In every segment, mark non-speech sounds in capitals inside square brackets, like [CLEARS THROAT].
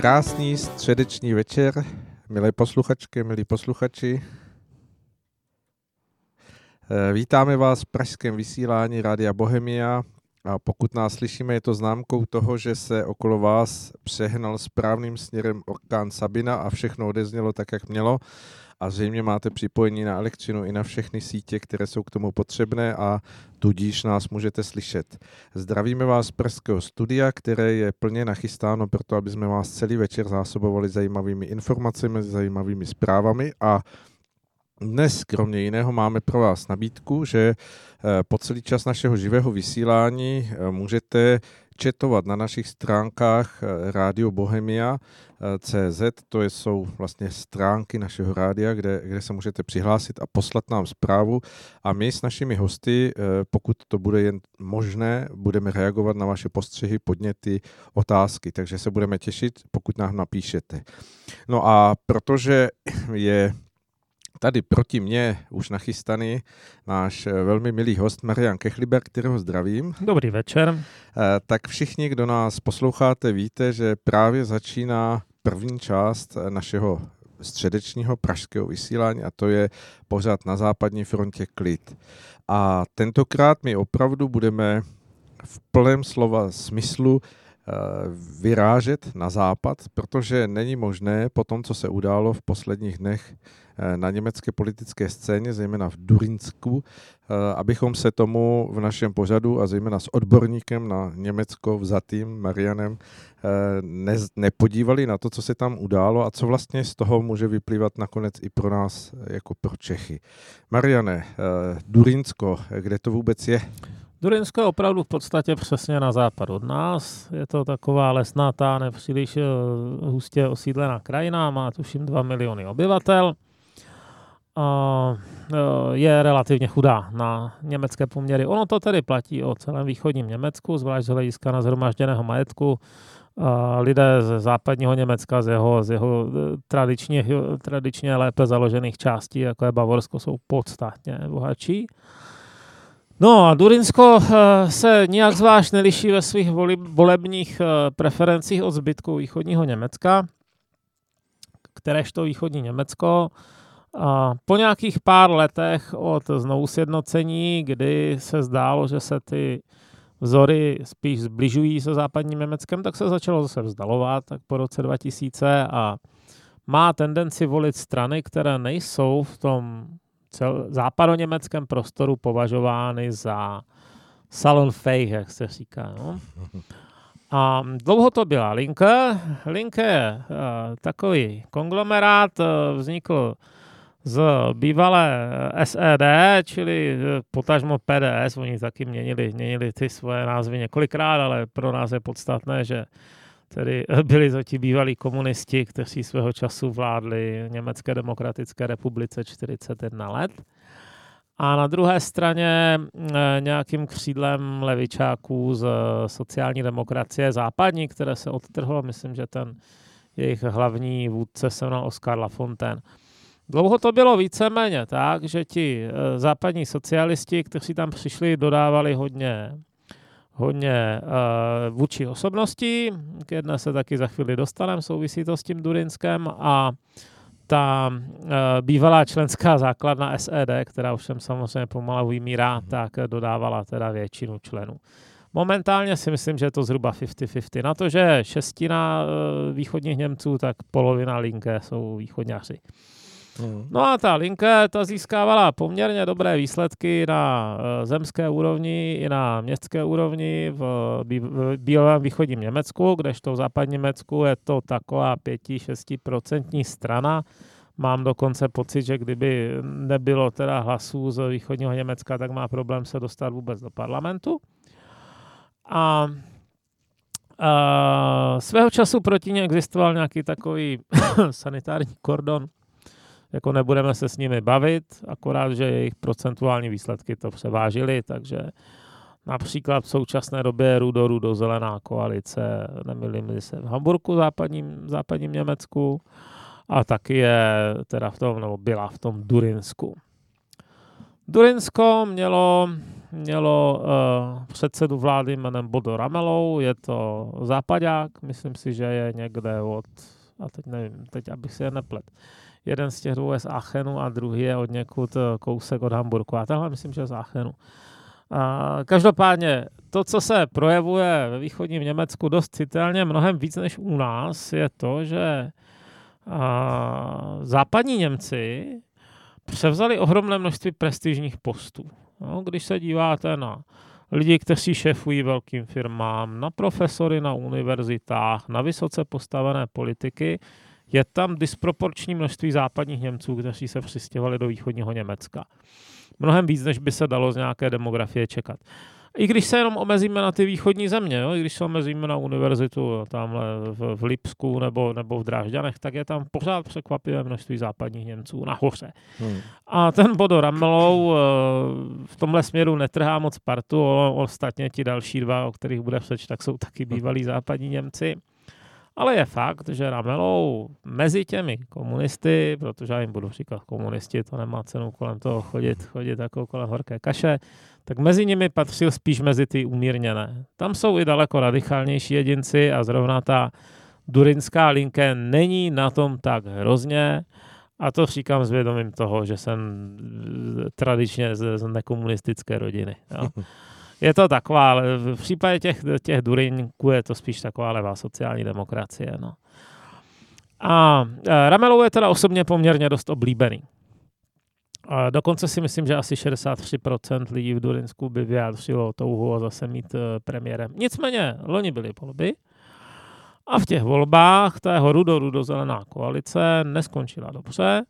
Krásný středeční večer, milé posluchačky, milí posluchači. Eh, vítáme vás v pražském vysílání Rádia Bohemia a pokud nás slyšíme, je to známkou toho, že se okolo vás přehnal správným směrem orkán Sabina a všechno odeznělo tak, jak mělo a zřejmě máte připojení na elektřinu i na všechny sítě, které jsou k tomu potřebné a tudíž nás můžete slyšet. Zdravíme vás z Pražského studia, které je plně nachystáno proto, aby jsme vás celý večer zásobovali zajímavými informacemi, zajímavými zprávami a dnes, kromě jiného, máme pro vás nabídku, že eh, po celý čas našeho živého vysílání eh, můžete četovat na našich stránkách eh, Radio Bohemia CZ, to jsou vlastně stránky našeho rádia, kde, kde se můžete přihlásit a poslat nám zprávu. A my s našimi hosty, pokud to bude jen možné, budeme reagovat na vaše postřehy, podněty, otázky, takže se budeme těšit, pokud nám napíšete. No a protože je tady proti mně už nachystaný náš eh, velmi milý host Marian Kechliber, kterého zdravím. Dobrý večer. Eh, tak všichni, kdo nás posloucháte, víte, že právě začíná první část eh, našeho středečního pražského vysílání a to je pořád na západní frontě klid. A tentokrát my opravdu budeme v plném slova smyslu vyrážet na západ, protože není možné po tom, co se událo v posledních dnech Eh, na německé politické scéně, zejména v Durinsku, eh, abychom se tomu v našem pořadu a zejména s odborníkem na Německo vzatým Marianem eh, ne, nepodívali na to, co se tam událo a co vlastně z toho může vyplývat nakonec i pro nás jako pro Čechy. Mariane, Durinsko, kde to vůbec je? Durinsko je opravdu v podstatě přesně na západ od nás. Je to taková lesnatá, nepříliš hustě osídlená krajina, má tuším 2 miliony obyvatel je relativně chudá na německé poměry. Ono to tedy platí o celém východním Německu, zvlášť z hlediska na zhromažděného majetku. Lidé z západního Německa, z jeho, z jeho e, tradičně, tradičně lépe založených částí, jako je Bavorsko, jsou podstatně bohatší. No a Durinsko e, se nijak zvlášť neliší ve svých volebních e, preferencích od zbytku východního Německa, kteréžto východní Německo po nějakých pár letech od znovu sjednocení, kdy se zdálo, že se ty vzory spíš zbližují se západním Německem, tak se začalo zase vzdalovat, tak po roce 2000 a má tendenci volit strany, které nejsou v tom cel- západoněmeckém prostoru považovány za salonfähig, jak se říká. No? [LAUGHS] A dlouho to byla Linke. Linke je uh, takový konglomerát, uh, vznikl z bývalé SED, čili eh, potažmo PDS, oni taky měnili, měnili ty svoje názvy několikrát, ale pro nás je podstatné, že tedy byli to ti bývalí komunisti, kteří svého času vládli Německé demokratické republice 41 let. A na druhé straně eh, nějakým křídlem levičáků z sociální demokracie západní, které se odtrhlo, myslím, že ten jejich hlavní vůdce se jmenoval Oskar Lafontaine. Dlouho to bylo víceméně tak, že ti e, západní socialisti, kteří tam přišli, dodávali hodně, hodně e, vůči osobností. K jedné se taky za chvíli dostaneme, souvisí to s tím Durinskem a ta e, bývalá členská základna SED, která už jsem samozřejmě pomalu vymírá, tak dodávala teda většinu členů. Momentálně si myslím, že je to zhruba 50-50. Na to, že šestina východních Němců, tak polovina linké jsou východňáři. Hmm. No a ta linka, ta získávala poměrně dobré výsledky na eh, zemské úrovni i na městské úrovni v, bílém východním Německu, kdežto v západním Německu je to taková 5-6% strana. Mám dokonce pocit, že kdyby nebylo teda hlasů z východního Německa, tak má problém se dostat vůbec do parlamentu. A Uh, svého času proti ní existoval nějaký takový [COUGHS] sanitární kordon, jako nebudeme se s nimi bavit, akorát, že jejich procentuální výsledky to převážily, takže například v současné době rudo rudo zelená koalice, nemilím se v Hamburgu, západním, západním Německu, a taky je teda v tom, nebo byla v tom Durinsku. Durinsko mělo mělo uh, předsedu vlády jménem Bodo Ramelou, je to západák, myslím si, že je někde od, a teď nevím, teď abych si je neplet. Jeden z těch dvou je z Aachenu a druhý je od někud eh, kousek od Hamburku. A tenhle myslím, že je z Aachenu. A každopádně to, co se projevuje ve východním Německu dost citelně, mnohem víc než u nás, je to, že a, západní Němci převzali ohromné množství prestižních postů. No, když se díváte na lidi, kteří šefují velkým firmám, na profesory na univerzitách, na vysoce postavené politiky, je tam disproporční množství západních Němců, kteří se přistěhovali do východního Německa. Mnohem víc, než by se dalo z nějaké demografie čekat. I když se jenom omezíme na ty východní země, jo? i když se omezíme na univerzitu tamhle v, v Lipsku nebo, nebo v Drážďanech, tak je tam pořád překvapivé množství západních Němců nahoře. Hmm. A ten Bodo Ramelou eh, v tomhle směru netrhá moc partu, ostatně ti další dva, o kterých bude přeč, tak jsou taky bývalí západní Němci. Ale je fakt, že Ramelou mezi těmi komunisty, protože já jim budu říkat komunisti, to nemá cenu kolem toho chodit, chodit jako kolem horké kaše, tak mezi nimi patřil spíš mezi ty umírněné. Tam jsou i daleko radikálnější jedinci a zrovna ta durinská linke není na tom tak hrozně. A to říkám s vědomím toho, že jsem tradičně z, z nekomunistické rodiny. Jo. [LAUGHS] Je to taková, ale v případě těch, těch Durinků je to spíš taková levá sociální demokracie. No. A e, Ramelou je teda osobně poměrně dost oblíbený. A dokonce si myslím, že asi 63% lidí v Durinsku by vyjádřilo touhu a zase mít uh, premiérem. Nicméně, loni byly volby a v těch volbách ta jeho rudo-rudo-zelená koalice neskončila dobře.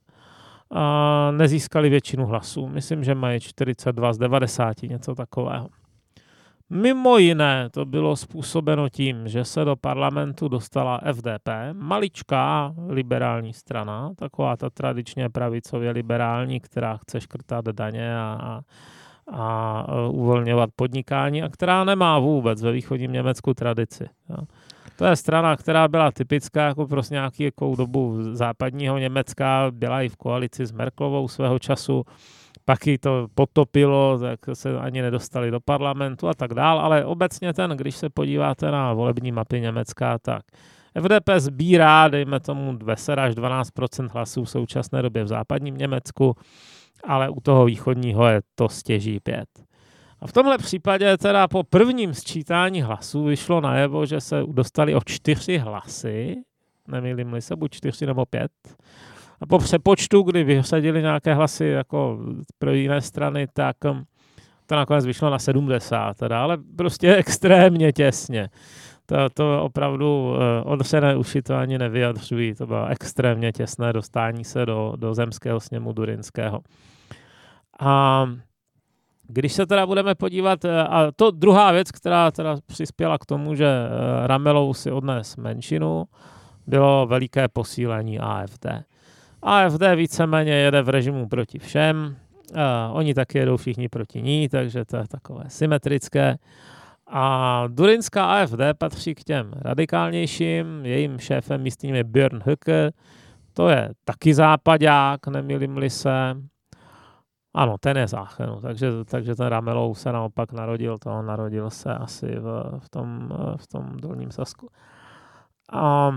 A nezískali většinu hlasů. Myslím, že mají 42 z 90, něco takového. Mimo jiné to bylo způsobeno tím, že se do parlamentu dostala FDP, maličká liberální strana, taková ta tradičně pravicově liberální, která chce škrtat daně a, a, a uvolňovat podnikání a která nemá vůbec ve východním Německu tradici. To je strana, která byla typická jako prostě nějakou dobu západního Německa, byla i v koalici s Merklovou svého času pak ji to potopilo, tak se ani nedostali do parlamentu a tak dál, ale obecně ten, když se podíváte na volební mapy Německa, tak FDP sbírá, dejme tomu 10 až 12% hlasů v současné době v západním Německu, ale u toho východního je to stěží 5. A v tomhle případě teda po prvním sčítání hlasů vyšlo najevo, že se dostali o čtyři hlasy, nemýlím se, buď čtyři nebo pět, a po přepočtu, kdy vysadili nějaké hlasy jako pro jiné strany, tak um, to nakonec vyšlo na 70, teda, ale prostě [LAUGHS] extrémně těsně. To, to opravdu uh, odřené uši to ani nevyjadřují. To bylo extrémně těsné dostání se do, do zemského sněmu Durinského. A když se teda budeme podívat, uh, a to druhá věc, která teda přispěla k tomu, že uh, Ramelou si odnes menšinu, bylo veliké posílení AFD. AFD víceméně jede v režimu proti všem, a oni taky jedou všichni proti ní, takže to je takové symetrické. A Durinská AFD patří k těm radikálnějším, jejím šéfem místním je Björn Höcke, to je taky západák, nemilím se. Ano, ten je záchenu, takže, takže ten Ramelou se naopak narodil, to narodil se asi v, v, tom, v tom dolním Sasku. A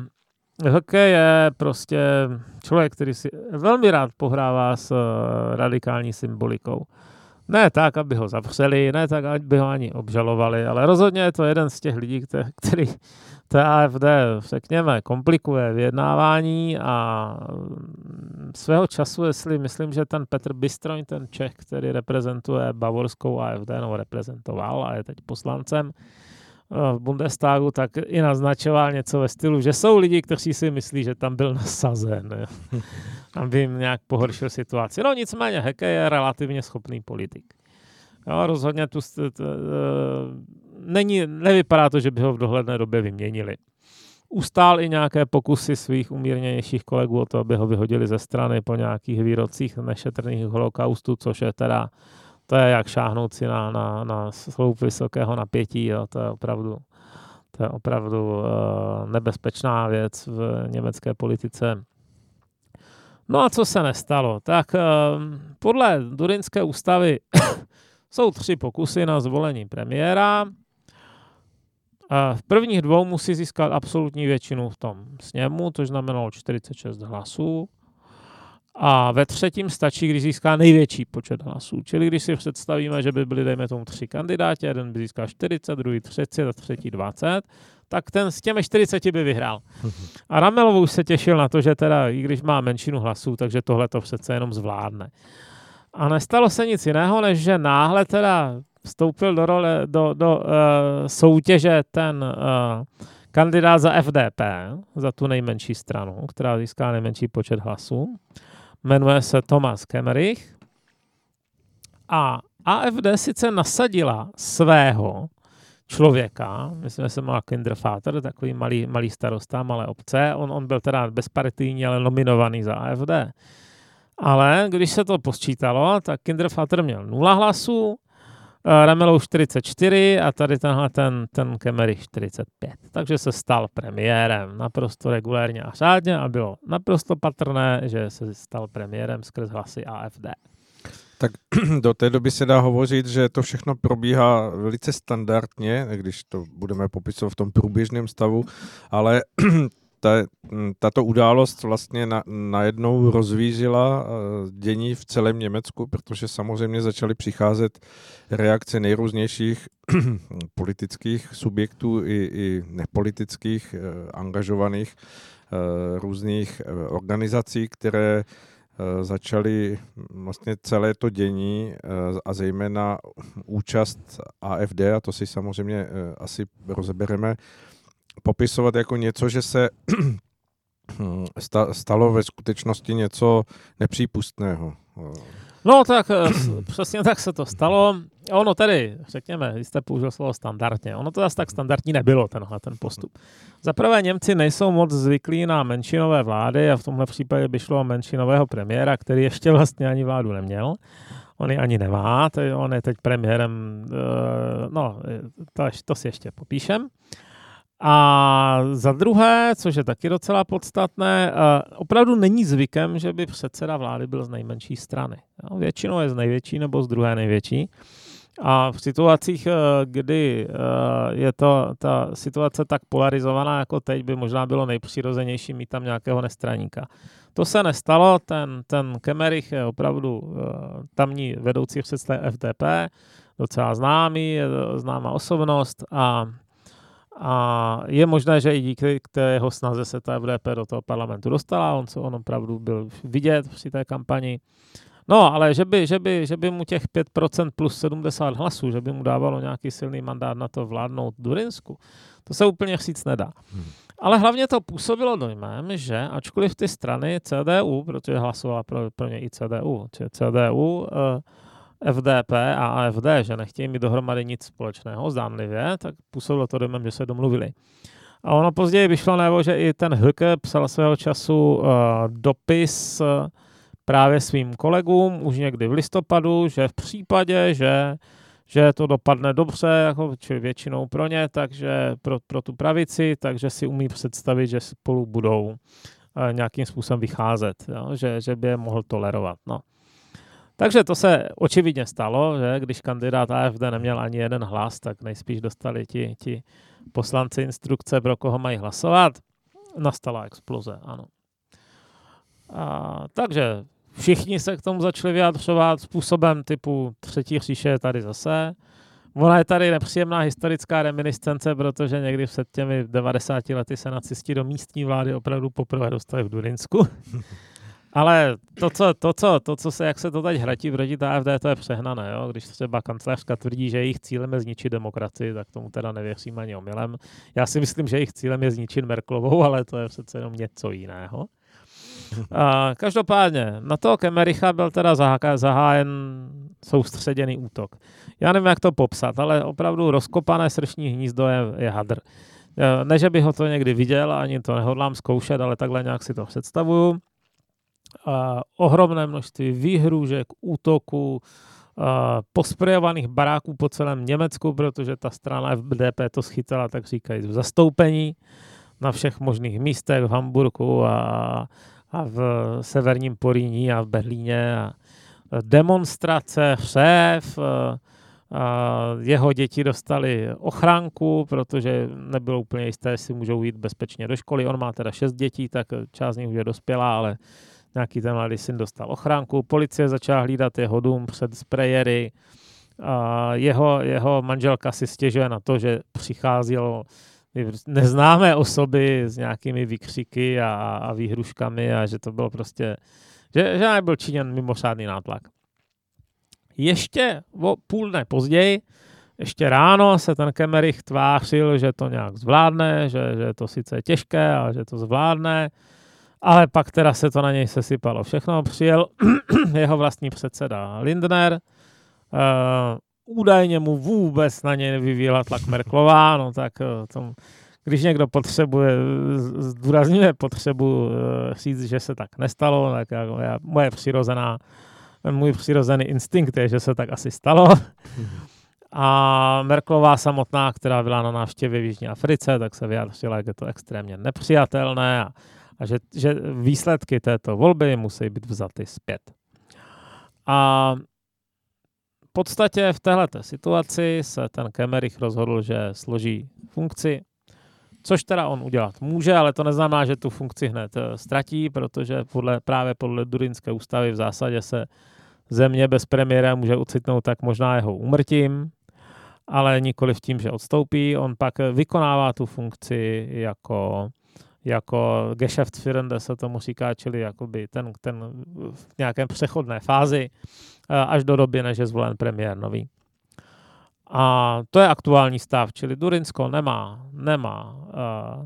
Hokej je prostě člověk, který si velmi rád pohrává s eh, radikální symbolikou. Ne tak, aby ho zavřeli, ne tak, aby ho ani obžalovali, ale rozhodně je to jeden z těch lidí, který, té AFD, řekněme, komplikuje vyjednávání a mm, svého času, jestli myslím, že ten Petr Bystroň, ten Čech, který reprezentuje bavorskou AFD, nebo reprezentoval a je teď poslancem, v Bundestagu, tak i naznačoval něco ve stylu, že jsou lidi, kteří si myslí, že tam byl nasazen, [LAUGHS] aby jim nějak pohoršil situaci. No nicméně Heke je relativně schopný politik. Jo, rozhodně tu st- t- není, nevypadá to, že by ho v dohledné době vyměnili. Ustál i nějaké pokusy svých umírněnějších kolegů o to, aby ho vyhodili ze strany po nějakých výrocích nešetrných holokaustu, což je teda to je jak šáhnout si na, na, na sloup vysokého napětí, jo, to je opravdu, to je opravdu uh, nebezpečná věc v německé politice. No a co se nestalo? Tak uh, podle Durinské ústavy [COUGHS] Jsou tři pokusy na zvolení premiéra. V prvních dvou musí získat absolutní většinu v tom sněmu, což znamenalo 46 hlasů. A ve třetím stačí, když získá největší počet hlasů. Čili když si představíme, že by byli, dejme tomu, tři kandidáti, jeden by získal 40, druhý 30 a třetí 20, tak ten s těmi 40 by vyhrál. A Ramelovo už se těšil na to, že teda, i když má menšinu hlasů, takže tohle to přece jenom zvládne. A nestalo se nic jiného, než že náhle teda vstoupil do, role, do, do uh, soutěže ten uh, kandidát za FDP, za tu nejmenší stranu, která získá nejmenší počet hlasů. Jmenuje se Thomas Kemmerich. A AFD sice nasadila svého člověka, myslím, že se má Kindervater, takový malý, malý starosta, malé obce. On, on byl teda bezpartijní, ale nominovaný za AFD. Ale když se to posčítalo, tak Kindervater měl 0 hlasů, Ramelou 44 a tady tenhle ten, ten Kemerich 45. Takže se stal premiérem naprosto regulérně a řádně a bylo naprosto patrné, že se stal premiérem skrz hlasy AFD. Tak [CLEARS THROAT] do té doby se dá hovořit, že to všechno probíhá velice standardně, když to budeme popisovat v tom průběžném stavu, ale [CLEARS THROAT] ta, tato událost vlastně na, najednou rozvířila eh, dění v celém Německu, protože samozřejmě začaly přicházet reakce nejrůznějších [CLEARS THROAT] politických subjektů i, i nepolitických, eh, angažovaných eh, různých organizací, které začaly vlastně celé to dění a zejména účast AFD, a to si samozřejmě asi rozebereme, popisovat jako něco, že se [CLEARS THROAT] stalo ve skutečnosti něco nepřípustného. No tak eh, přesně tak se to stalo. Ono tedy, řekněme, jste použil slovo standardně, ono to zase tak standardní nebylo, tenhle ten postup. Za prvé Němci nejsou moc zvyklí na menšinové vlády a v tomhle případě by šlo o menšinového premiéra, který ještě vlastně ani vládu neměl. On ji ani nemá, on je teď premiérem, eh, no, to, to si ještě popíšem. A za druhé, což je taky docela podstatné, eh, opravdu není zvykem, že by předseda vlády byl z nejmenší strany. Většinou je z největší nebo z druhé největší. A v situacích, eh, kdy eh, je to ta situace tak polarizovaná jako teď, by možná bylo nejpřirozenější mít tam nějakého nestraníka. To se nestalo, ten, ten Kemerich je opravdu tamní vedoucí představ FDP, docela známý, známá osobnost a a je možné, že i díky té jeho snaze se ta FDP do toho parlamentu dostala, on, on opravdu byl vidět při té kampani. No, ale že by, že by, že by mu těch 5% plus 70 hlasů, že by mu dávalo nějaký silný mandát na to vládnout Durinsku, to se úplně říct nedá. Hmm. Ale hlavně to působilo dojmem, že ačkoliv ty strany CDU, protože hlasovala pro, pro ně i CDU, či CDU, eh, FDP a AFD, že nechtějí mít dohromady nic společného, zdánlivě, tak působilo to dojmem, že se domluvili. A ono později vyšlo najevo, že i ten Höke psal svého času uh, dopis uh, právě svým kolegům už někdy v listopadu, že v případě, že, že to dopadne dobře, jako, či většinou pro ně, takže pro, pro tu pravici, takže si umí představit, že spolu budou uh, nějakým způsobem vycházet, jo, že, že by je mohl tolerovat. No. Takže to se očividně stalo, že když kandidát AFD neměl ani jeden hlas, tak nejspíš dostali ti, ti poslanci instrukce, pro koho mají hlasovat. Nastala exploze, ano. A, takže všichni se k tomu začali vyjadřovat způsobem typu třetí říše je tady zase. Ona je tady nepříjemná historická reminiscence, protože někdy před těmi 90 lety se nacisti do místní vlády opravdu poprvé dostali v Durinsku. [LAUGHS] Ale to co, to, co, to, co se, jak se to teď hratí proti AFD, to je přehnané. Jo? Když třeba kancelářka tvrdí, že jejich cílem je zničit demokracii, tak tomu teda nevěřím ani omylem. Já si myslím, že jejich cílem je zničit Merklovou, ale to je přece jenom něco jiného. [LAUGHS] A každopádně, na toho Kemericha byl teda zahájen soustředěný útok. Já nevím, jak to popsat, ale opravdu rozkopané sršní hnízdo je, je hadr. Ne, že bych ho to někdy viděl, ani to nehodlám zkoušet, ale takhle nějak si to představuju ohromné množství výhrůžek, útoků, posprejovaných baráků po celém Německu, protože ta strana FDP to schytala, tak říkají, v zastoupení na všech možných místech v Hamburgu a, a v severním Poríní a v Berlíně. A demonstrace, šéf, jeho děti dostali ochránku, protože nebylo úplně jisté, jestli můžou jít bezpečně do školy. On má teda šest dětí, tak část z nich už je dospělá, ale nějaký ten mladý syn dostal ochránku. Policie začala hlídat jeho dům před sprejery. Jeho, jeho manželka si stěžuje na to, že přicházelo neznámé osoby s nějakými výkřiky a, a výhruškami a že to bylo prostě, že, že byl činěn mimořádný nátlak. Ještě o půl dne později, ještě ráno se ten Kemerich tvářil, že to nějak zvládne, že, že to sice je těžké a že to zvládne, ale pak teda se to na něj sesypalo všechno. Přijel [CLEARS THROAT] jeho vlastní předseda Lindner, uh, údajně mu vůbec na něj nevyvíjela tlak Merklová, no tak uh, tom, když někdo potřebuje, zdůrazňuje potřebu uh, říct, že se tak nestalo, tak jako já, moje přirozená můj přirozený instinkt je, že se tak asi stalo. [LAUGHS] A Merklová samotná, která byla na návštěvě v Jižní Africe, tak se vyjádřila, že je to extrémně nepřijatelné a, a že, že výsledky této volby musí být vzaty zpět. A v podstatě v této situaci se ten Kemerich rozhodl, že složí funkci, což teda on udělat může, ale to neznamená, že tu funkci hned eh, ztratí, protože podle, právě podle Durinské ústavy v zásadě se země bez premiéra může ucitnout tak možná jeho úmrtím, ale nikoli v tím, že odstoupí. On pak vykonává tu funkci jako, jako Geschäftsführende se tomu říká, čili jakoby ten, ten v nějakém přechodné fázi eh, až do doby, než je zvolen premiér nový. A to je aktuální stav, čili Durinsko nemá, nemá uh,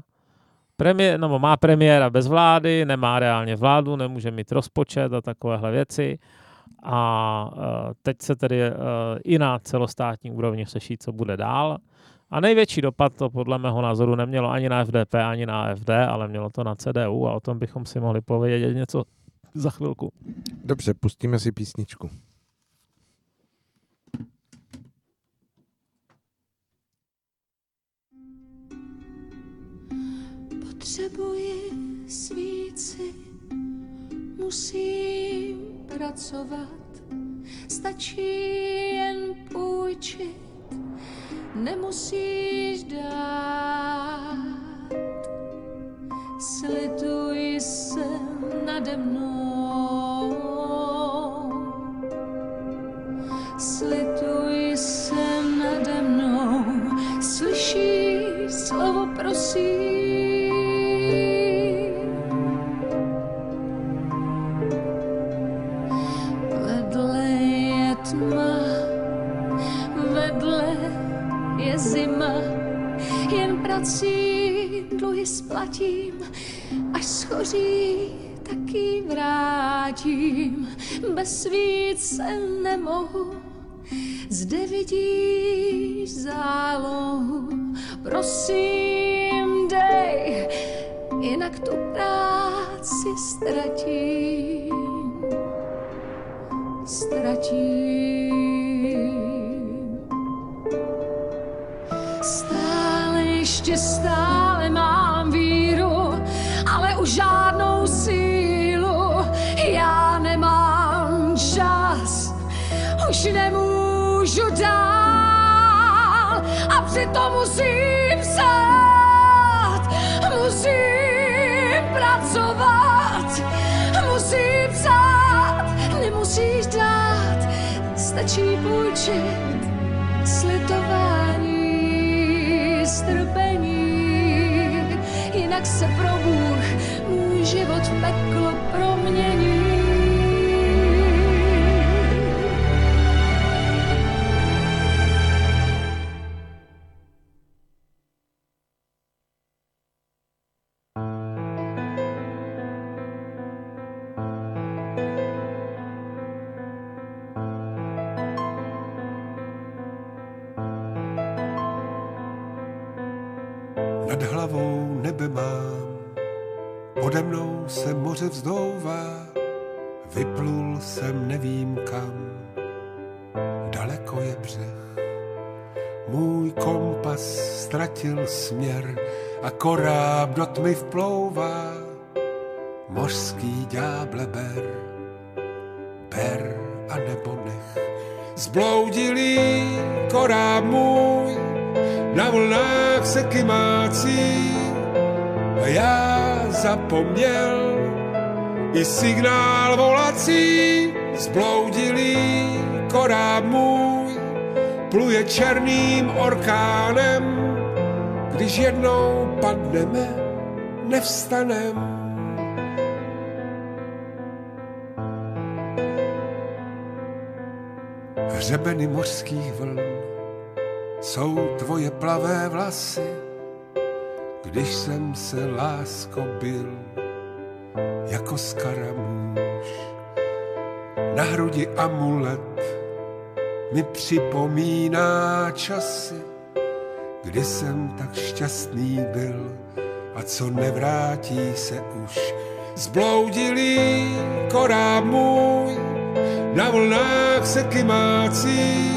premiér, no, má premiéra bez vlády, nemá reálně vládu, nemůže mít rozpočet a takovéhle věci a e, teď se tedy e, i na celostátní úrovni řeší, co bude dál. A největší dopad to podle mého názoru nemělo ani na FDP, ani na AFD, ale mělo to na CDU a o tom bychom si mohli povědět něco za chvilku. Dobře, pustíme si písničku. Potřebuji svíci, musím pracovat, stačí jen půjčit, nemusíš dát. Slituj se nade mnou, schoří, taky vrátím. Bez víc se nemohu, zde vidíš zálohu. Prosím, dej, jinak tu práci ztratím. Ztratím. Musím psát, musím pracovat, musím psát, nemusíš dát, stačí půjčit slitování strpení, jinak se pro Bůh můj život v peklo promění. Zapomněl i signál volací zbloudilý koráb můj pluje černým orkánem když jednou padneme, nevstanem. Hřebeny mořských vln jsou tvoje plavé vlasy, když jsem se lásko byl jako skaramůž. Na hrudi amulet mi připomíná časy, kdy jsem tak šťastný byl a co nevrátí se už. Zbloudilý koráb můj na vlnách se kymácí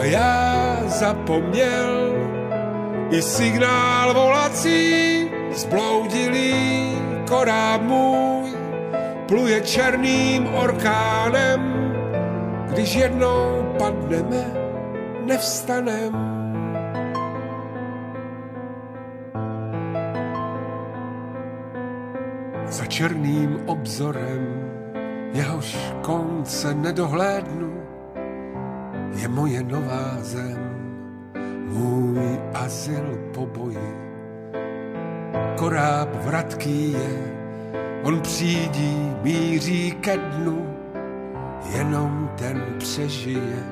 a já zapomněl i signál volací. Zbloudilý koráb můj pluje černým orkánem, když jednou padneme, nevstanem. za černým obzorem, jehož konce nedohlédnu, je moje nová zem, můj azyl po boji. Koráb vratký je, on přijdí, míří ke dnu, jenom ten přežije,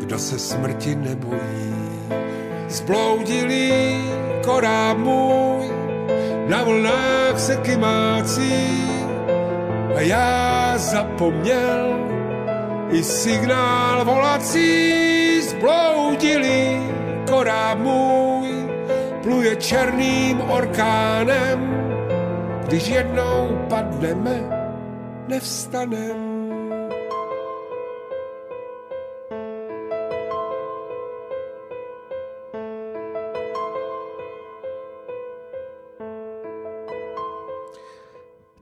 kdo se smrti nebojí. Zbloudilý koráb můj, na vlnách se kymácí. A já zapomněl i signál volací. Zbloudilý koráb můj pluje černým orkánem, když jednou padneme, nevstanem.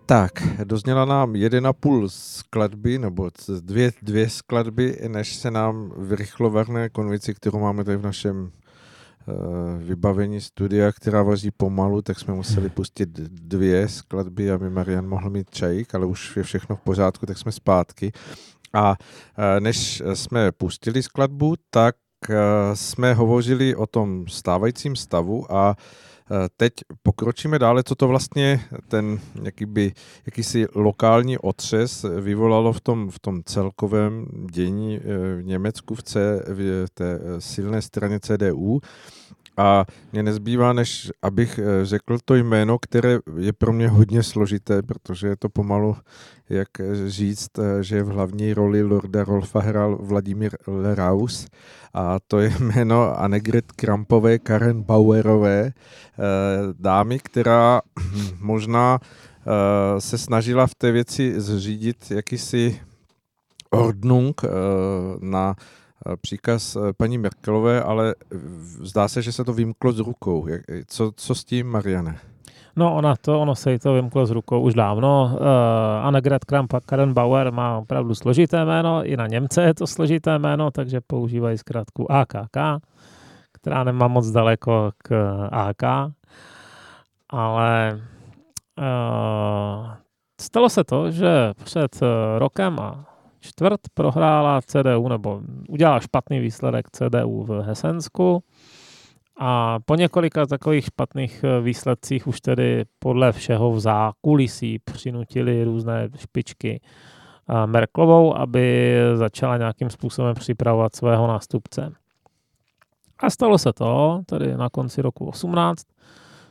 Tak, dozněla nám jeden a půl skladby, nebo dvě, dvě skladby, než se nám vyrychlo vrhne konvici, kterou máme tady v našem vybavení studia, která vozí pomalu, tak jsme museli pustit dvě skladby, aby Marian mohl mít čajík, ale už je všechno v pořádku, tak jsme zpátky. A uh, než jsme pustili skladbu, tak uh, jsme hovořili o tom stávajícím stavu a uh, Eh, teď pokročíme dále, co to vlastně ten jakýby, jakýsi lokální otřes vyvolalo v tom, v tom celkovém dění eh, v Německu v, C, v té eh, silné straně CDU. A mě nezbývá, než abych řekl to jméno, které je pro mě hodně složité, protože je to pomalu, jak říct, že v hlavní roli Lorda Rolfa hrál Vladimír Leraus. A to je [LAUGHS] jméno Annegret Krampové, Karen Bauerové, eh, dámy, která [CLEARS THROAT] možná eh, se snažila v té věci zřídit jakýsi ordnung eh, na příkaz paní Merkelové, ale zdá se, že se to vymklo z rukou. Co, co s tím, Mariane? No, ona to, ono se jí to vymklo z rukou už dávno. Uh, Annegret Kramp-Karrenbauer má opravdu složité jméno, i na Němce je to složité jméno, takže používají zkrátku AKK, která nemá moc daleko k AK. Ale uh, stalo se to, že před rokem a čtvrt prohrála CDU, nebo udělala špatný výsledek CDU v Hesensku a po několika takových špatných eh, výsledcích už tedy podle všeho v zákulisí přinutili různé špičky eh, Merklovou, aby začala nějakým způsobem připravovat svého nástupce. A stalo se to, tedy na konci roku 18,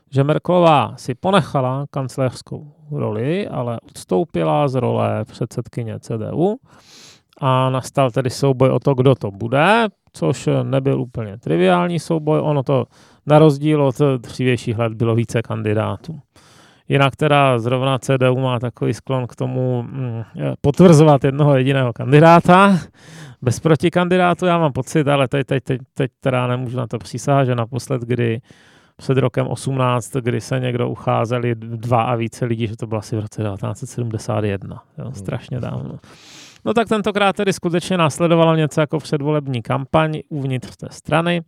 že Merklová si ponechala kancléřskou roli, ale odstoupila z role předsedkyně CDU a nastal tedy souboj o to, kdo to bude, což nebyl úplně triviální souboj, ono to na rozdíl od dřívějších let bylo více kandidátů. Jinak teda zrovna CDU má takový sklon k tomu mm, potvrzovat jednoho jediného kandidáta. Bez protikandidátu já mám pocit, ale teď, teď, teď, teď teda nemůžu na to přísahat, že naposled, kdy před rokem 18, kdy se někdo ucházeli dva a více lidí, že to bylo asi v roce 1971. Jo, strašně dávno. No tak tentokrát tedy skutečně následovalo něco jako předvolební kampaň uvnitř té strany.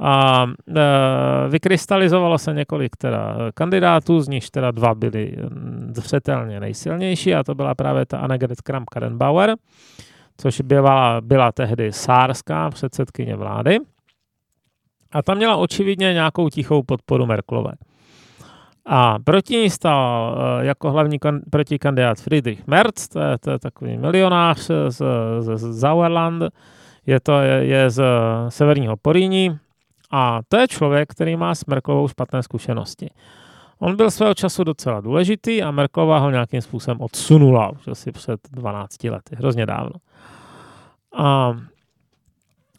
A e, vykrystalizovalo se několik teda kandidátů, z nich teda dva byli zřetelně nejsilnější a to byla právě ta Annegret Kramp-Karrenbauer, což byla, byla tehdy sárská předsedkyně vlády. A tam měla očividně nějakou tichou podporu Merklové. A proti ní stál eh, jako hlavní kan, protikandidát Friedrich Merz, to je, to je takový milionář z, z, z Sauerland, je to je, je z severního Poríní a to je člověk, který má s Merklovou špatné zkušenosti. On byl svého času docela důležitý a Merklova ho nějakým způsobem odsunula už asi před 12 lety, hrozně dávno. A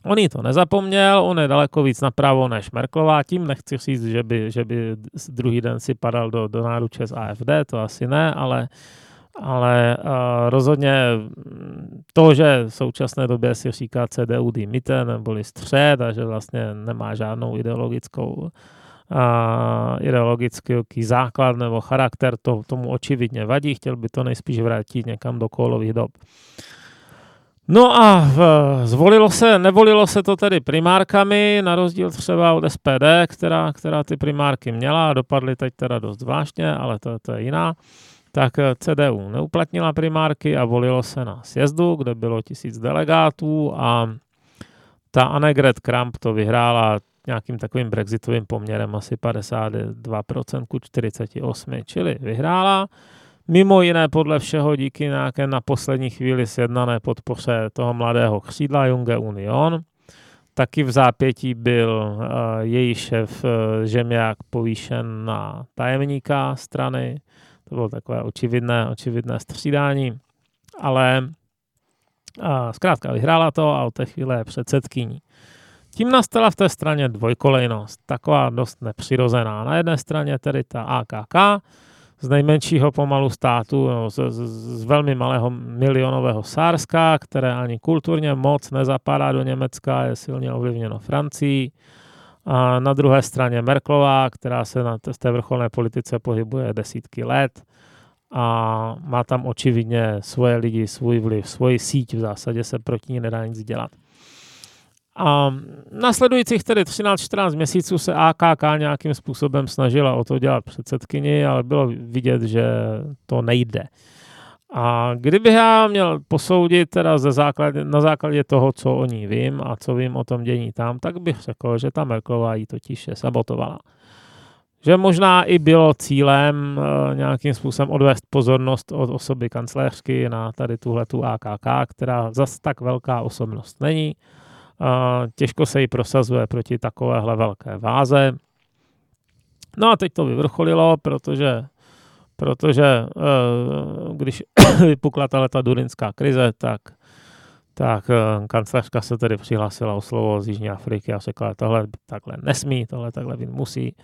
On jí to nezapomněl, on je daleko víc napravo než Merklová, tím nechci říct, že by, že by druhý den si padal do, do náruče z AFD, to asi ne, ale, ale uh, rozhodně to, že v současné době si říká CDU die Mitte, neboli střed a že vlastně nemá žádnou ideologickou uh, ideologický základ nebo charakter, to tomu očividně vadí, chtěl by to nejspíš vrátit někam do kolových dob. No a zvolilo se, nevolilo se to tedy primárkami, na rozdíl třeba od SPD, která, která ty primárky měla dopadly teď teda dost zvláštně, ale to, to je jiná. Tak CDU neuplatnila primárky a volilo se na sjezdu, kde bylo tisíc delegátů a ta Annegret Kramp to vyhrála nějakým takovým brexitovým poměrem asi 52% ku 48, čili vyhrála. Mimo jiné podle všeho díky nějaké na poslední chvíli sjednané podpoře toho mladého křídla Junge Union. Taky v zápětí byl uh, její šéf uh, povýšen na tajemníka strany. To bylo takové očividné, očividné střídání. Ale uh, zkrátka vyhrála to a od té chvíle je předsedkyní. Tím nastala v té straně dvojkolejnost, taková dost nepřirozená. Na jedné straně tedy ta AKK, z nejmenšího pomalu státu, no, z, z, z velmi malého milionového Sárska, které ani kulturně moc nezapadá do Německa, je silně ovlivněno Francií. A na druhé straně Merklová, která se na té vrcholné politice pohybuje desítky let a má tam očividně svoje lidi, svůj vliv, svoji síť, v zásadě se proti ní nedá nic dělat. A nasledujících tedy 13-14 měsíců se AKK nějakým způsobem snažila o to dělat předsedkyni, ale bylo vidět, že to nejde. A kdybych já měl posoudit teda ze základě, na základě toho, co o ní vím a co vím o tom dění tam, tak bych řekl, že ta Merklová ji totiž je sabotovala. Že možná i bylo cílem e, nějakým způsobem odvést pozornost od osoby kancléřky na tady tuhle tu AKK, která zas tak velká osobnost není těžko se jí prosazuje proti takovéhle velké váze. No a teď to vyvrcholilo, protože, protože eh, když [COUGHS] vypukla ta durinská krize, tak, tak eh, kancelářka se tedy přihlásila o slovo z Jižní Afriky a řekla, tohle takhle nesmí, tohle takhle být musí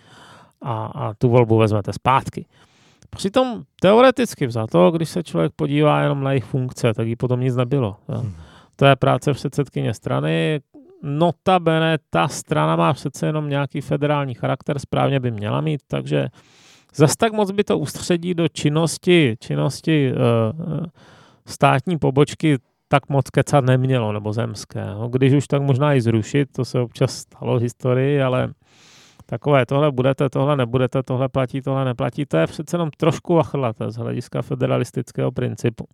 a, a tu volbu vezmete zpátky. Přitom teoreticky vzato, když se člověk podívá jenom na jejich funkce, tak jí potom nic nebylo. Hmm. To je práce předsedkyně strany. Notabene ta strana má přece jenom nějaký federální charakter, správně by měla mít, takže zas tak moc by to ústředí do činnosti, činnosti uh, státní pobočky tak moc kecat nemělo, nebo zemské. No, když už tak možná i zrušit, to se občas stalo v historii, ale takové tohle budete, tohle nebudete, tohle platí, tohle neplatí, to je přece jenom trošku vachlaté z hlediska federalistického principu.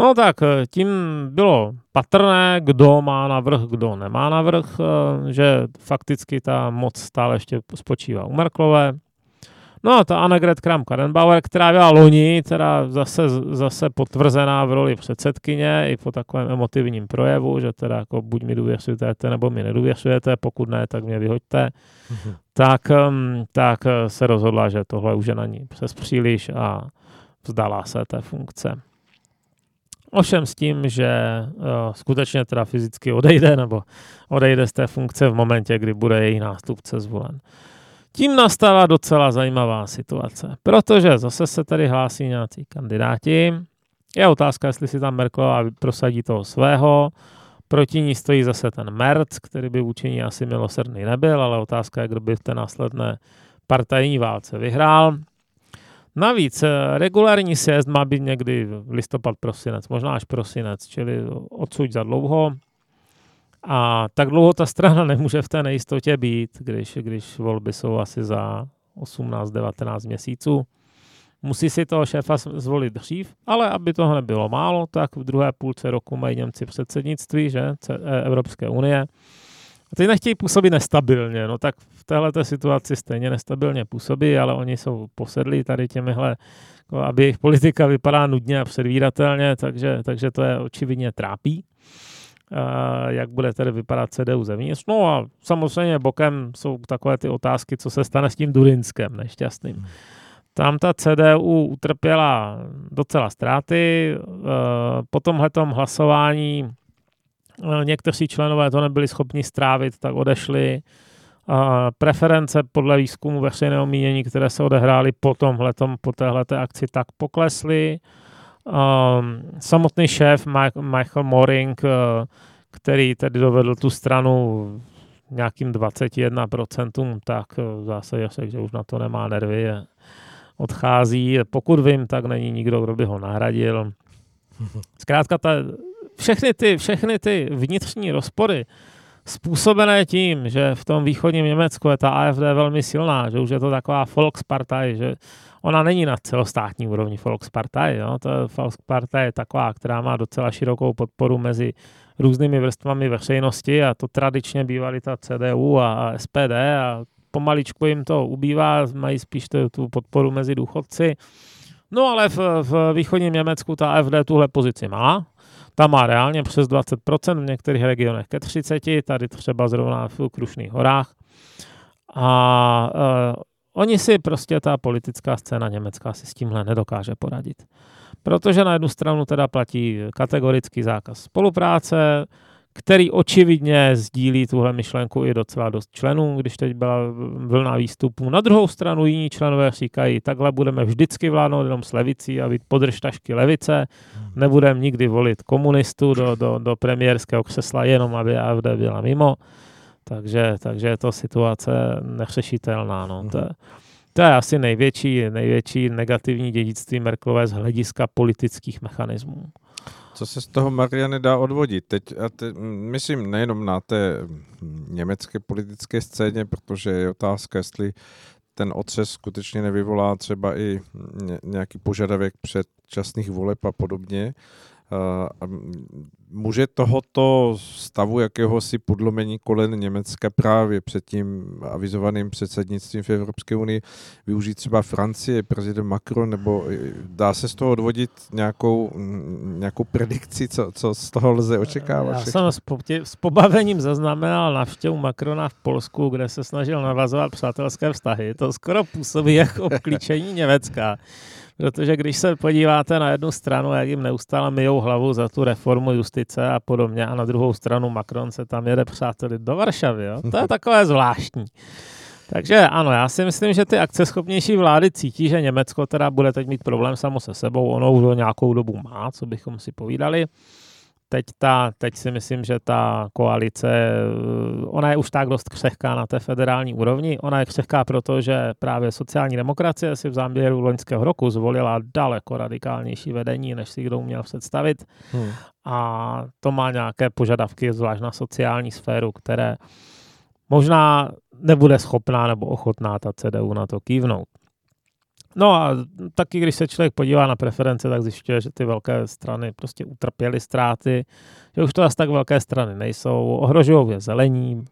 No tak eh, tím bylo patrné, kdo má navrh, kdo nemá navrh, eh, že fakticky ta moc stále ještě spočívá u Merklové. No a ta Annegret Kramp-Karrenbauer, která byla loni, teda zase, zase potvrzená v roli předsedkyně i po takovém emotivním projevu, že teda jako buď mi důvěřujete, nebo mi nedůvěřujete, pokud ne, tak mě vyhoďte, mm-hmm. tak, tak se rozhodla, že tohle už je na ní přes příliš a vzdala se té funkce. Ovšem s tím, že uh, skutečně teda fyzicky odejde nebo odejde z té funkce v momentě, kdy bude její nástupce zvolen. Tím nastává docela zajímavá situace, protože zase se tady hlásí nějací kandidáti. Je otázka, jestli si tam Merkelová prosadí toho svého. Proti ní stojí zase ten Merc, který by vůči ní asi milosrdný nebyl, ale otázka je, kdo by v té následné partajní válce vyhrál. Navíc eh, regulární sjezd má být někdy listopad, prosinec, možná až prosinec, čili odsud za dlouho. A tak dlouho ta strana [LAUGHS] nemůže v té nejistotě být, když, když volby jsou asi za 18-19 měsíců. Musí si toho šéfa zvolit dřív, ale aby toho nebylo málo, tak v druhé půlce roku mají Němci předsednictví, že, e, Evropské unie. A teď nechtějí působit nestabilně, no tak v této situaci stejně nestabilně působí, ale oni jsou posedlí tady těmihle, jako aby jejich politika vypadá nudně a předvídatelně, takže, takže to je očividně trápí. Uh, jak bude tedy vypadat CDU zevnitř. No a samozřejmě bokem jsou takové ty otázky, co se stane s tím Durinskem nešťastným. Hmm. Tam ta CDU utrpěla docela ztráty. Uh, po tomhletom hlasování někteří členové to nebyli schopni strávit, tak odešli. Preference podle výzkumu veřejného mínění, které se odehrály po tomhletom, po téhleté akci, tak poklesly. Um, samotný šéf Michael Moring, uh, který tedy dovedl tu stranu nějakým 21%, tak v zásadě řekl, že už na to nemá nervy, odchází. Pokud vím, tak není nikdo, kdo by ho nahradil. [LAUGHS] Zkrátka, ta, všechny, ty, všechny ty vnitřní rozpory, způsobené tím, že v tom východním Německu je ta AFD velmi silná, že už je to taková Volkspartei, že ona není na celostátní úrovni Volkspartei. Jo? To Volkspartei je taková, která má docela širokou podporu mezi různými vrstvami veřejnosti a to tradičně bývaly ta CDU a, SPD a pomaličku jim to ubývá, mají spíš tu podporu mezi důchodci. No ale v, v východním Německu ta AFD tuhle pozici má, ta má reálně přes 20%, v některých regionech ke 30%, tady třeba zrovna v Krušných horách. A uh, oni si prostě, ta politická scéna německá si s tímhle nedokáže poradit. Protože na jednu stranu teda platí kategorický zákaz spolupráce, který očividně sdílí tuhle myšlenku i docela dost členů, když teď byla vlna výstupů. Na druhou stranu jiní členové říkají, takhle budeme vždycky vládnout jenom s levicí a být podržtašky levice, nebudeme nikdy volit komunistu do, do, do premiérského křesla, jenom aby AFD byla mimo. Takže, takže je to situace neřešitelná. No. To, to je asi největší, největší negativní dědictví Merklové z hlediska politických mechanismů. Co se z toho Mariany dá odvodit? Teď, a te, myslím nejenom na té německé politické scéně, protože je otázka, jestli ten otřes skutečně nevyvolá třeba i nějaký požadavek předčasných voleb a podobně. Může tohoto stavu jakéhosi podlomení kolen Německa právě před tím avizovaným předsednictvím v Evropské unii využít třeba Francie, prezident Macron, nebo dá se z toho odvodit nějakou, nějakou predikci, co, co z toho lze očekávat? Já jsem s, s pobavením zaznamenal navštěvu Macrona v Polsku, kde se snažil navazovat přátelské vztahy. To skoro působí jako obklíčení Německa. Protože když se podíváte na jednu stranu, jak jim neustále myjou hlavu za tu reformu justice a podobně, a na druhou stranu Macron se tam jede přáteli do Varšavy, jo? to je [LAUGHS] takové zvláštní. Takže ano, já si myslím, že ty akceschopnější vlády cítí, že Německo teda bude teď mít problém samo se sebou, ono už nějakou dobu má, co bychom si povídali teď, ta, teď si myslím, že ta koalice, eh, ona je už tak dost křehká na té federální úrovni. Ona je křehká proto, že právě sociální demokracie si v záběru loňského roku zvolila daleko radikálnější vedení, než si kdo uměl představit. Hmm. A to má nějaké požadavky, zvlášť na sociální sféru, které možná nebude schopná nebo ochotná ta CDU na to kývnout. No a taky, když se člověk podívá na preference, tak zjišťuje, že ty velké strany prostě utrpěly ztráty, že už to asi tak velké strany nejsou, ohrožují je zelení,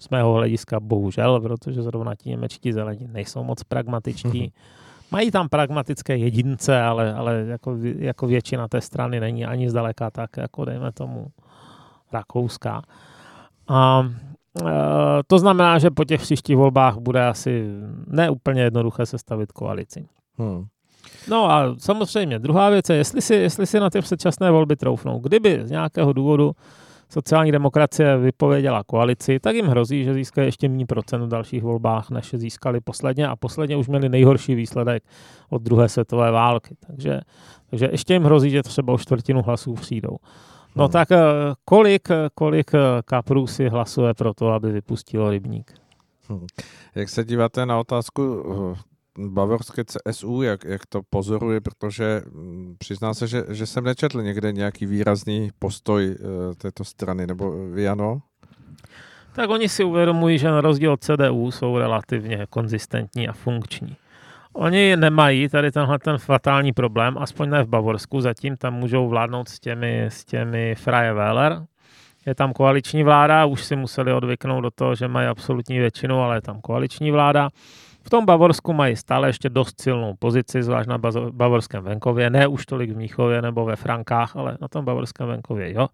z mého hlediska bohužel, protože zrovna ti němečtí zelení nejsou moc pragmatičtí. Mají tam pragmatické jedince, ale, ale jako, jako většina té strany není ani zdaleka tak, jako dejme tomu rakouská. A to znamená, že po těch příštích volbách bude asi neúplně jednoduché sestavit koalici. Hmm. No a samozřejmě druhá věc je, jestli si, jestli si na ty předčasné volby troufnou. Kdyby z nějakého důvodu sociální demokracie vypověděla koalici, tak jim hrozí, že získají ještě méně procent v dalších volbách, než získali posledně a posledně už měli nejhorší výsledek od druhé světové války. Takže, takže ještě jim hrozí, že třeba o čtvrtinu hlasů přijdou. No hmm. tak eh, kolik, kolik eh, kaprů si hlasuje pro to, aby vypustilo rybník? Hmm. Jak se díváte na otázku eh, bavorské CSU, jak, jak to pozoruje, protože mm, přizná se, že, že jsem nečetl někde nějaký výrazný postoj této strany, nebo vy ano? Tak oni si uvědomují, že na rozdíl od CDU jsou relativně konzistentní a funkční. Oni nemají tady tenhle ten fatální problém, aspoň ne v Bavorsku, zatím tam můžou vládnout s těmi, s těmi Freie Wähler. Je tam koaliční vláda, už si museli odvyknout do toho, že mají absolutní většinu, ale je tam koaliční vláda. V tom Bavorsku mají stále ještě dost silnou pozici, zvlášť na bavorském venkově, ne už tolik v Míchově nebo ve Frankách, ale na tom bavorském venkově, jo.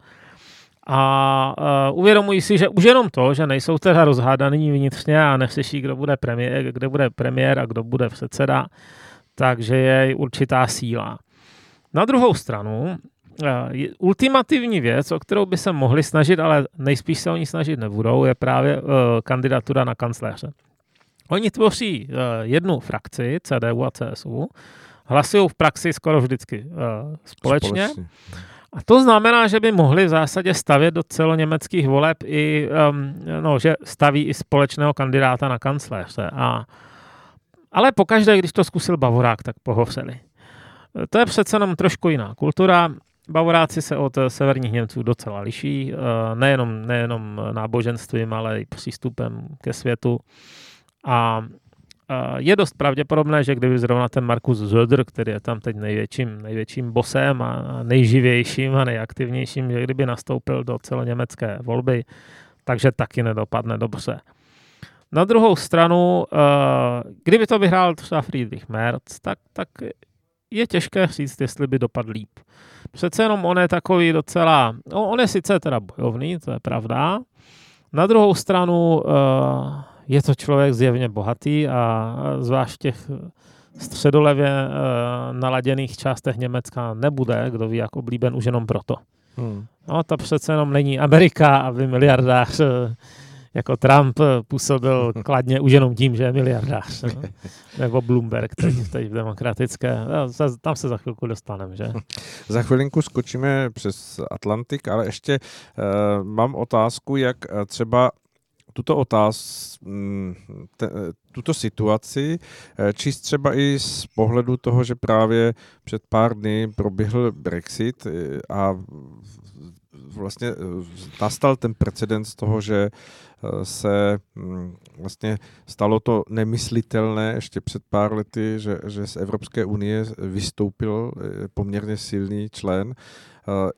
A uh, uvědomují si, že už jenom to, že nejsou teda rozhádaný vnitřně a neslyší, kdo bude premiér, kde bude premiér a kdo bude předseda, takže je určitá síla. Na druhou stranu, uh, ultimativní věc, o kterou by se mohli snažit, ale nejspíš se oni snažit nebudou, je právě uh, kandidatura na kancléře. Oni tvoří uh, jednu frakci, CDU a CSU, hlasují v praxi skoro vždycky uh, společně. společně. A to znamená, že by mohli v zásadě stavět do celoněmeckých voleb i, um, no, že staví i společného kandidáta na kancléře. A, ale pokaždé, když to zkusil Bavorák, tak pohovřeli. To je přece jenom trošku jiná kultura. Bavoráci se od severních Němců docela liší, uh, nejenom, nejenom náboženstvím, ale i přístupem ke světu. A je dost pravděpodobné, že kdyby zrovna ten Markus Zöder, který je tam teď největším, největším bosem a nejživějším a nejaktivnějším, že kdyby nastoupil do celoněmecké volby, takže taky nedopadne dobře. Na druhou stranu, eh, kdyby to vyhrál třeba Friedrich Merz, tak, tak je těžké říct, jestli by dopadl líp. Přece jenom on je takový docela, no, on je sice teda bojovný, to je pravda. Na druhou stranu, uh, je to člověk zjevně bohatý a zvlášť těch středolevě e, naladěných částech Německa nebude, kdo ví, jak oblíben už jenom proto. Hmm. No, to přece jenom není Amerika, aby miliardář e, jako Trump působil [LAUGHS] kladně už jenom tím, že je miliardář. No? [LAUGHS] Nebo Bloomberg teď, teď v demokratické. No, tam se za chvilku dostaneme, že? Za chvilinku skočíme přes Atlantik, ale ještě uh, mám otázku, jak třeba tuto otáz, mm, te, tuto situaci eh, číst třeba i z pohledu toho, že právě před pár dny proběhl Brexit eh, a vlastně eh, nastal ten precedens toho, že se mm, vlastně stalo to nemyslitelné ještě před pár lety, že, že z Evropské unie vystoupil poměrně silný člen.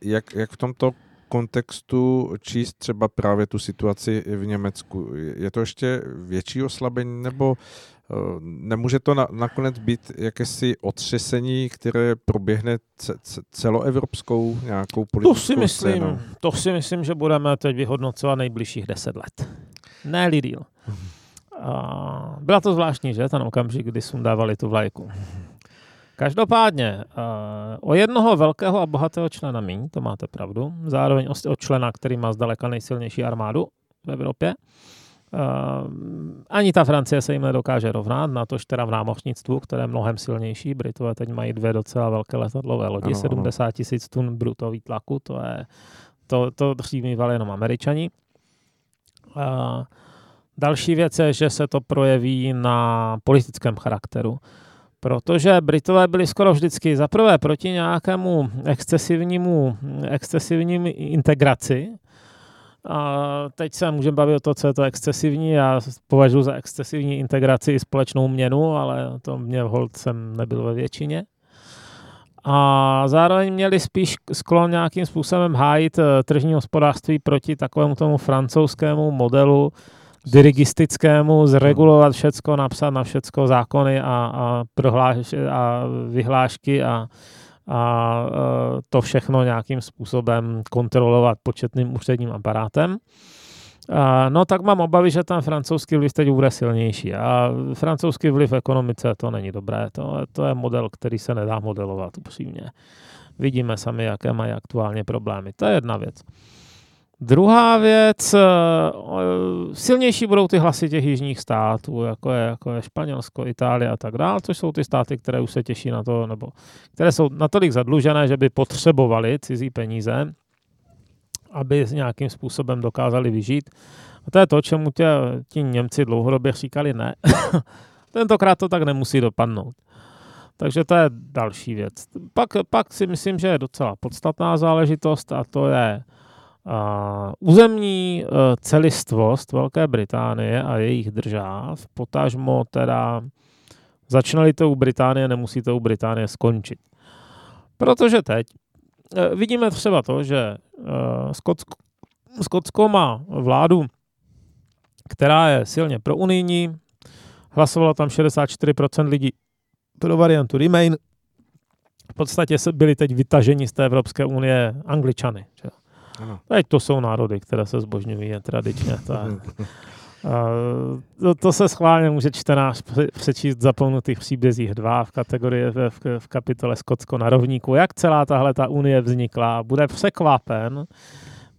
Jak, jak v tomto kontextu číst třeba právě tu situaci v Německu? Je to ještě větší oslabení nebo eh, nemůže to na, nakonec být jakési otřesení, které proběhne celoevropskou nějakou politickou to si myslím, scénou? To si myslím, že budeme teď vyhodnocovat nejbližších deset let. Ne díl. A byla to zvláštní, že, ten okamžik, kdy sundávali tu vlajku. Každopádně, uh, o jednoho velkého a bohatého člena míň, to máte pravdu, zároveň o člena, který má zdaleka nejsilnější armádu v Evropě. Uh, ani ta Francie se jim nedokáže rovnat, na tož teda v námořnictvu, které je mnohem silnější. Britové teď mají dvě docela velké letadlové lodi, ano, 70 tisíc tun brutový tlaku, to je, to, to dřív mývali jenom američani. Uh, další věc je, že se to projeví na politickém charakteru protože Britové byli skoro vždycky zaprvé proti nějakému excesivnímu, excesivním integraci. A teď se můžeme bavit o to, co je to excesivní. Já považuji za excesivní integraci i společnou měnu, ale to mě hold jsem nebyl ve většině. A zároveň měli spíš sklon nějakým způsobem hájit eh, tržní hospodářství proti takovému tomu francouzskému modelu, dirigistickému zregulovat všecko, napsat na všecko zákony a, a, prohláš, a vyhlášky a, a to všechno nějakým způsobem kontrolovat početným úředním aparátem. A, no tak mám obavy, že ten francouzský vliv teď bude silnější. A francouzský vliv v ekonomice to není dobré. To, to je model, který se nedá modelovat upřímně. Vidíme sami, jaké mají aktuálně problémy. To je jedna věc. Druhá věc, eh, silnější budou ty hlasy těch jižních států, jako je, jako je Španělsko, Itálie a tak dále, což jsou ty státy, které už se těší na to, nebo které jsou natolik zadlužené, že by potřebovali cizí peníze, aby nějakým způsobem dokázali vyžít. A to je to, čemu tě, ti Němci dlouhodobě říkali ne. [COUGHS] Tentokrát to tak nemusí dopadnout. Takže to je další věc. Pak, pak si myslím, že je docela podstatná záležitost a to je územní uh, celistvost Velké Británie a jejich držáv, potažmo teda začnali to u Británie, nemusí to u Británie skončit. Protože teď uh, vidíme třeba to, že uh, Skotsko, Skotsko má vládu, která je silně pro unijní, hlasovalo tam 64% lidí pro variantu Remain. V podstatě byli teď vytaženi z té Evropské unie Angličany. Že? Ano. Teď to jsou národy, které se zbožňují tradičně. Tak. [LAUGHS] to, to se schválně může čtenář přečíst zapomenutých příbězích dva v kategorii v, v, v kapitole Skotsko na rovníku, jak celá tahle ta unie vznikla. Bude překvapen,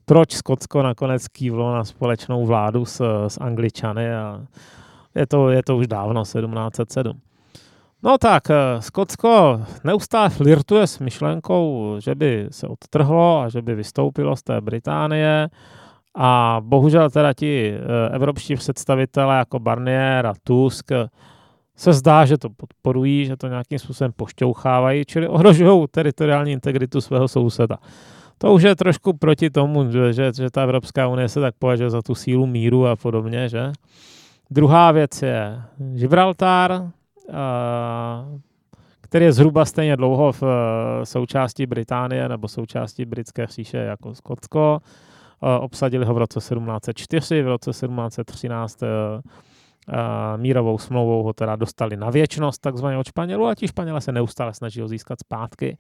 proč Skotsko nakonec kývlo na společnou vládu s, s Angličany a je to, je to už dávno, 1707. No tak, eh, Skotsko neustále flirtuje s myšlenkou, že by se odtrhlo a že by vystoupilo z té Británie a bohužel teda ti eh, evropští představitelé jako Barnier a Tusk se zdá, že to podporují, že to nějakým způsobem pošťouchávají, čili ohrožují teritoriální integritu svého souseda. To už je trošku proti tomu, že, že ta Evropská unie se tak považuje za tu sílu míru a podobně, že? Druhá věc je Gibraltar, který je zhruba stejně dlouho v eh, součásti Británie nebo součásti britské říše jako Skotsko. Eh, obsadili ho v roce 1704, v roce 1713 eh, mírovou smlouvou ho teda dostali na věčnost takzvaně od Španělů a ti Španělé se neustále snaží ho získat zpátky.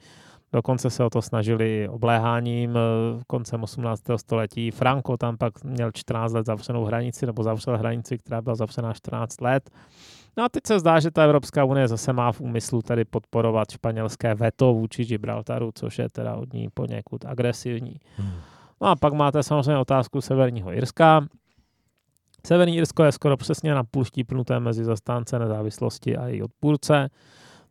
Dokonce se o to snažili obléháním v koncem 18. století. Franco tam pak měl 14 let zavřenou hranici, nebo zavřel hranici, která byla zavřená 14 let. No a teď se zdá, že ta Evropská unie zase má v úmyslu tady podporovat španělské veto vůči Gibraltaru, což je teda od ní poněkud agresivní. Hmm. No a pak máte samozřejmě otázku Severního Irska. Severní Irsko je skoro přesně na půl štípnuté mezi zastánce nezávislosti a její odpůrce.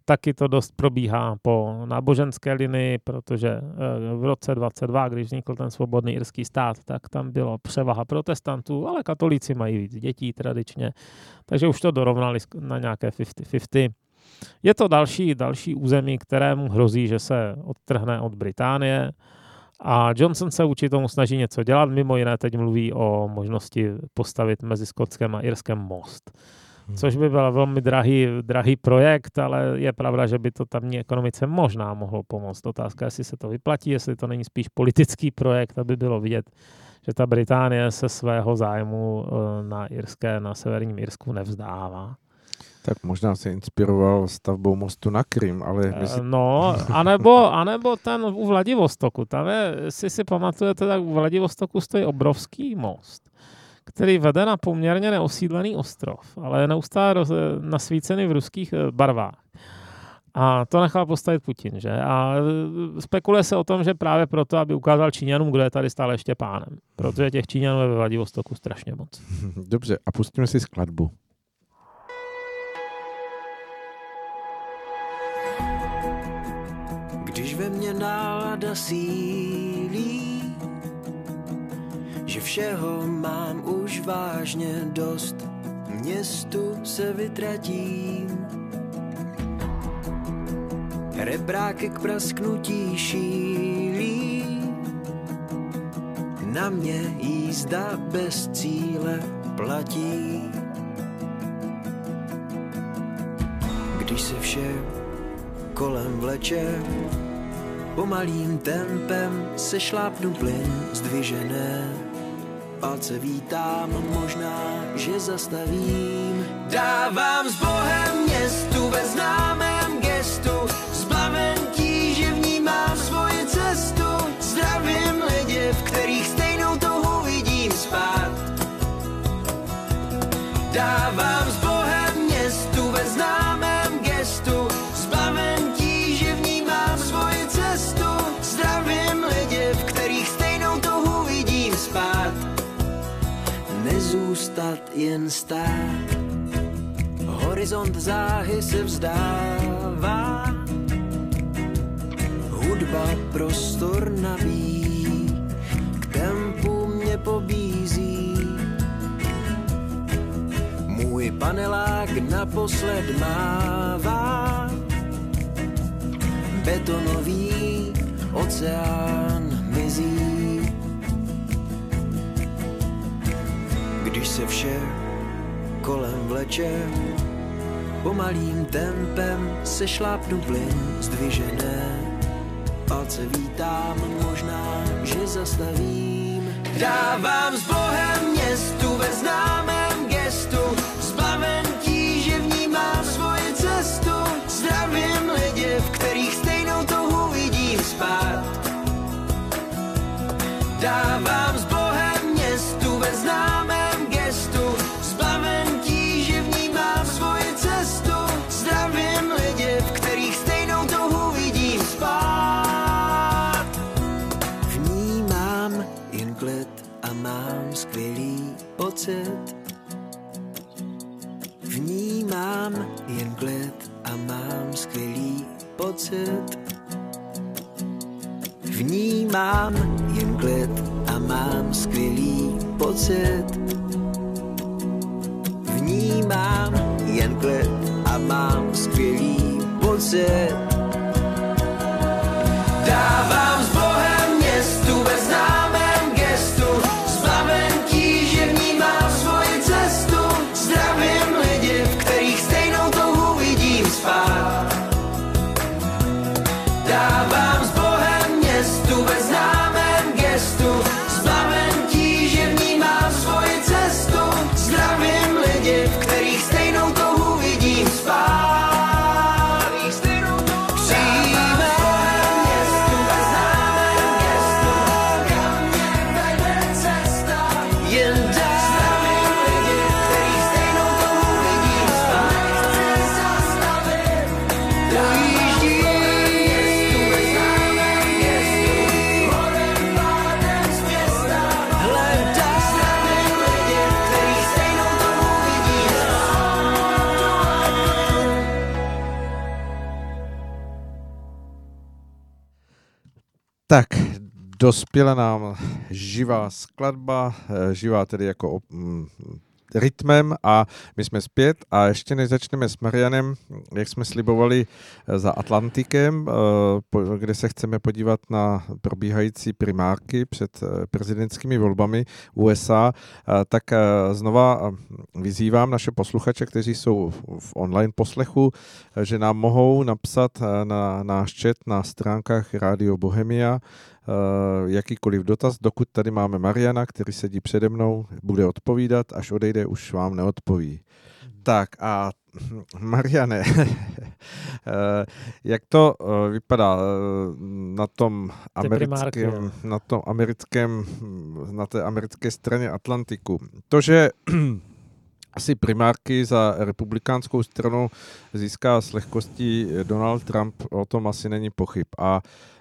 Taky to dost probíhá po náboženské linii, protože eh, v roce 22, když vznikl ten svobodný irský stát, tak tam bylo převaha protestantů, ale katolíci mají víc dětí tradičně, takže už to dorovnali na nějaké 50-50. Je to další, další území, kterému hrozí, že se odtrhne od Británie. A Johnson se určitě tomu snaží něco dělat, mimo jiné teď mluví o možnosti postavit mezi Skotskem a Irskem most. Hmm. což by byl velmi drahý, drahý projekt, ale je pravda, že by to tamní ekonomice možná mohlo pomoct. Otázka, jestli se to vyplatí, jestli to není spíš politický projekt, aby bylo vidět, že ta Británie se svého zájmu eh, na Irské, na severním Irsku nevzdává. Tak možná se inspiroval stavbou mostu na Krym, ale... Eh, Mysl... No, anebo, anebo ten u Vladivostoku. Tam je, jestli si pamatujete, tak u Vladivostoku stojí obrovský most který vede na poměrně neosídlený ostrov, ale je neustále roz, nasvícený v ruských eh, barvách. A to nechal postavit Putin, že? A eh, spekuluje se o tom, že právě proto, aby ukázal Číňanům, kdo je tady stále ještě pánem. Protože těch Číňanů je ve Vladivostoku strašně moc. [LAUGHS] Dobře, a pustíme si skladbu. Když ve mně nálada sílí, že všeho mám už vážně dost, městu se vytratím. Rebráky k prasknutí šílí, na mě jízda bez cíle platí. Když se vše kolem vleče, pomalým tempem se šlápnu plyn zdvižené palce vítám, možná, že zastavím. Dávám s Bohem městu ve známém gestu, zbaven tíže vnímám svoji cestu. Zdravím lidi, v kterých stejnou touhu vidím spát. Dávám nezůstat jen stát. Horizont záhy se vzdává, hudba prostor naví, k tempu mě pobízí. Můj panelák naposled mává. Betonový oceán mizí. Když se vše kolem vleče, pomalým tempem se šlápnu plyn zdvižené. Palce vítám, možná, že zastavím. Dávám s Bohem městu ve známém gestu, zbaven tíže vnímám svoji cestu. Zdravím lidi, v kterých stejnou touhu vidím spát. Dávám s pocit. Vnímám jen klid a mám skvělý pocit. Vnímám jen klid a mám skvělý pocit. Vnímám jen klid a mám skvělý pocit. Dávám s dospěla nám živá skladba, eh, živá tedy jako rytmem a my jsme zpět. A ještě než začneme s Marianem, jak jsme slibovali eh, za Atlantikem, eh, kde se chceme podívat na probíhající primárky před prezidentskými volbami USA, tak znova vyzývám naše posluchače, kteří jsou v- online poslechu, že nám mohou napsat na náš chat na stránkách Radio Bohemia jakýkoliv dotaz, dokud tady máme Mariana, který sedí přede mnou, bude odpovídat, až odejde, už vám neodpoví. Tak a [LAUGHS] Mariane, [LAUGHS] eh, jak to eh, vypadá eh, na tom americkém, na tom americkém, na té americké straně Atlantiku? To, že [CLEARS THROAT] asi primárky za republikánskou stranu získá s lehkostí Donald Trump, o tom asi není pochyb. A Uh,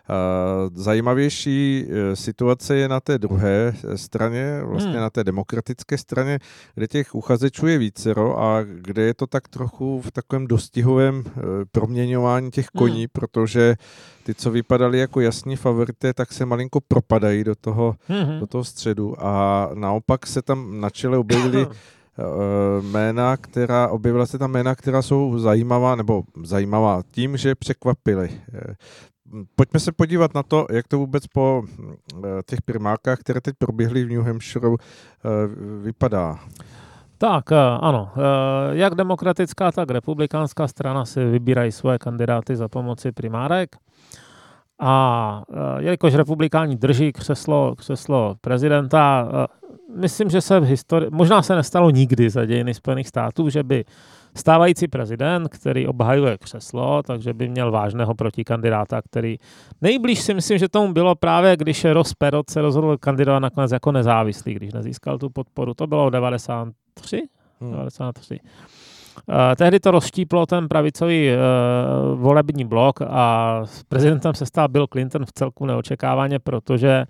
zajímavější uh, situace je na té druhé straně, vlastně Hmm. na té demokratické straně, kde těch uchazečů je vícero a kde je to tak trochu v takovém dostihovém uh, proměňování těch koní, protože ty, co vypadali jako jasní favorité, tak se malinko propadají do toho, Mhm. do toho středu a naopak se tam na čele objevily [COUGHS] jména, která, objevila se tam jména, která jsou zajímavá, nebo zajímavá tím, že překvapily. Pojďme se podívat na to, jak to vůbec po eh, těch primárkách, které teď proběhly v New Hampshire, eh, vypadá. Tak, eh, ano. Jak demokratická, tak republikánská strana si vybírají svoje kandidáty za pomoci primárek. A jelikož republikáni drží křeslo, křeslo prezidenta, myslím, že se v historii, možná se nestalo nikdy za dějiny Spojených států, že by stávající prezident, který obhajuje křeslo, takže by měl vážného protikandidáta, který nejblíž si myslím, že tomu bylo právě, když Ross Perot se rozhodl kandidovat nakonec jako nezávislý, když nezískal tu podporu. To bylo 93? Hmm. 93. Uh, tehdy to rozštíplo ten pravicový uh, volební blok a s prezidentem se stal Bill Clinton v celku neočekávaně, protože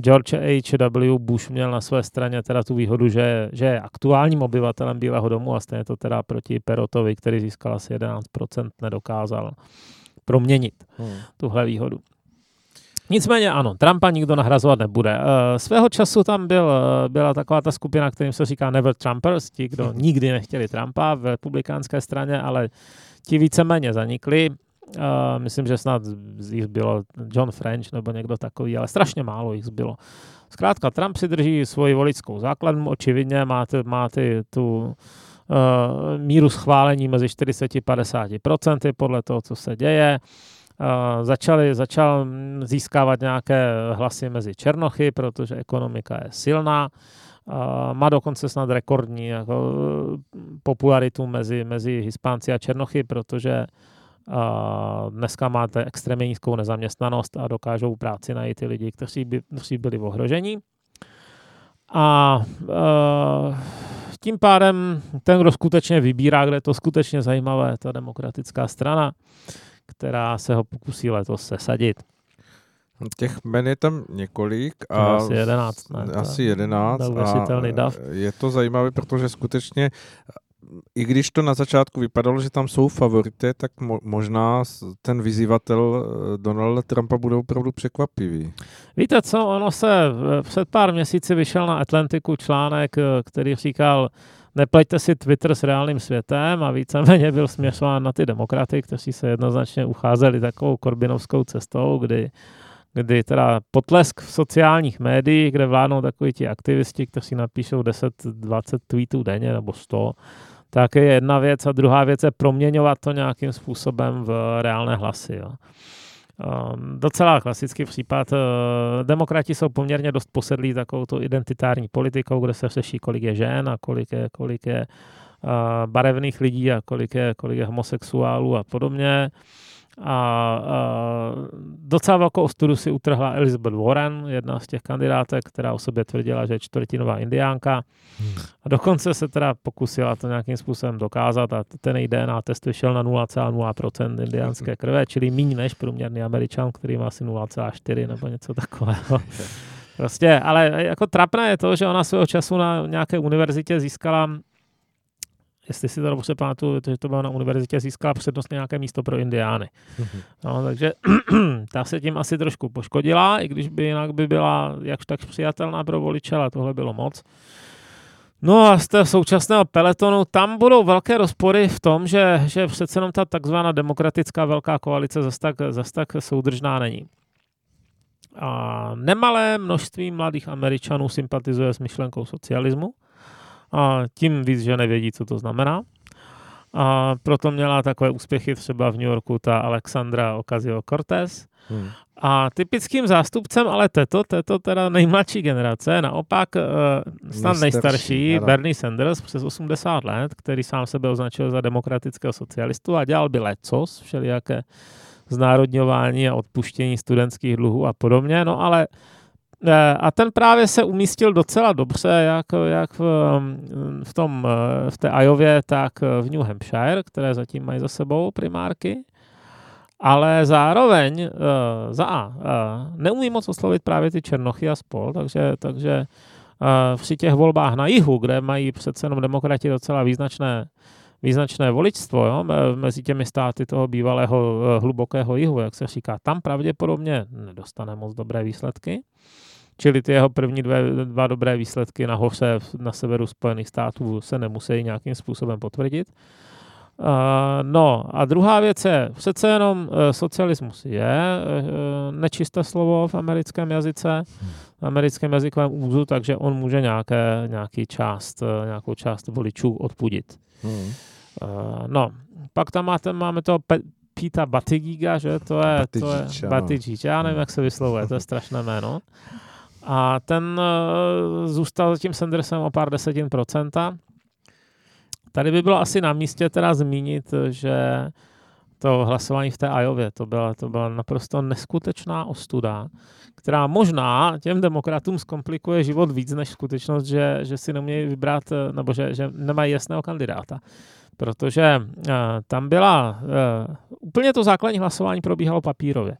George H.W. Bush měl na své straně teda tu výhodu, že, že je aktuálním obyvatelem Bílého domu a stejně to teda proti Perotovi, který získal asi 11%, nedokázal proměnit Hmm. tuhle výhodu. Nicméně ano, Trumpa nikdo nahrazovat nebude. Uh, svého času tam byl, eh, byla taková ta skupina, kterým se říká Never Trumpers, ti, kdo nikdy nechtěli Trumpa v republikánské straně, ale ti víceméně zanikli. Uh, myslím, že snad jich bylo John French nebo někdo takový, ale strašně málo jich zbylo. Zkrátka, Trump si drží svoji voličskou základnu, očividně má, ty, má ty, tu uh, míru schválení mezi 40-50% podle toho, co se děje. Uh, začali, začal získávat nějaké hlasy mezi Černochy, protože ekonomika je silná. Uh, má dokonce snad rekordní jako, popularitu mezi, mezi Hispánci a Černochy, protože uh, dneska máte extrémně nízkou nezaměstnanost a dokážou práci najít ty lidi, kteří, by, kteří byli v ohrožení. A uh, tím pádem ten, kdo skutečně vybírá, kde je to skutečně zajímavé, ta demokratická strana, která se ho pokusí letos sesadit. Těch men je tam několik. A asi jedenáct, ne? Asi jedenáct. A dav. je to zajímavé, protože skutečně i když to na začátku vypadalo, že tam jsou favority, tak mo- možná ten vyzývatel eh, Donalda Trumpa bude opravdu překvapivý. Víte co, ono se před pár měsíci vyšel na Atlantiku článek, eh, který říkal, nepleťte si Twitter s reálným světem a víceméně byl směřován na ty demokraty, kteří se jednoznačně ucházeli takovou korbinovskou cestou, kdy kdy teda potlesk v sociálních médiích, kde vládnou takoví ti aktivisti, kteří napíšou 10-20 tweetů denně nebo 100, tak je jedna věc a druhá věc je proměňovat to nějakým způsobem v reálné hlasy. Jo. Um, docela klasický případ. Uh, demokrati jsou poměrně dost posedlí takovou to identitární politikou, kde se řeší, kolik je žen a kolik je, kolik je uh, barevných lidí a kolik je, kolik je homosexuálů a podobně. A, a docela velkou ostudu si utrhla Elizabeth Warren, jedna z těch kandidátek, která o sobě tvrdila, že je čtvrtinová indiánka. Hmm. A dokonce se teda pokusila to nějakým způsobem dokázat a ten její DNA test vyšel na 0,0% indiánské [LAUGHS] krve, čili méně než průměrný američan, který má asi 0,4 nebo něco takového. [LAUGHS] Prostě, ale jako trapné je to, že ona svého času na nějaké univerzitě získala jestli si to dobře pamatuju, že to bylo na univerzitě, získala přednostně nějaké místo pro indiány. Mm-hmm. No, takže [CLEARS THROAT] ta se tím asi trošku poškodila, i když by jinak by byla jakž tak přijatelná pro voliče, ale tohle bylo moc. No a z té současného peletonu tam budou velké rozpory v tom, že, že přece jenom ta takzvaná demokratická velká koalice zase tak, zas tak soudržná není. A nemalé množství mladých Američanů sympatizuje s myšlenkou socialismu, a tím víc, že nevědí, co to znamená. A proto měla takové úspěchy třeba v New Yorku ta Alexandra Ocasio-Cortez. Hmm. A typickým zástupcem ale této, této teda nejmladší generace, naopak uh, snad nejstarší, ano. Bernie Sanders přes 80 let, který sám sebe označil za demokratického socialistu a dělal by lecos, všelijaké znárodňování a odpuštění studentských dluhů a podobně, no ale uh, a ten právě se umístil docela dobře, jak, jak v, v, tom, eh, v té Ajově, tak v New Hampshire, které zatím mají za sebou primárky. Ale zároveň uh, za A, uh, neumí moc oslovit právě ty Černochy a spol, takže, takže uh, při těch volbách na jihu, kde mají přece jenom demokrati docela význačné, význačné voličstvo jo, mezi těmi státy toho bývalého hlubokého jihu, jak se říká, tam pravděpodobně nedostane moc dobré výsledky. Čili ty jeho první dvě, dva dobré výsledky na hoře na severu Spojených států se nemusí nějakým způsobem potvrdit. Uh, no a druhá věc je, přece jenom uh, socialismus je uh, nečisté slovo v americkém jazyce, v americkém jazykovém úzu, takže on může nějaké, nějaký část, uh, nějakou část voličů odpudit. Hmm. No, pak tam máte, máme toho Pe- Pita Batigiga, že to je, Batigič, to je Batigič, já nevím, jak se vyslovuje, to je [LAUGHS] strašné jméno. A ten uh, zůstal za tím Sandersem o pár desetin procenta. Tady by bylo asi na místě teda zmínit, že to hlasování v té Ajově, to byla, to byla naprosto neskutečná ostuda, která možná těm demokratům zkomplikuje život víc než skutečnost, že, že si nemějí vybrat, nebo že, že nemají jasného kandidáta. Protože uh, tam byla, uh, úplně to základní hlasování probíhalo papírově.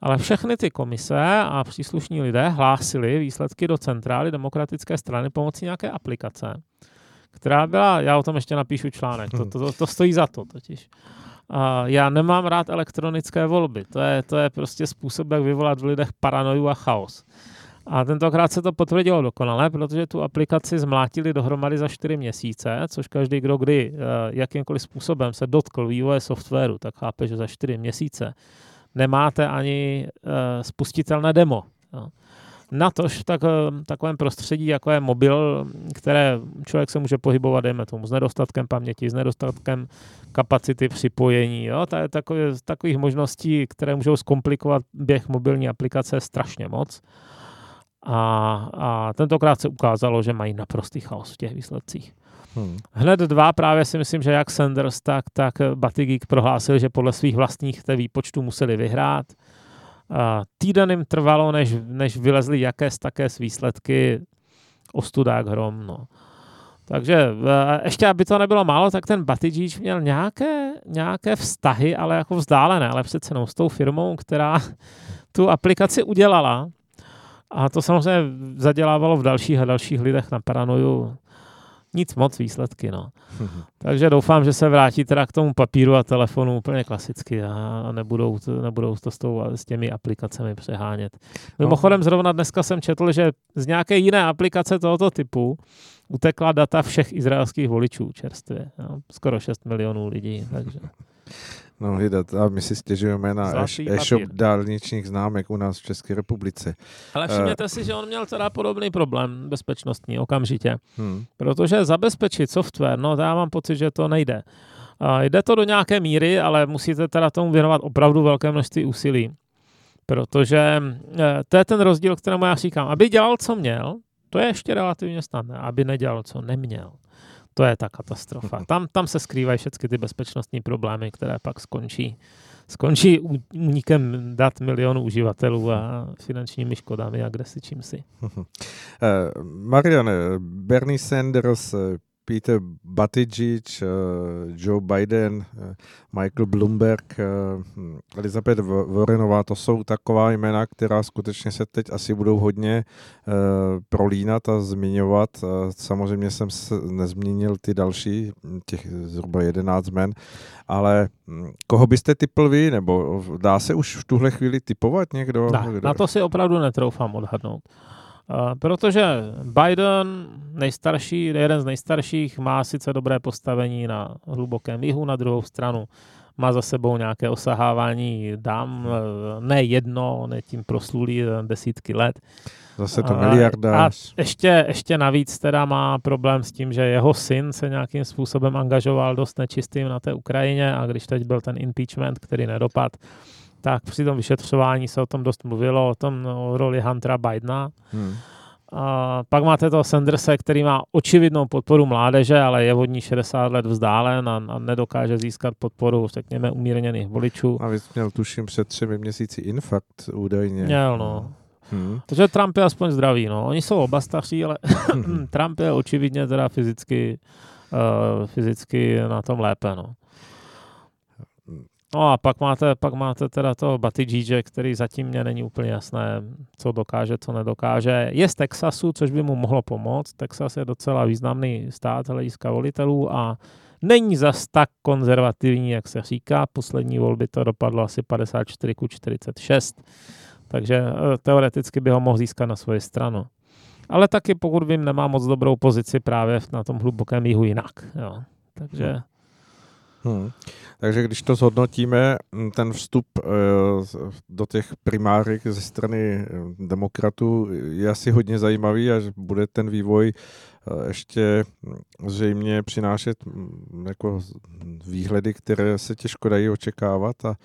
Ale všechny ty komise a příslušní lidé hlásili výsledky do centrály demokratické strany pomocí nějaké aplikace, která byla, já o tom ještě napíšu článek, to, to, to, to stojí za to totiž. A já nemám rád elektronické volby. To je, to je prostě způsob, jak vyvolat v lidech paranoju a chaos. A tentokrát se to potvrdilo dokonale, protože tu aplikaci zmlátili dohromady za 4 měsíce, což každý, kdo kdy eh, jakýmkoliv způsobem se dotkl vývoje softwaru, tak chápe, že za 4 měsíce nemáte ani uh, spustitelné demo. Natož tak, eh, takovém prostředí, jako je mobil, které člověk se může pohybovat, dejme tomu, s nedostatkem paměti, s nedostatkem kapacity připojení. Jo? To je takové, takových možností, které můžou zkomplikovat běh mobilní aplikace strašně moc. A, a tentokrát se ukázalo, že mají naprostý chaos v těch výsledcích. Hmm. Hned dva právě si myslím, že jak Sanders, tak, tak Batigik prohlásil, že podle svých vlastních výpočtů museli vyhrát. Týden jim trvalo, než, než vylezly jaké také z výsledky ostudák hrom. No. Takže ještě, aby to nebylo málo, tak ten Batigič měl nějaké, nějaké vztahy, ale jako vzdálené, ale přece s tou firmou, která tu aplikaci udělala. A to samozřejmě zadělávalo v dalších a dalších lidech na paranoju nic moc výsledky. No. Takže doufám, že se vrátí teda k tomu papíru a telefonu úplně klasicky a nebudou, nebudou to s, tou, s těmi aplikacemi přehánět. Mimochodem zrovna dneska jsem četl, že z nějaké jiné aplikace tohoto typu utekla data všech izraelských voličů čerstvě. No, skoro 6 milionů lidí. Takže. [LAUGHS] No, hydat. A my si stěžujeme na e-shop dálničních známek u nás v České republice. Ale všimněte uh, si, že on měl teda podobný problém bezpečnostní okamžitě. Hmm. Protože zabezpečit software, no já mám pocit, že to nejde. Uh, jde to do nějaké míry, ale musíte teda tomu věnovat opravdu velké množství úsilí. Protože uh, to je ten rozdíl, kterému já říkám. Aby dělal, co měl, to je ještě relativně snadné. Aby nedělal, co neměl to je ta katastrofa. Tam, tam se skrývají všechny ty bezpečnostní problémy, které pak skončí skončí únikem dat milionů uživatelů a finančními škodami a kde si čím si. Uh, Marian, Bernie Sanders Peter Buttigieg, eh, Joe Biden, eh, Michael Bloomberg, eh, Elizabeth Warrenová, to jsou taková jména, která skutečně se teď asi budou hodně prolínat a zmiňovat. Samozřejmě jsem se nezmínil ty další, těch zhruba 11 men, ale hm, koho byste typl vy, nebo dá se už v tuhle chvíli typovat někdo? Na, na to si opravdu netroufám odhadnout. Protože Biden, nejstarší, jeden z nejstarších, má sice dobré postavení na hlubokém jihu, na druhou stranu má za sebou nějaké osahávání dám, ne jedno, ne tím proslulý desítky let. Zase to miliarda. A ještě, ještě navíc teda má problém s tím, že jeho syn se nějakým způsobem angažoval dost nečistým na té Ukrajině a když teď byl ten impeachment, který nedopad, tak při tom vyšetřování se o tom dost mluvilo, o tom o roli Huntera Bidena. Hmm. A pak máte toho Sandersa, který má očividnou podporu mládeže, ale je od ní 60 let vzdálen a, a nedokáže získat podporu, řekněme, umírněných voličů. A vy měl, tuším, před třemi měsíci infarkt údajně. Měl, no. Hmm. Takže Trump je aspoň zdravý, no. Oni jsou oba staří, ale [CLEARS THROAT] Trump je očividně teda fyzicky, uh, fyzicky na tom lépe, no. No a pak máte, pak máte teda toho Batidžíže, který zatím mě není úplně jasné, co dokáže, co nedokáže. Je z Texasu, což by mu mohlo pomoct. Texas je docela významný stát hlediska volitelů a není zas tak konzervativní, jak se říká. Poslední volby to dopadlo asi 54 ku 46, takže eh, teoreticky by ho mohl získat na svoji stranu. Ale taky, pokud vím, nemá moc dobrou pozici právě na tom hlubokém jihu jinak. Jo. Takže... Hmm. Takže když to zhodnotíme, ten vstup eh, do těch primárek ze strany eh, demokratů je asi hodně zajímavý a bude ten vývoj ještě mm, zřejmě přinášet mm, jako výhledy, které se těžko dají očekávat a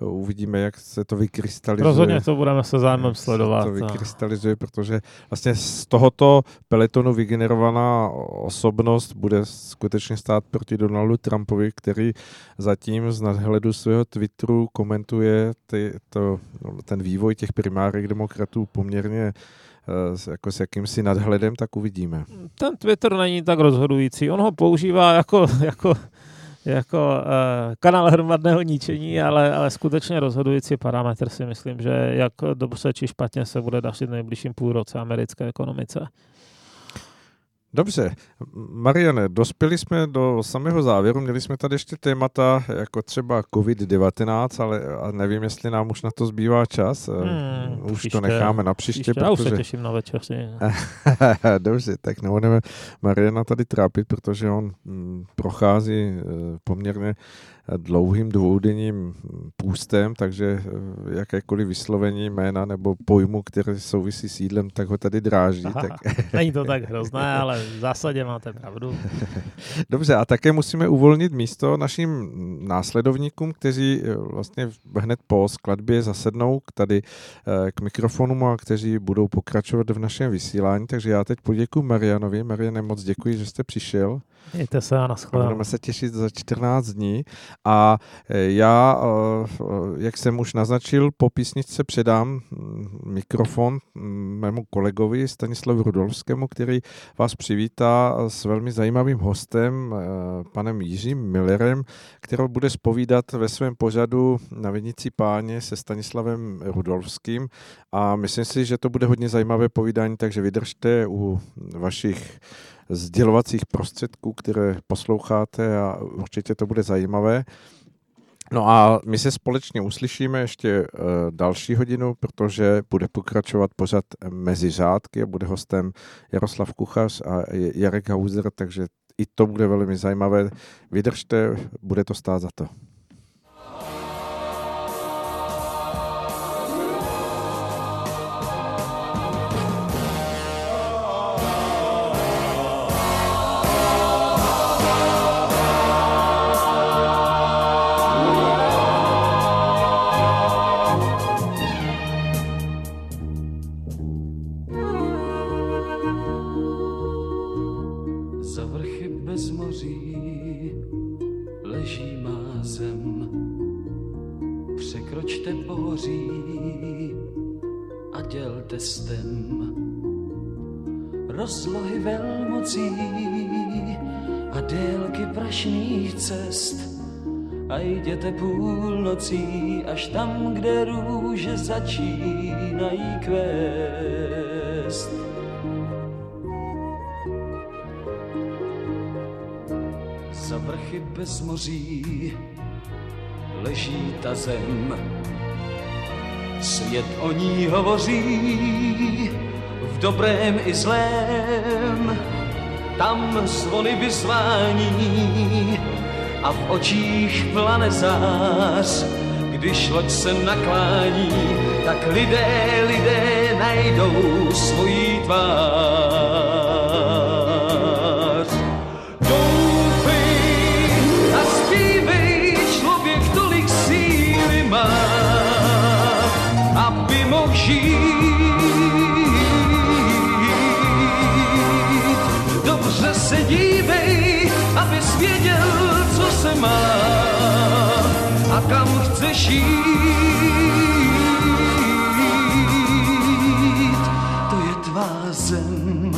uvidíme, jak se to vykrystalizuje. Rozhodně to budeme se zájmem sledovat. Se to vykrystalizuje, protože vlastně z tohoto peletonu vygenerovaná osobnost bude skutečně stát proti Donaldu Trumpovi, který zatím z nadhledu svého Twitteru komentuje ty, to, ten vývoj těch primárek demokratů poměrně eh, jako s jakýmsi nadhledem, tak uvidíme. Ten Twitter není tak rozhodující. On ho používá jako, [LAUGHS] jako jako uh, kanál hromadného ničení, ale, ale skutečně rozhodující parametr si myslím, že jak dobře či špatně se bude dařit nejbližším půlroce americké ekonomice. Dobře, Mariane, dospěli jsme do samého závěru, měli jsme tady ještě témata jako třeba COVID-19, ale nevím, jestli nám už na to zbývá čas. Hmm, už příště, to necháme na příště. příště protože... Já už se těším na večeři. [LAUGHS] Dobře, tak nebudeme Mariana tady trápit, protože on hm, prochází eh, poměrně dlouhým dvoudenním půstem, takže eh, jakékoliv vyslovení jména nebo pojmu, které souvisí s jídlem, tak ho tady dráží. Aha, tak... [LAUGHS] Není to tak hrozné, ale v zásadě máte pravdu. [LAUGHS] Dobře, a také musíme uvolnit místo našim následovníkům, kteří eh, vlastně hned po skladbě zasednou k tady eh, k mikrofonu a kteří budou pokračovat v našem vysílání. Takže já teď poděkuji Marianovi. Mariane, moc děkuji, že jste přišel. Mějte se a naschledanou. Budeme se těšit za 14 dní. A e, já, e, e, jak jsem už naznačil, po písničce předám mm, mikrofon mm, mému kolegovi Stanislavu Rudolskému, který vás přivítá s velmi zajímavým hostem, panem Jiřím Millerem, který bude spovídat ve svém pořadu na Vinici páně se Stanislavem Rudolským a myslím si, že to bude hodně zajímavé povídání, takže vydržte u vašich sdělovacích prostředků, které posloucháte a určitě to bude zajímavé. No a my se společně uslyšíme ještě uh, další hodinu, protože bude pokračovat pořad mezi řádky a bude hostem Jaroslav Kuchař a Jarek Hauser, takže i to bude velmi zajímavé. Vydržte, bude to stát za to. Jděte půlnocí až tam, kde růže začínají kvést. Za vrchy bez moří leží ta zem, svět o ní hovoří v dobrém i zlém, tam zvony vyzvání a v očích plane zář. Když loď se naklání, tak lidé, lidé najdou svojí tvář. Má a kam chceš jít. To je tvá zem,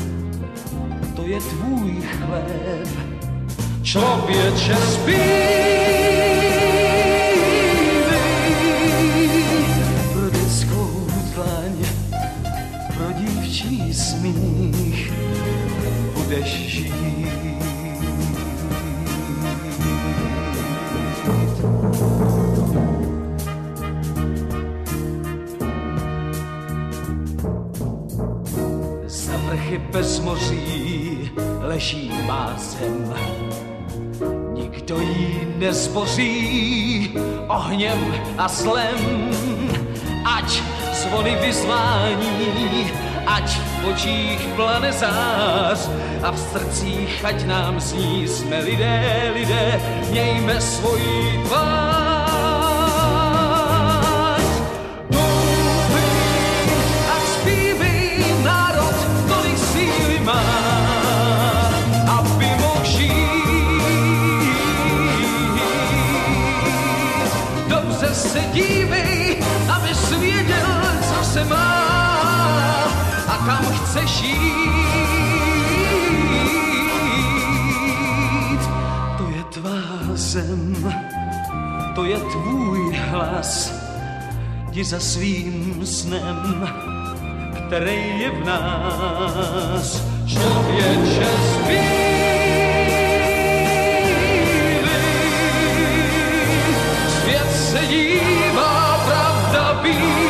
to je tvůj chléb. Člověče zpívej bez moří leží má zem. Nikdo jí nezboří ohněm a slem. Ať zvony vyzvání, ať v očích plane zář a v srdcích ať nám zní jsme lidé, lidé, mějme svoji tvář. Se dívej, aby věděl, co se má a kam chceš jít. To je tvá zem, to je tvůj hlas, jdi za svým snem, který je v nás. Člověče zpívej, se dívá, pravda bývá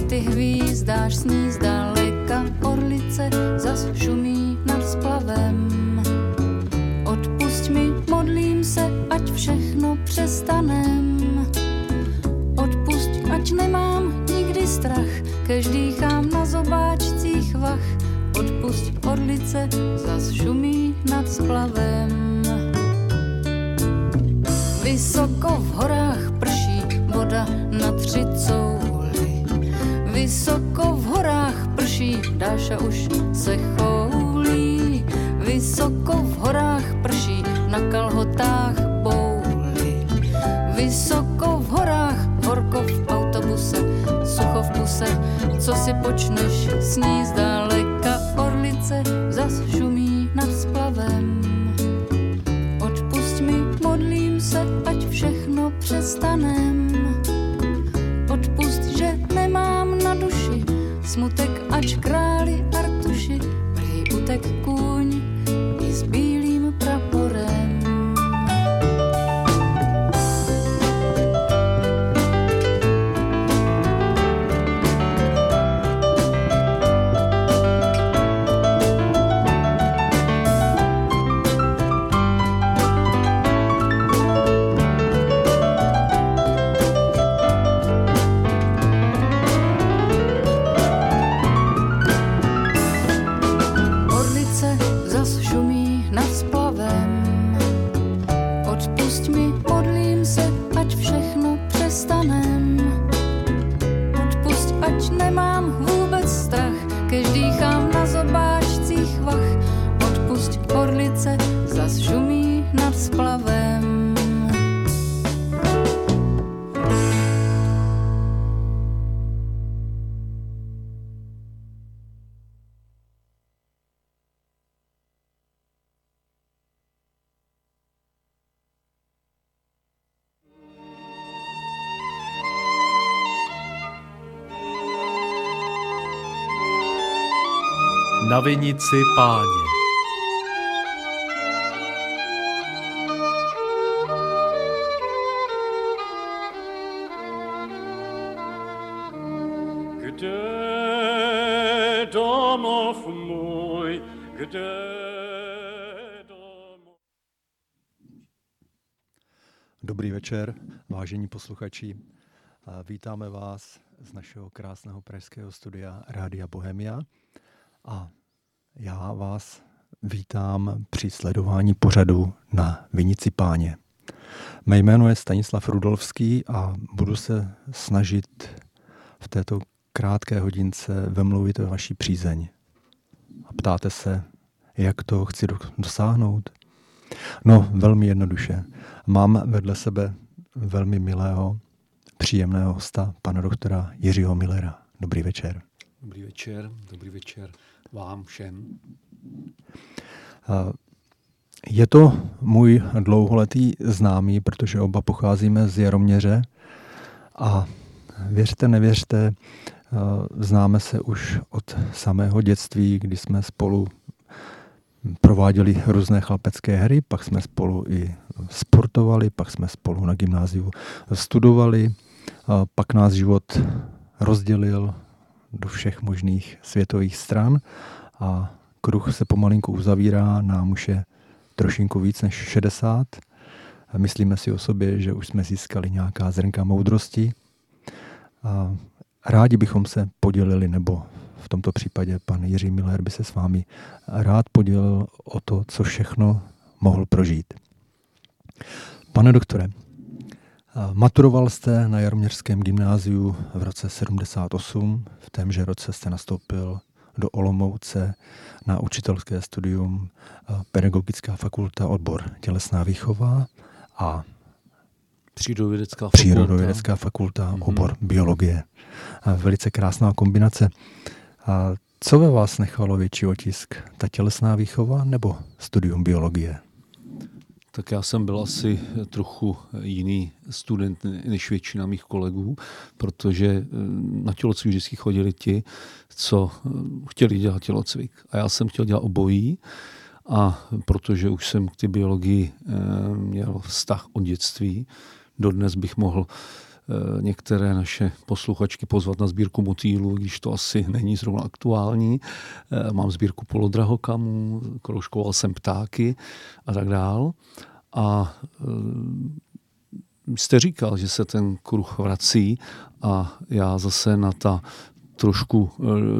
ty hvízdáš sní zdaleka. Orlice zas šumí nad splavem. Odpusť mi, modlím se, ať všechno přestanem. Odpusť, ať nemám nikdy strach, kež dýchám na zobáčcích vach. Odpusť, orlice zas šumí nad splavem. Vysoko v horách prší voda na tři couly. Vysoko v horách prší, Dáša už se choulí. Vysoko v horách prší, na kalhotách bouly. Vysoko v horách, horko v autobuse, sucho v puse. Co si počneš, sní Na vinici páně. Kde domov můj, kde domov Dobrý večer, vážení posluchači. Vítáme vás z našeho krásného pražského studia Rádia Bohemia a já vás vítám při sledování pořadu na Vinici páně. Mé jméno je Stanislav Rudolfský a budu se snažit v této krátké hodince vemluvit ve vaší přízeň. A ptáte se, jak to chci do- dosáhnout? No, velmi jednoduše. Mám vedle sebe velmi milého, příjemného hosta, pana doktora Jiřího Millera. Dobrý večer. Dobrý večer, dobrý večer vám všem. Je to můj dlouholetý známý, protože oba pocházíme z Jaroměře a věřte, nevěřte, známe se už od samého dětství, kdy jsme spolu prováděli různé chlapecké hry, pak jsme spolu i sportovali, pak jsme spolu na gymnáziu studovali, pak nás život rozdělil do všech možných světových stran a kruh se pomalinku uzavírá, nám už je trošinku víc než 60. Myslíme si o sobě, že už jsme získali nějaká zrnka moudrosti. A rádi bychom se podělili, nebo v tomto případě pan Jiří Miller by se s vámi rád podělil o to, co všechno mohl prožít. Pane doktore, maturoval jste na Jaroměřském gymnáziu v roce 78. V témže roce jste nastoupil do Olomouce na učitelské studium Pedagogická fakulta odbor tělesná výchova a Přírodovědecká fakulta, Přírodovědecká fakulta mm-hmm. obor biologie. A velice krásná kombinace. A co ve vás nechalo větší otisk? Ta tělesná výchova nebo studium biologie? Tak já jsem byl asi trochu jiný student než většina mých kolegů, protože eh, na tělocvik vždycky chodili ti, co eh, chtěli dělat tělocvik. A já jsem chtěl dělat obojí. A protože už jsem k té biologii eh, měl vztah od dětství, dodnes bych mohl některé naše posluchačky pozvat na sbírku motýlů, když to asi není zrovna aktuální. Eh, mám sbírku polodrahokamů, kroužkoval jsem ptáky a tak dál. A eh, jste říkal, že se ten kruh vrací a já zase na ta trošku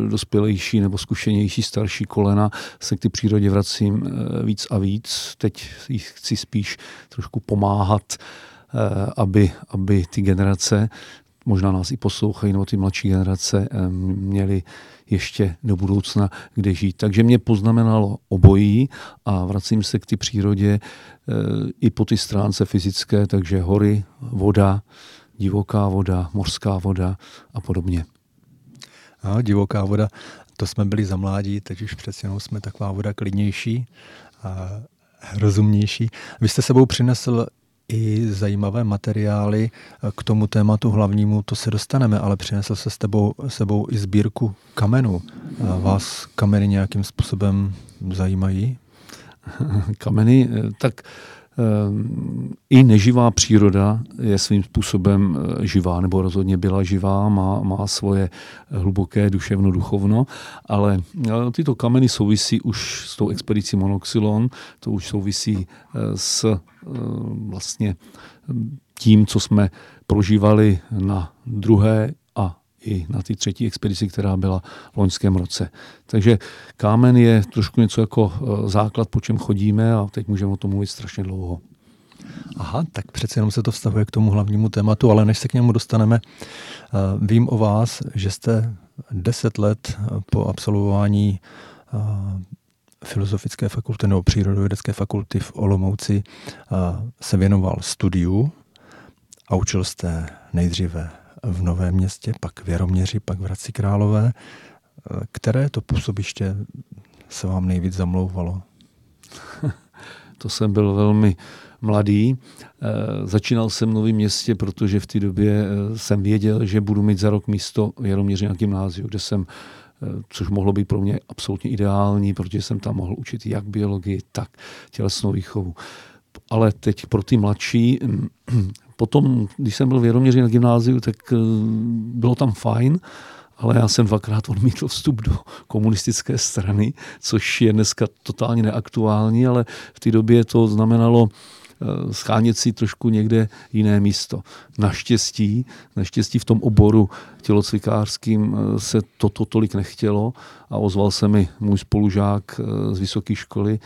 dospělejší nebo zkušenější starší kolena se k ty přírodě vracím víc a víc. Teď chci spíš trošku pomáhat Eh, aby, aby ty generace, možná nás i poslouchají, nebo ty mladší generace, eh, měly ještě do budoucna kde žít. Takže mě poznamenalo obojí a vracím se k ty přírodě eh, i po ty stránce fyzické, takže hory, voda, divoká voda, mořská voda a podobně. A divoká voda, to jsme byli za mládí, teď už přeci jenom jsme taková voda klidnější a rozumnější. Vy jste sebou přinesl i zajímavé materiály k tomu tématu hlavnímu, to se dostaneme, ale přinesl se s tebou, sebou i sbírku kamenů. Vás kameny nějakým způsobem zajímají? [LAUGHS] Kameny, eh, tak i neživá příroda je svým způsobem eh, živá, nebo rozhodně byla živá, má, má svoje hluboké duševno-duchovno, ale eh, tyto kameny souvisí už s tou expedicí Monoxylon, to už souvisí eh, s vlastně tím, co jsme prožívali na druhé i na ty třetí expedici, která byla v loňském roce. Takže kámen je trošku něco jako e, základ, po čem chodíme a teď můžeme o tom mluvit strašně dlouho. Aha, tak přece jenom se to vztahuje k tomu hlavnímu tématu, ale než se k němu dostaneme, e, vím o vás, že jste deset let po absolvování e, Filozofické fakulty nebo Přírodovědecké fakulty v Olomouci se věnoval studiu a učil jste nejdříve v Novém městě, pak v Jaroměři, pak v Hradci Králové. Které to působiště se vám nejvíc zamlouvalo? [LAUGHS] to jsem byl velmi mladý. E, začínal jsem v Novém městě, protože v té době e, jsem věděl, že budu mít za rok místo v Jaroměři na gymnáziu, kde jsem e, což mohlo být pro mě absolutně ideální, protože jsem tam mohl učit jak biologii, tak tělesnou výchovu. Ale teď pro ty mladší Potom, když jsem byl v Jeroměři na gymnáziu, tak eh, bylo tam fajn, ale já jsem dvakrát odmítl vstup do komunistické strany, což je dneska totálně neaktuální, ale v té době to znamenalo eh, schánět si trošku někde jiné místo. Naštěstí, naštěstí v tom oboru tělocvikářským eh, se toto tolik nechtělo a ozval se mi můj spolužák z vysoké školy,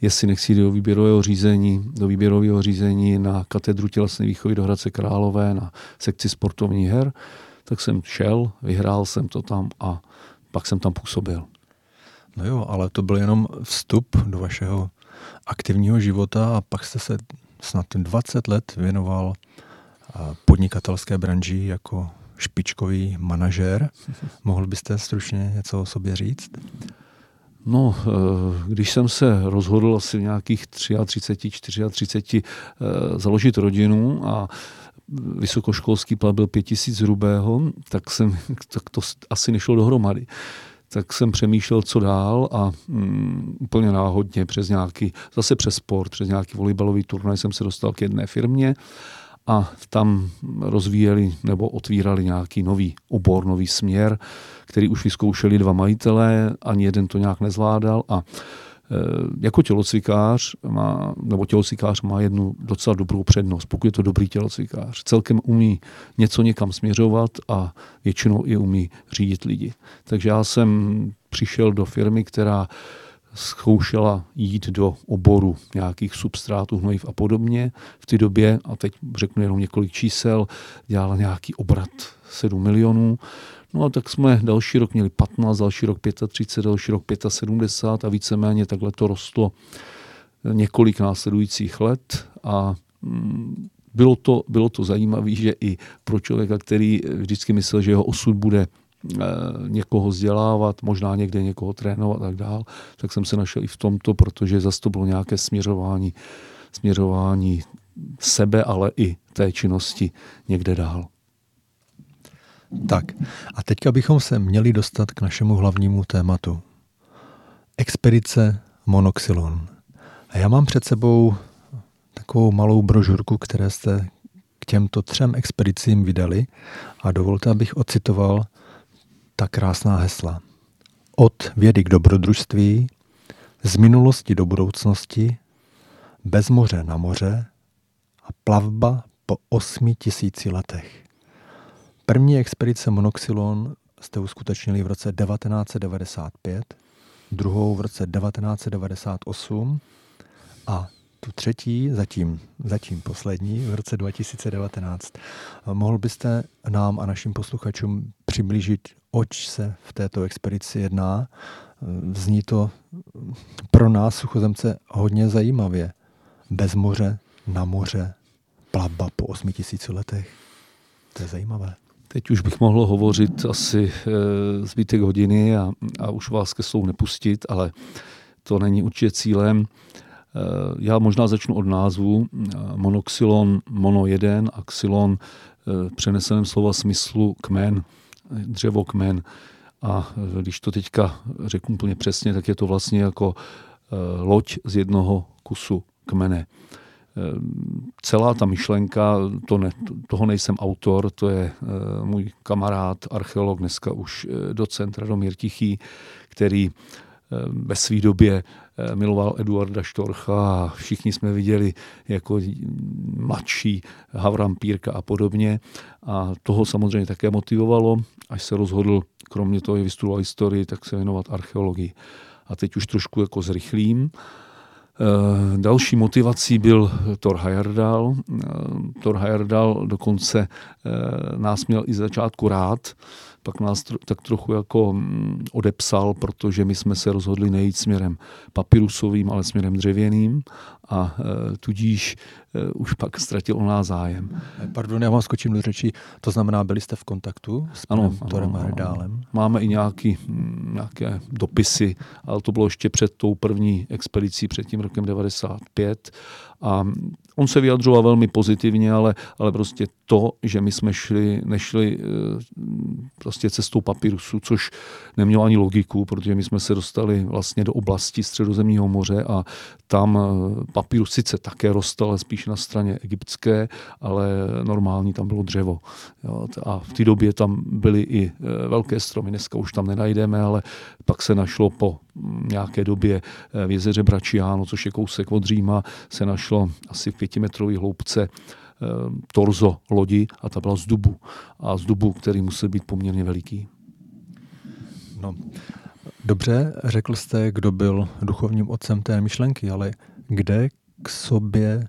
jestli nechci do výběrového řízení, do výběrového řízení na katedru tělesné výchovy do Hradce Králové na sekci sportovních her, tak jsem šel, vyhrál jsem to tam a pak jsem tam působil. No jo, ale to byl jenom vstup do vašeho aktivního života a pak jste se snad 20 let věnoval podnikatelské branži jako, špičkový manažer. [LAUGHS] Mohl byste stručně něco o sobě říct? No, eh, když jsem se rozhodl asi nějakých 33, 34 založit rodinu a vysokoškolský plat byl 5000 hrubého, tak, jsem, [LAUGHS] tak to asi nešlo dohromady. Tak jsem přemýšlel, co dál a mm, úplně náhodně přes nějaký, zase přes sport, přes nějaký volejbalový turnaj jsem se dostal k jedné firmě a tam rozvíjeli nebo otvírali nějaký nový obor, nový směr, který už vyzkoušeli dva majitelé, ani jeden to nějak nezvládal a e, jako tělocvikář má, nebo tělocvikář má jednu docela dobrou přednost, pokud je to dobrý tělocvikář. Celkem umí něco někam směřovat a většinou i umí řídit lidi. Takže já jsem přišel do firmy, která zkoušela jít do oboru nějakých substrátů, hnojiv a podobně. V té době, a teď řeknu jenom několik čísel, dělala nějaký obrat 7 milionů. No a tak jsme další rok měli 15, další rok 35, další rok 75 a víceméně takhle to rostlo několik následujících let a mm, bylo to, bylo to zajímavé, že i pro člověka, který vždycky myslel, že jeho osud bude Eh, někoho vzdělávat, možná někde někoho trénovat a tak dál, tak jsem se našel i v tomto, protože zase to bylo nějaké směřování, směřování sebe, ale i té činnosti někde dál. Tak a teďka bychom se měli dostat k našemu hlavnímu tématu. Expedice Monoxylon. A já mám před sebou takovou malou brožurku, které jste k těmto třem expedicím vydali a dovolte, abych ocitoval ta krásná hesla. Od vědy k dobrodružství, z minulosti do budoucnosti, bez moře na moře a plavba po osmi tisíci letech. První expedice Monoxylon jste uskutečnili v roce 1995, druhou v roce 1998 a tu třetí, zatím, zatím poslední, v roce 2019. Mohl byste nám a našim posluchačům přiblížit, oč se v této expedici jedná? Zní to pro nás, suchozemce, hodně zajímavě. Bez moře, na moře, plavba po 8000 letech. To je zajímavé. Teď už bych mohl hovořit asi e, zbytek hodiny a, a už vás ke slovu nepustit, ale to není určitě cílem. Eh, já možná začnu od názvu. Eh, monoxylon mono 1 a xylon eh, přeneseném slova smyslu kmen, dřevo kmen. A když to teďka řeknu úplně přesně, tak je to vlastně jako loď z jednoho kusu kmene. Celá ta myšlenka, to ne, toho nejsem autor, to je můj kamarád, archeolog, dneska už docent Radomír Tichý, který ve své době Eh, miloval Eduarda Štorcha a všichni jsme viděli jako mladší Havram Pírka a podobně. A toho samozřejmě také motivovalo, až se rozhodl, kromě toho, že vystudoval historii, tak se věnovat archeologii. A teď už trošku jako zrychlím. Eh, další motivací byl Thor Heyerdahl. Eh, Thor Heyerdahl dokonce nás měl i začátku rád, pak nás tro, tak trochu jako mm, odepsal, protože my jsme se rozhodli nejít směrem papirusovým, ale směrem dřevěným a e, tudíž e, už pak ztratil o nás zájem. Pardon, já vám skočím do řeči. To znamená, byli jste v kontaktu s ano, Torem Hrdálem? Máme i nějaký, mm, nějaké dopisy, ale to bylo ještě před tou první expedicí, před tím rokem 95 a on se vyjadřoval velmi pozitivně, ale, ale prostě to, že my jsme šli, nešli eh, prostě cestou papirusu, což nemělo ani logiku, protože my jsme se dostali vlastně do oblasti Středozemního moře a tam eh, papirus sice také rostl, ale spíš na straně egyptské, ale normální tam bylo dřevo. A v té době tam byly i eh, velké stromy, dneska už tam nenajdeme, ale pak se našlo po nějaké době v jezeře Bračiano, což je kousek od Říma, se našlo asi v pětimetrové hloubce eh, torzo lodi a ta byla z dubu. A z dubu, který musel být poměrně veliký. No, dobře, řekl jste, kdo byl duchovním otcem té myšlenky, ale kde k sobě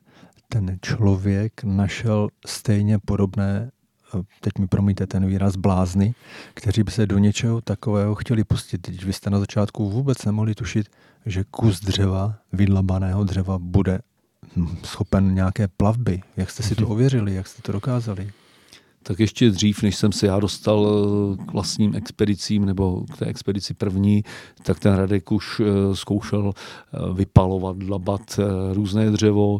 ten člověk našel stejně podobné, eh, teď mi promíte ten výraz, blázny, kteří by se do něčeho takového chtěli pustit. Teď vy jste na začátku vůbec nemohli tušit, že kus dřeva, vydlabaného dřeva, bude schopen nějaké plavby. Jak jste si to mhm. ověřili, jak jste to dokázali? tak ještě dřív, než jsem se já dostal eh, k vlastním expedicím nebo k té expedici první, tak ten Radek už eh, zkoušel eh, vypalovat, dlabat různé dřevo,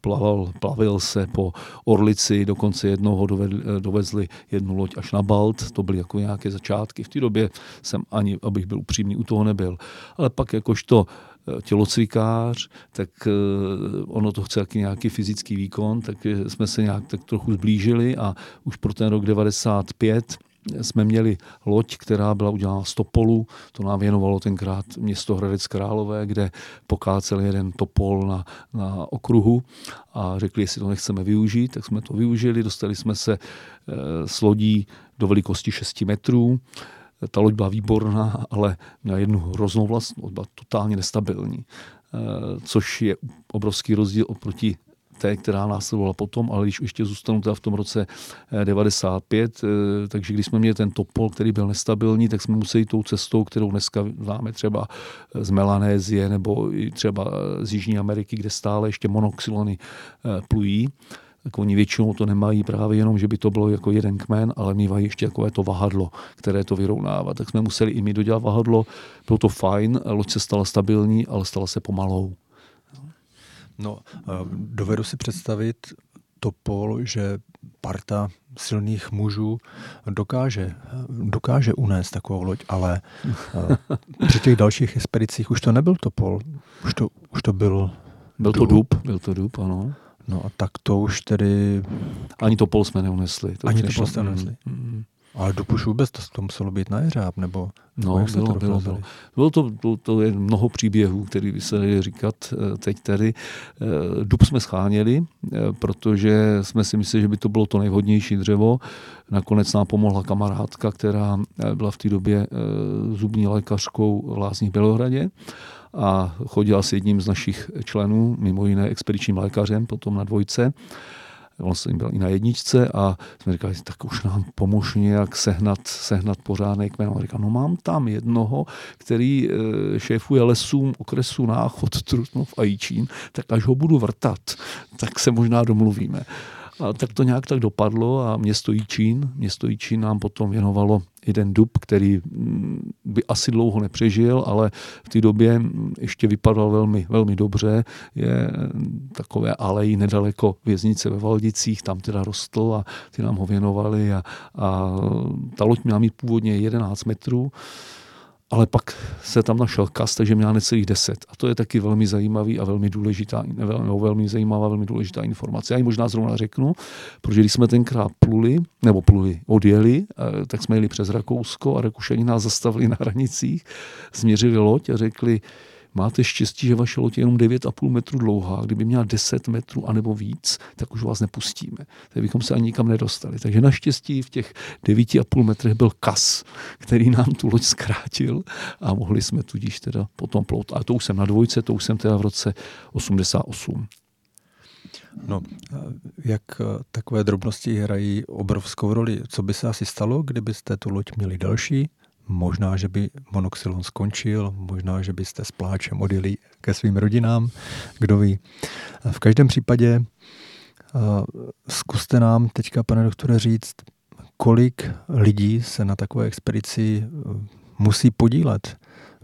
plaval, plavil se po Orlici, dokonce jednoho dovezli jednu loď až na Balt, to byly jako nějaké začátky. V té době jsem ani, abych byl upřímný, u toho nebyl. Ale pak jakožto tělocvikář, tak eh, ono to chce nějaký fyzický výkon, tak jsme se nějak tak trochu zblížili a už pro ten rok 95 jsme měli loď, která byla udělána z topolu, to nám věnovalo tenkrát město Hradec Králové, kde pokácel jeden topol na, na okruhu a řekli, jestli to nechceme využít, tak jsme to využili, dostali jsme se eh, s lodí do velikosti 6 metrů, ta loď byla výborná, ale měla jednu hroznou vlastnost, byla totálně nestabilní, eh, což je obrovský rozdíl oproti té, která následovala potom, ale když ještě zůstanu teda v tom roce 95, eh, eh, takže když jsme měli ten topol, který byl nestabilní, tak jsme museli tou cestou, kterou dneska známe třeba z Melanézie nebo třeba z Jižní Ameriky, kde stále ještě monoxylony plují, tak oni většinou to nemají právě jenom, že by to bylo jako jeden kmen, ale mývají ještě takové to vahadlo, které to vyrovnává. Tak jsme museli i my dodělat vahadlo, bylo to fajn, loď se stala stabilní, ale stala se pomalou. No, dovedu si představit to pol, že parta silných mužů dokáže, dokáže unést takovou loď, ale při těch dalších expedicích už to nebyl topol, už to, už to byl byl to dub, byl to dub, ano. No a tak to už tedy... Ani to pol jsme neunesli. To Ani to pol jste neunesli. Mm. Ale už vůbec to, to muselo být na jeřáb, nebo... No, bylo, to bylo, bylo. Bylo to, to, to je mnoho příběhů, který by se dali říkat eh, teď tady. Eh, dub jsme scháněli, eh, protože jsme si mysleli, že by to bylo to nejvhodnější dřevo. Nakonec nám pomohla kamarádka, která byla v té době zubní lékařkou v Lázních Bělohradě a chodila s jedním z našich členů, mimo jiné expedičním lékařem, potom na dvojce. On jsem byl i na jedničce a jsme říkali, tak už nám pomož nějak sehnat, sehnat pořádný kmen. On říkal, no mám tam jednoho, který eh, šéfuje lesům okresu Náchod, Trutnov a Jičín, tak až ho budu vrtat, tak se možná domluvíme. A tak to nějak tak dopadlo a město Jičín, město Jičín nám potom věnovalo jeden dub, který mm, by asi dlouho nepřežil, ale v té době ještě vypadal velmi, velmi dobře. Je takové alejí nedaleko věznice ve Valdicích, tam teda rostl a ty nám ho věnovali a, a ta loď měla mít původně 11 metrů ale pak se tam našel kas, takže měla necelých 10. A to je taky velmi zajímavý a velmi důležitá, velmi, velmi zajímavá, velmi důležitá informace. Já ji možná zrovna řeknu, protože když jsme tenkrát pluli, nebo pluli, odjeli, eh, tak jsme jeli přes Rakousko a Rakušani nás zastavili na hranicích, změřili loď a řekli, máte štěstí, že vaše loď je jenom 9,5 metru dlouhá. Kdyby měla 10 metrů anebo víc, tak už vás nepustíme. Tak bychom se ani nikam nedostali. Takže naštěstí v těch 9,5 metrech byl kas, který nám tu loď zkrátil a mohli jsme tudíž teda potom plout. A to už jsem na dvojce, to už jsem teda v roce 88. No, jak takové drobnosti hrají obrovskou roli? Co by se asi stalo, kdybyste tu loď měli další, Možná, že by monoxylon skončil, možná, že byste s pláčem odjeli ke svým rodinám, kdo ví. V každém případě zkuste nám teďka, pane doktore, říct, kolik lidí se na takové expedici e, musí podílet,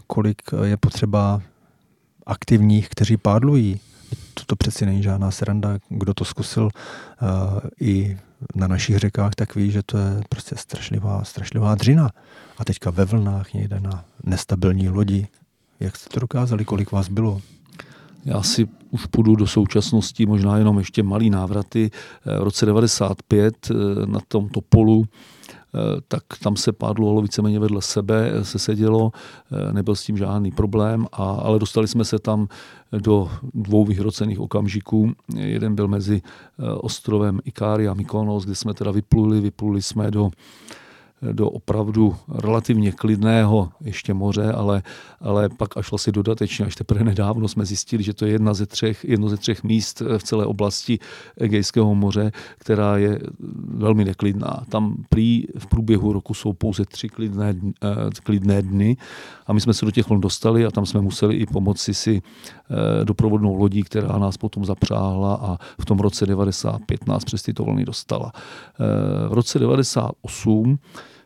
kolik je potřeba aktivních, kteří pádlují. To přeci není žádná sranda. Kdo to zkusil i na našich řekách, tak ví, že to je prostě strašlivá, strašlivá dřina. A teďka ve vlnách někde na nestabilní lodi. Jak jste to dokázali? Kolik vás bylo? Já si už půjdu do současnosti, možná jenom ještě malý návraty. V roce 95 eh, na tom Topolu eh, tak tam se pádlo víceméně vedle sebe, se sedělo, eh, nebyl s tím žádný problém, a, ale dostali jsme se tam do dvou vyhrocených okamžiků. Jeden byl mezi ostrovem Ikária a Mykonos, kde jsme teda vypluli, vypluli jsme do do opravdu relativně klidného ještě moře, ale, ale pak až vlastně dodatečně, až teprve nedávno jsme zjistili, že to je jedna ze třech, jedno ze třech míst v celé oblasti Egejského moře, která je velmi neklidná. Tam prý v průběhu roku jsou pouze tři klidné, eh, klidné dny a my jsme se do těch vln dostali a tam jsme museli i pomoci si eh, doprovodnou lodí, která nás potom zapřáhla a v tom roce 95 nás přes tyto vlny dostala. Eh, v roce 98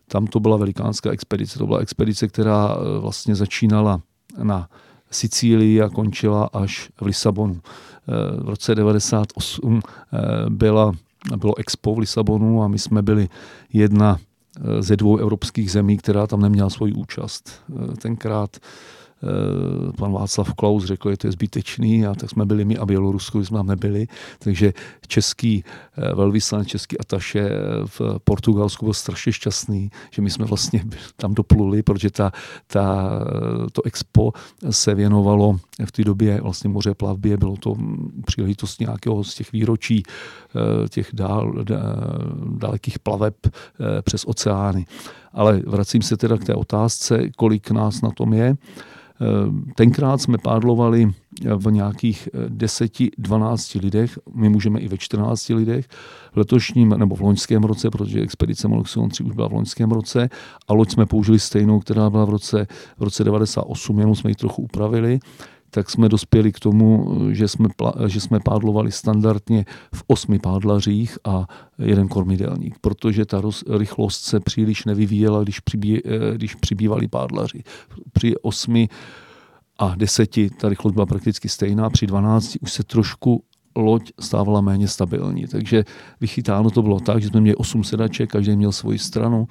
tam to byla velikánská expedice. To byla expedice, která eh, vlastně začínala na Sicílii a končila až v Lisabonu. V roce 98 byla, bylo expo v Lisabonu a my jsme byli jedna ze dvou evropských zemí, která tam neměla svoji účast. Tenkrát Eh, pan Václav Klaus řekl, že to je zbytečný a tak jsme byli my a Bělorusko jsme tam nebyli. Takže český eh, velvyslanec, český ataše eh, v Portugalsku byl strašně šťastný, že my jsme vlastně [LAUGHS] tam dopluli, protože ta, ta, to expo se věnovalo v té době vlastně moře plavbě, bylo to příležitost nějakého z těch výročí těch dál, dalekých plaveb přes oceány. Ale vracím se teda k té otázce, kolik nás na tom je. Eh, tenkrát jsme pádlovali v nějakých 10-12 eh, lidech, my můžeme i ve 14 lidech, v letošním nebo v loňském roce, protože expedice Moloxion 3 už byla v loňském roce a loď jsme použili stejnou, která byla v roce, v roce 98, jenom jsme ji trochu upravili tak jsme dospěli k tomu, že jsme, že jsme pádlovali standardně v osmi pádlařích a jeden kormidelník, protože ta roz, rychlost se příliš nevyvíjela, když, přibí, eh, když přibývali pádlaři. Při osmi a deseti ta rychlost byla prakticky stejná, při dvanácti už se trošku loď stávala méně stabilní. Takže vychytáno to bylo tak, že jsme měli osm sedaček, každý měl svoji stranu.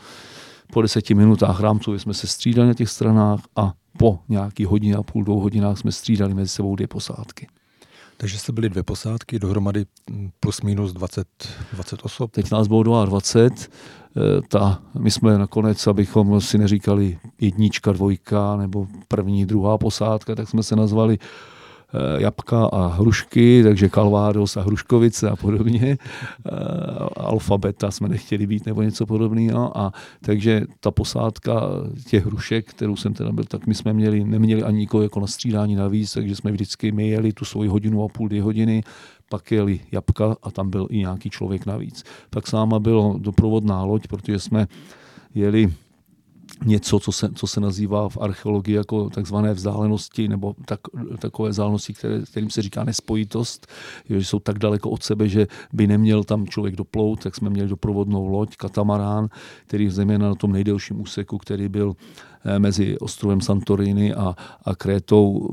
Po deseti minutách rámcově jsme se střídali na těch stranách a po nějaký hodině a půl, dvou hodinách jsme střídali mezi sebou dvě posádky. Takže jste byli dvě posádky, dohromady plus minus 20, 20 osob? Teď nás bylo 22. Eh, ta, my jsme nakonec, abychom si neříkali jednička, dvojka nebo první, druhá posádka, tak jsme se nazvali jabka a hrušky, takže Kalvádos a Hruškovice a podobně. Eh, alfabeta jsme nechtěli být nebo něco podobného. A takže ta posádka těch hrušek, kterou jsem teda byl, tak my jsme měli, neměli ani nikoho jako na střídání navíc, takže jsme vždycky my jeli tu svoji hodinu a půl, dvě hodiny, pak jeli jabka a tam byl i nějaký člověk navíc. Pak sáma bylo doprovodná loď, protože jsme jeli něco, co se, co se nazývá v archeologii jako takzvané vzdálenosti nebo tak, takové vzdálenosti, které, kterým se říká nespojitost, že jsou tak daleko od sebe, že by neměl tam člověk doplout, tak jsme měli doprovodnou loď, katamarán, který zejména na tom nejdelším úseku, který byl eh, mezi ostrovem Santorini a, a Krétou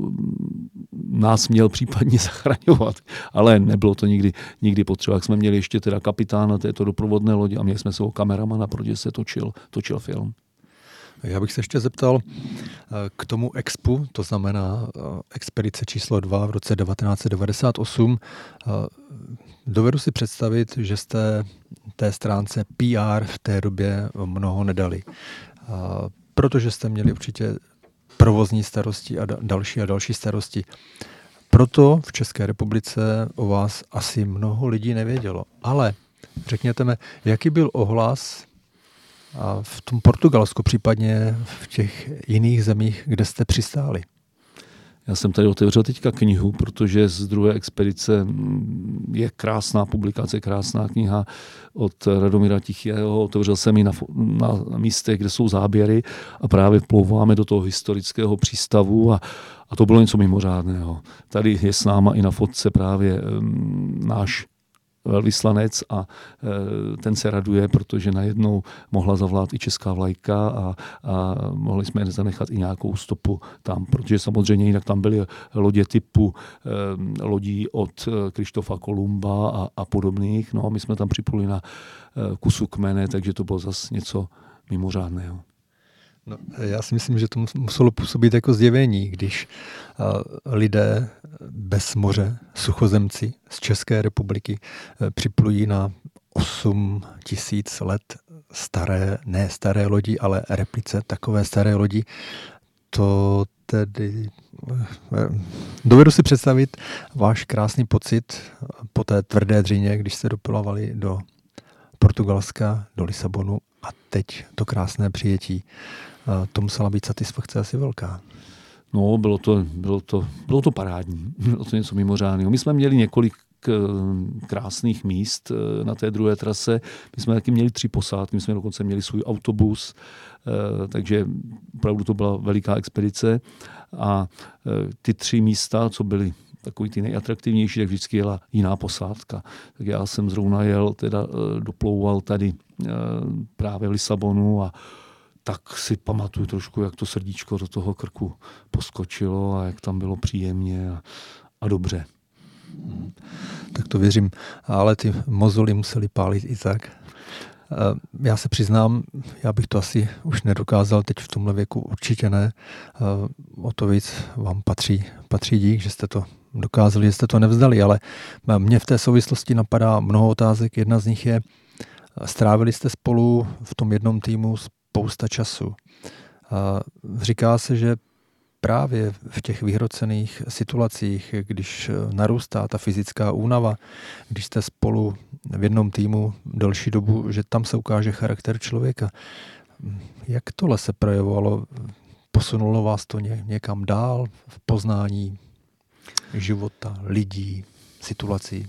nás měl případně [LAUGHS] zachraňovat, ale nebylo to nikdy, nikdy potřeba. Jak jsme měli ještě teda kapitána této doprovodné lodi a měli jsme svého kameramana, protože se točil, točil film. Já bych se ještě zeptal eh, k tomu expu, to znamená eh, expedice číslo 2 v roce 1998. Eh, dovedu si představit, že jste té stránce PR v té době mnoho nedali, protože jste měli určitě provozní starosti a další a další starosti. Proto v České republice o vás asi mnoho lidí nevědělo. Ale řekněte mi, jaký byl ohlas a v tom Portugalsku, případně v těch jiných zemích, kde jste přistáli? Já jsem tady otevřel teďka knihu, protože z druhé expedice je krásná publikace, krásná kniha od Radomíra Tichého. Otevřel jsem ji na, na místech, kde jsou záběry a právě plouváme do toho historického přístavu a, a to bylo něco mimořádného. Tady je s náma i na fotce právě um, náš velvyslanec a e, ten se raduje, protože najednou mohla zavlát i česká vlajka a, a mohli jsme zanechat i nějakou stopu tam, protože samozřejmě jinak tam byly lodě typu e, lodí od e, Krištofa Kolumba a, a podobných. No a my jsme tam připuli na kusu kmene, takže to bylo zase něco mimořádného. No, já si myslím, že to muselo působit jako zjevení, když lidé bez moře, suchozemci z České republiky uh, připlují na 8 tisíc let staré, ne staré lodi, ale replice takové staré lodi. To tedy eh, dovedu si představit váš krásný pocit po té tvrdé dřině, když jste doplavali do Portugalska, do Lisabonu a teď to krásné přijetí. Eh, to musela být satisfakce asi velká. No, bylo to, bylo to, bylo to parádní, [LAUGHS] bylo to něco mimořádného. My jsme měli několik eh, krásných míst eh, na té druhé trase. My jsme taky měli tři posádky, my jsme dokonce měli svůj autobus, takže opravdu to byla veliká expedice. A ty tři místa, co byly takový ty nejatraktivnější, tak vždycky jela jiná posádka. Tak já jsem zrovna jel, teda doplouval tady právě v Lisabonu a tak si pamatuju trošku, jak to srdíčko do toho krku poskočilo a jak tam bylo příjemně a, a dobře. Tak to věřím, ale ty mozoly museli pálit i tak. Eh, já se přiznám, já bych to asi už nedokázal teď v tomhle věku, určitě ne. Eh, o to víc vám patří, patří dík, že jste to dokázali, že jste to nevzdali, ale mě v té souvislosti napadá mnoho otázek. Jedna z nich je, strávili jste spolu v tom jednom týmu spousta času. A říká se, že právě v těch vyhrocených situacích, když narůstá ta fyzická únava, když jste spolu v jednom týmu delší dobu, že tam se ukáže charakter člověka. Jak tohle se projevovalo? Posunulo vás to někam dál v poznání života, lidí, situací?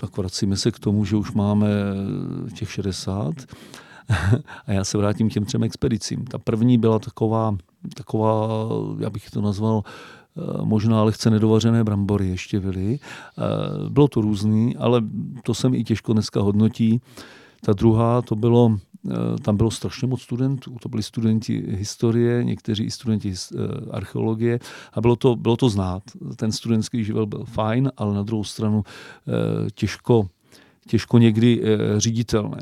Tak vracíme se k tomu, že už máme těch 60 [LAUGHS] a já se vrátím k těm třem expedicím. Ta první byla taková, taková já bych to nazval, eh, možná lehce nedovařené brambory ještě byly. Eh, bylo to různý, ale to se mi i těžko dneska hodnotí. Ta druhá, to bylo, eh, tam bylo strašně moc studentů. To byli studenti historie, někteří i studenti archeologie a bylo to, bylo to znát. Ten studentský živel byl fajn, ale na druhou stranu těžko těžko někdy říditelné.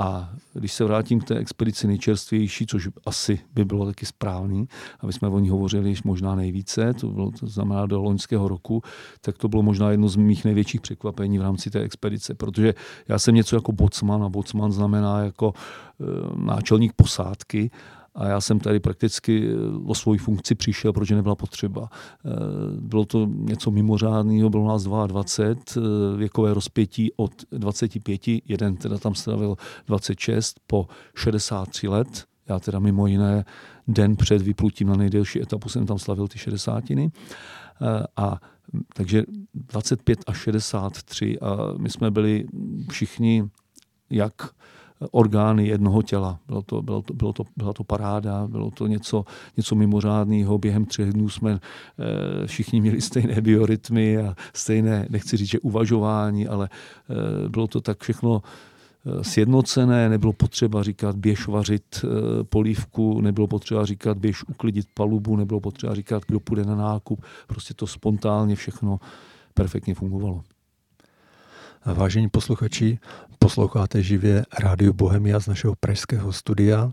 A když se vrátím k té expedici nejčerstvější, což asi by bylo taky správný, aby jsme o ní hovořili možná nejvíce, to, bylo, to znamená do loňského roku, tak to bylo možná jedno z mých největších překvapení v rámci té expedice, protože já jsem něco jako bocman a bocman znamená jako e, náčelník posádky a já jsem tady prakticky eh, o svoji funkci přišel, protože nebyla potřeba. Eh, bylo to něco mimořádného, bylo nás 22, eh, věkové rozpětí od 25, jeden teda tam stavil 26 po 63 let. Já teda mimo jiné den před vyplutím na nejdelší etapu jsem tam slavil ty 60. A takže 25 a 63 a my jsme byli všichni jak orgány jednoho těla. Bylo to, bylo to, bylo to, byla to paráda, bylo to něco, něco mimořádného. Během třech dnů jsme e, všichni měli stejné biorytmy a stejné, nechci říct, že uvažování, ale e, bylo to tak všechno eh, sjednocené, nebylo potřeba říkat běž vařit polívku, nebylo potřeba říkat běž uklidit palubu, nebylo potřeba říkat, kdo půjde na nákup. Prostě to spontánně všechno perfektně fungovalo. Vážení posluchači, posloucháte živě Rádio Bohemia z našeho pražského studia.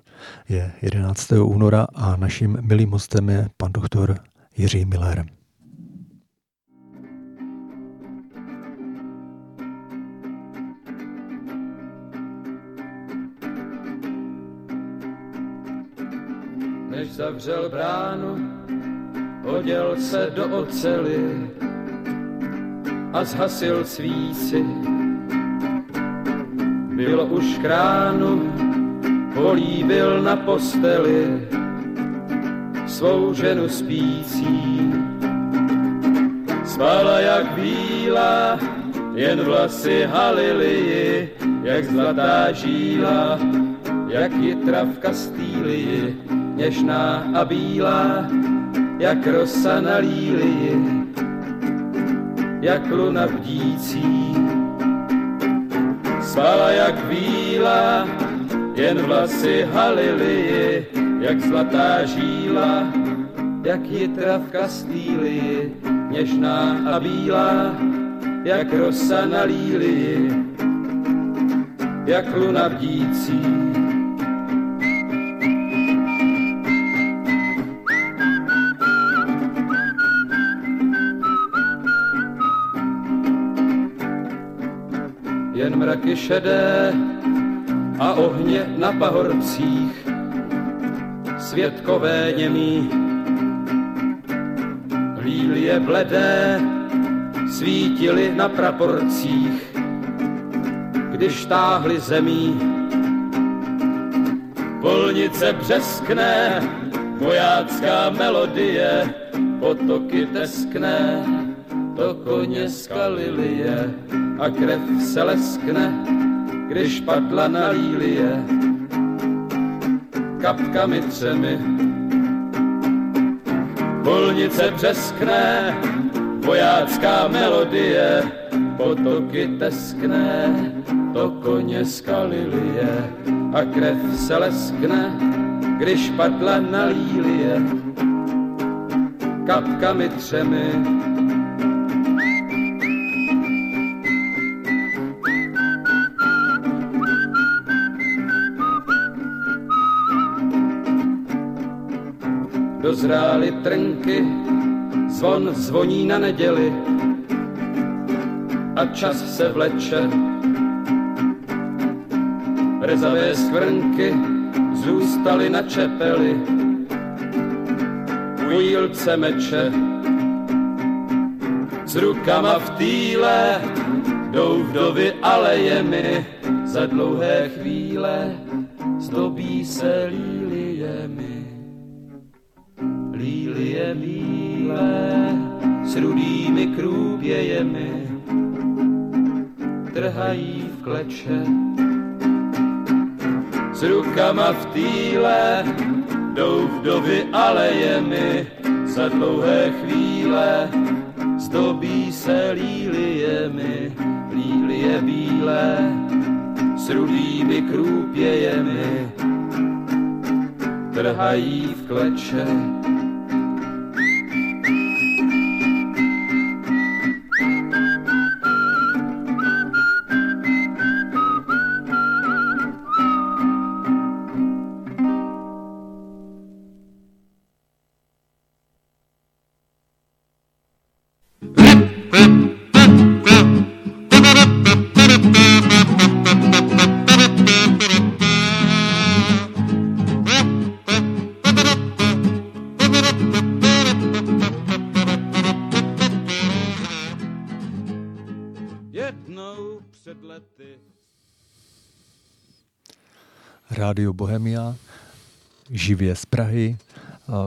Je 11. února a naším milým hostem je pan doktor Jiří Miller. Než zavřel bránu, oděl se do ocely a zhasil svíci. Bylo už kránu, políbil na posteli svou ženu spící. Spala jak bílá, jen vlasy halily jak zlatá žíla, jak jitra v Kastýlii, něžná a bílá, jak rosa na lílii jak luna bdící. Spala jak víla, jen vlasy halily, jak zlatá žíla, jak jitra v Kastýlii, něžná a bílá, jak rosa na lílii, jak luna bdící. Mraky šedé a ohně na pahorcích, světkové němí. Lílie bledé svítily na praporcích, když táhli zemí. polnice břeskne, vojácká melodie, potoky teskne, to koně skalilie a krev se leskne, když padla na lílie kapkami třemi. Polnice břeskne, vojácká melodie, potoky teskne, to koně skalilie a krev se leskne, když padla na lílie kapkami třemi. Dozrály trnky, zvon zvoní na neděli a čas se vleče. Rezavé skvrnky zůstaly na čepeli, u jílce meče. S rukama v týle jdou vdovy alejemi, za dlouhé chvíle zdobí se líliemi. Bílé s rudými krůbějemi trhají v kleče. S rukama v týle jdou vdovy alejemi za dlouhé chvíle zdobí se líliemi, lílie bílé s rudými krůpějemi trhají v kleče. Rádio Bohemia, živě z Prahy.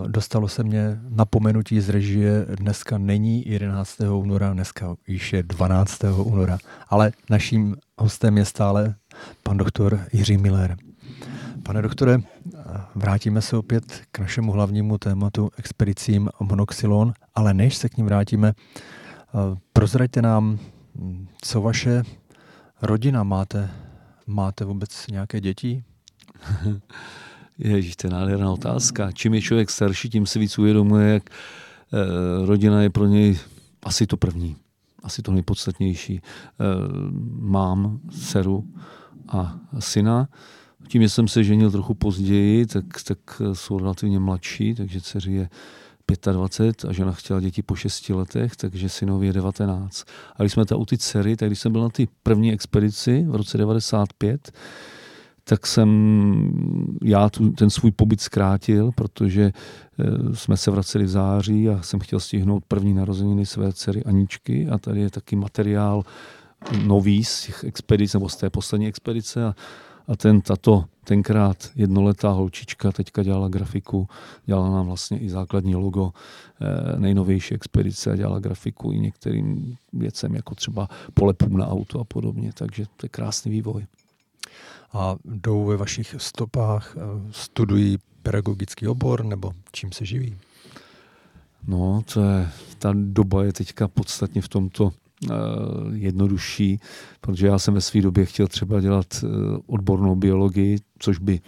Dostalo se mě napomenutí z režie, dneska není 11. února, dneska již je 12. února, ale naším hostem je stále pan doktor Jiří Miller. Pane doktore, vrátíme se opět k našemu hlavnímu tématu expedicím monoxylon, ale než se k ním vrátíme, prozraďte nám, co vaše rodina máte? Máte vůbec nějaké děti? [LAUGHS] Ježíš, to je nádherná otázka. Čím je člověk starší, tím si víc uvědomuje, jak eh, rodina je pro něj asi to první, asi to nejpodstatnější. Eh, mám dceru a syna. Tím, že jsem se ženil trochu později, tak, tak jsou relativně mladší, takže dceři je 25 a žena chtěla děti po 6 letech, takže synovi je 19. A když jsme ta u ty dcery, tak když jsem byl na ty první expedici v roce 95, tak jsem já tu, ten svůj pobyt zkrátil, protože e, jsme se vraceli v září a jsem chtěl stihnout první narozeniny své dcery Aničky a tady je taky materiál nový z těch expedic, nebo z té poslední expedice a, a ten, tato tenkrát jednoletá holčička teďka dělala grafiku, dělala nám vlastně i základní logo e, nejnovější expedice a dělala grafiku i některým věcem, jako třeba polepům na auto a podobně, takže to je krásný vývoj a jdou ve vašich stopách, studují pedagogický obor nebo čím se živí? No, to je, ta doba je teďka podstatně v tomto uh, jednodušší, protože já jsem ve své době chtěl třeba dělat uh, odbornou biologii, což by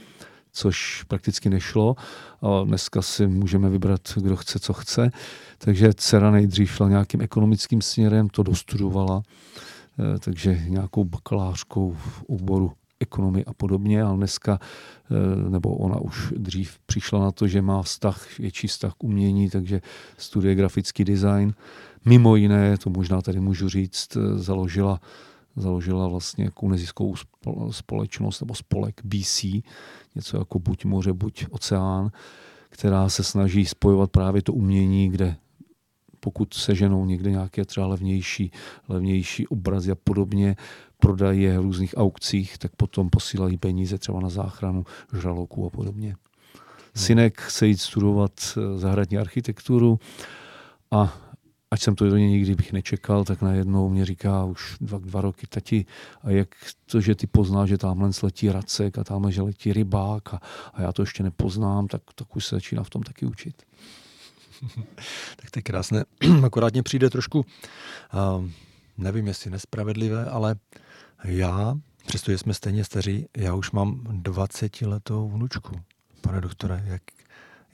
což prakticky nešlo. A dneska si můžeme vybrat, kdo chce, co chce. Takže dcera nejdřív šla nějakým ekonomickým směrem, to dostudovala, eh, takže nějakou bakalářkou v oboru ekonomii a podobně, ale dneska, eh, nebo ona už dřív přišla na to, že má vztah, větší vztah k umění, takže studuje grafický design. Mimo jiné, to možná tady můžu říct, eh, založila založila vlastně jako neziskovou společnost nebo spolek BC, něco jako buď moře, buď oceán, která se snaží spojovat právě to umění, kde pokud seženou někde nějaké třeba levnější, levnější obrazy a podobně, prodají je v různých aukcích, tak potom posílají peníze třeba na záchranu žraloků a podobně. Synek chce jít studovat eh, zahradní architekturu a ať jsem to do něj nikdy bych nečekal, tak najednou mě říká už dva, dva roky, tati, a jak to, že ty poznáš, že tamhle letí racek a tamhle, že letí rybák a, a já to ještě nepoznám, tak, tak už se začíná v tom taky učit. [LAUGHS] tak to je krásné. [CLEARS THROAT] Akorát mě přijde trošku, uh, nevím, jestli nespravedlivé, ale já, přestože jsme stejně staří, já už mám 20 letou vnučku. Pane doktore, jak,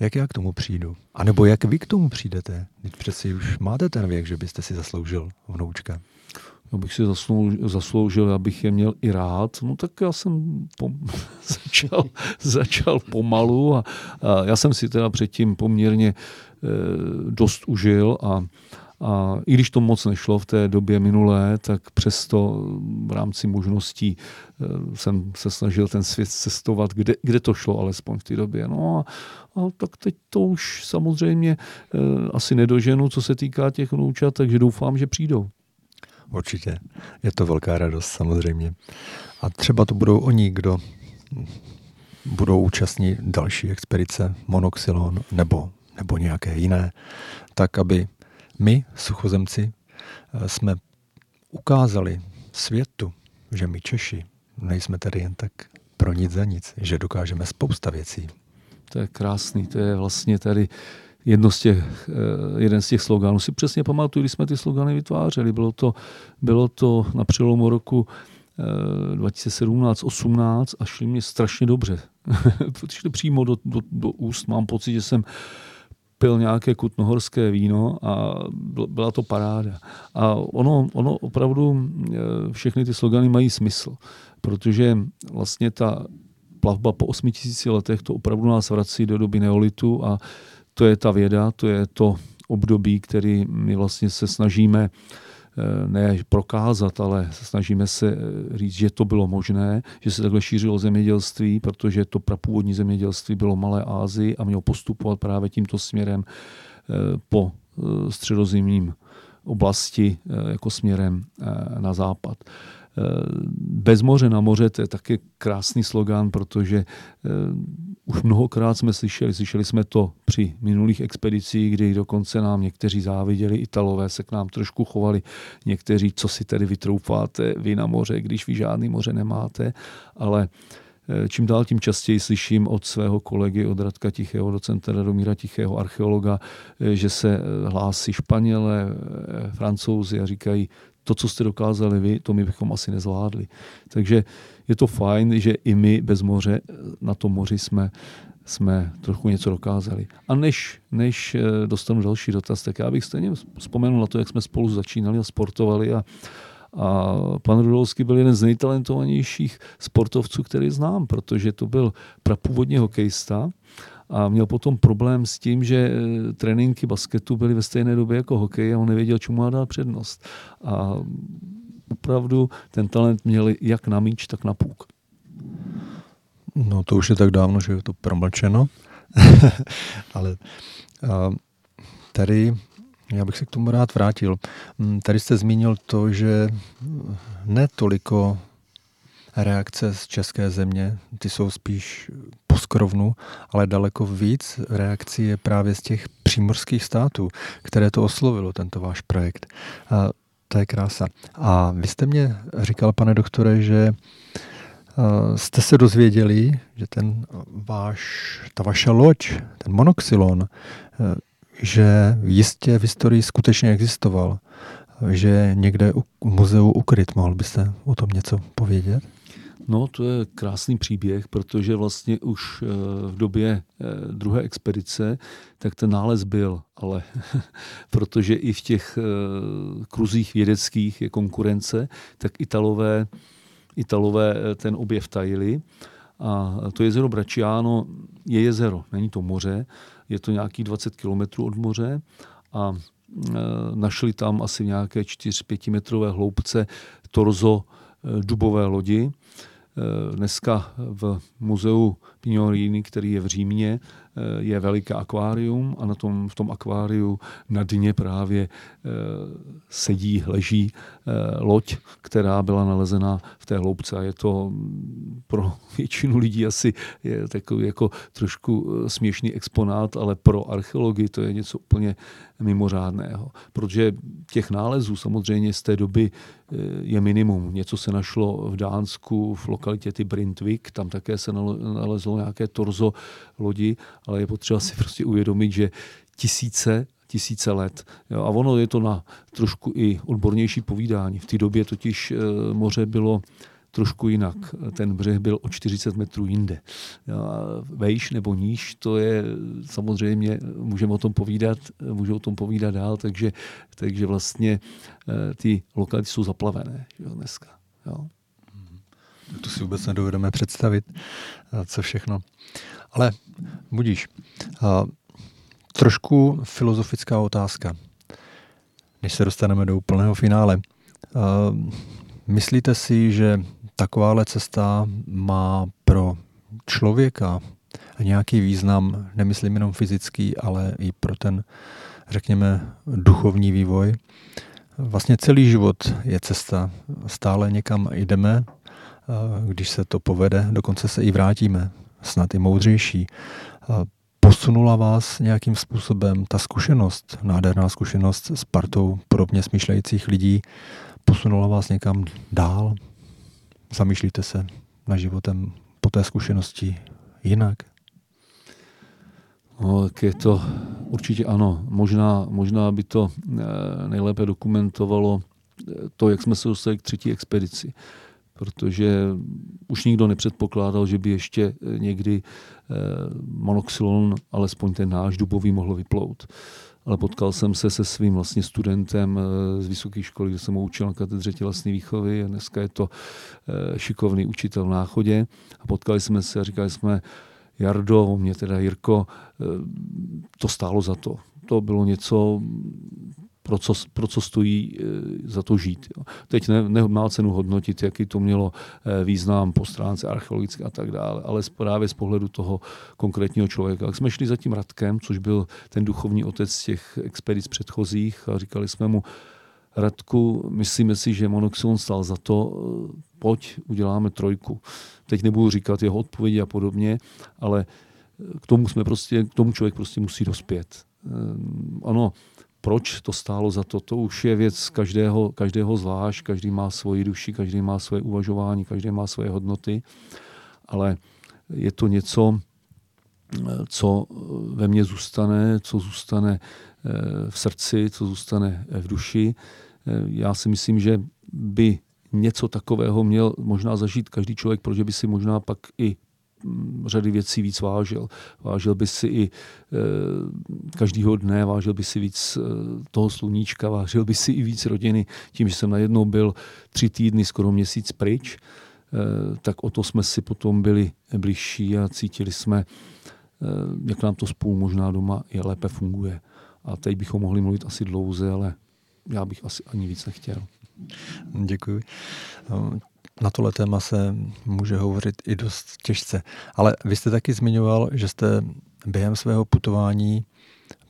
jak já k tomu přijdu? A nebo jak vy k tomu přijdete? Teď přeci už máte ten věk, že byste si zasloužil vnoučka. Abych si zasloužil, zasloužil, abych je měl i rád, no tak já jsem pom- [LAUGHS] začal, začal pomalu a, a já jsem si teda předtím poměrně e, dost užil a a i když to moc nešlo v té době minulé, tak přesto v rámci možností eh, jsem se snažil ten svět cestovat, kde, kde to šlo alespoň v té době. No a, a tak teď to už samozřejmě eh, asi nedoženu, co se týká těch vnoučat, takže doufám, že přijdou. Určitě. Je to velká radost samozřejmě. A třeba to budou oni, kdo budou účastní další expedice Monoxylon nebo, nebo nějaké jiné, tak aby my, suchozemci, eh, jsme ukázali světu, že my Češi nejsme tady jen tak pro nic za nic, že dokážeme spousta věcí. To je krásný, to je vlastně tady jedno z těch, eh, jeden z těch sloganů. Si přesně pamatuju, když jsme ty slogany vytvářeli. Bylo to, bylo to na přelomu roku 2017-18 a šli mě strašně dobře. [LAUGHS] Protože to přímo do, do, do úst mám pocit, že jsem pil nějaké kutnohorské víno a byla to paráda. A ono, ono opravdu e, všechny ty slogany mají smysl, protože vlastně ta plavba po 8000 letech to opravdu nás vrací do doby neolitu a to je ta věda, to je to období, který my vlastně se snažíme Eh, ne prokázat, ale snažíme se eh, říct, že to bylo možné, že se takhle šířilo zemědělství, protože to prapůvodní zemědělství bylo Malé Ázii a mělo postupovat právě tímto směrem eh, po středozimním oblasti jako směrem na západ. Bez moře na moře, to je taky krásný slogan, protože už mnohokrát jsme slyšeli, slyšeli jsme to při minulých expedicích, kdy dokonce nám někteří záviděli, Italové se k nám trošku chovali, někteří, co si tedy vytroufáte vy na moře, když vy žádný moře nemáte, ale eh, čím dál tím častěji slyším od svého kolegy, od Radka Tichého, docenta Radomíra Tichého, archeologa, eh, že se eh, hlásí Španělé, Francouzi a říkají, to, co jste dokázali vy, to my bychom asi nezvládli. Takže je to fajn, že i my bez moře na tom moři jsme, jsme trochu něco dokázali. A než, než eh, dostanu další dotaz, tak já bych stejně vzpomenul na to, jak jsme spolu začínali a sportovali a, a pan Rudolský byl jeden z nejtalentovanějších sportovců, který znám, protože to byl prapůvodně hokejista a měl potom problém s tím, že eh, tréninky basketu byly ve stejné době jako hokej a on nevěděl, čemu má dát přednost. A opravdu ten talent měl jak na míč, tak na půk. No to už je tak dávno, že je to promlčeno. [LAUGHS] Ale a, tady já bych se k tomu rád vrátil. Mm, tady jste zmínil to, že ne toliko reakce z české země, ty jsou spíš poskrovnu, ale daleko víc reakcí je právě z těch přímorských států, které to oslovilo, tento váš projekt. A to je krása. A vy jste mě říkal, pane doktore, že jste se dozvěděli, že ten váš, ta vaše loď, ten monoxylon, že jistě v historii skutečně existoval, že někde v muzeu ukryt. Mohl byste o tom něco povědět? No, to je krásný příběh, protože vlastně už eh, v době eh, druhé expedice, tak ten nález byl, ale [LAUGHS] protože i v těch eh, kruzích vědeckých je konkurence, tak Italové, Italové ten objev tajili. A to jezero Braciano je jezero, není to moře, je to nějakých 20 kilometrů od moře a našli tam asi nějaké 4-5 metrové hloubce torzo dubové lodi, dneska v muzeu Pignorini, který je v Římě, je veliké akvárium a na tom, v tom akváriu na dně právě sedí, leží loď, která byla nalezena v té hloubce a je to pro [LAUGHS] většinu lidí asi je takový jako trošku směšný exponát, ale pro archeologii to je něco úplně mimořádného. Protože těch nálezů samozřejmě z té doby eh, je minimum. Něco se našlo v Dánsku, v lokalitě ty Brindvik, tam také se nalezlo nějaké torzo lodi, ale je potřeba si prostě uvědomit, že tisíce tisíce let. Jo, a ono je to na trošku i odbornější povídání. V té době totiž e, moře bylo trošku jinak. Ten břeh byl o 40 metrů jinde. Vejš nebo níž, to je samozřejmě, můžeme o tom povídat, můžeme o tom povídat dál, takže, takže vlastně eh, ty lokality jsou zaplavené jo, dneska. Jo. To si vůbec nedovedeme představit, eh, co všechno. Ale budíš. Trošku filozofická otázka, než se dostaneme do úplného finále. Myslíte si, že takováhle cesta má pro člověka nějaký význam, nemyslím jenom fyzický, ale i pro ten, řekněme, duchovní vývoj. Vlastně celý život je cesta. Stále někam jdeme, když se to povede, dokonce se i vrátíme, snad i moudřejší. Posunula vás nějakým způsobem ta zkušenost, nádherná zkušenost s partou podobně smýšlejících lidí, posunula vás někam dál, Zamýšlíte se na životem po té zkušenosti jinak? No, tak je to určitě ano. Možná, možná by to eh, nejlépe dokumentovalo eh, to, jak jsme se dostali k třetí expedici. Protože už nikdo nepředpokládal, že by ještě eh, někdy monoxylon, alespoň ten náš dubový, mohl vyplout ale potkal jsem se se svým vlastně studentem eh, z vysoké školy, kde jsem ho učil na katedře tělesné výchovy. Dneska je to eh, šikovný učitel v náchodě a potkali jsme se a říkali jsme, Jardo, mě teda Jirko, eh, to stálo za to. To bylo něco, pro co, pro co stojí eh, za to žít. Jo. Teď ne, nemá cenu hodnotit, jaký to mělo eh, význam po stránce archeologické a tak dále, ale právě z pohledu toho konkrétního člověka. Tak jsme šli za tím Radkem, což byl ten duchovní otec těch expedic předchozích a říkali jsme mu, Radku, myslíme si, že Monoxon stál za to, eh, pojď, uděláme trojku. Teď nebudu říkat jeho odpovědi a podobně, ale k tomu jsme prostě, k tomu člověk prostě musí dospět. Ano, proč to stálo za to, to už je věc každého, každého zvlášť, každý má svoji duši, každý má svoje uvažování, každý má svoje hodnoty, ale je to něco, co ve mně zůstane, co zůstane eh, v srdci, co zůstane v duši. Eh, já si myslím, že by něco takového měl možná zažít každý člověk, protože by si možná pak i řady věcí víc vážil. Vážil by si i e, každýho dne, vážil by si víc e, toho sluníčka, vážil by si i víc rodiny. Tím, že jsem najednou byl tři týdny, skoro měsíc pryč, e, tak o to jsme si potom byli bližší a cítili jsme, e, jak nám to spolu možná doma je lépe funguje. A teď bychom mohli mluvit asi dlouze, ale já bych asi ani víc nechtěl. Děkuji na tohle téma se může hovořit i dost těžce. Ale vy jste taky zmiňoval, že jste během svého putování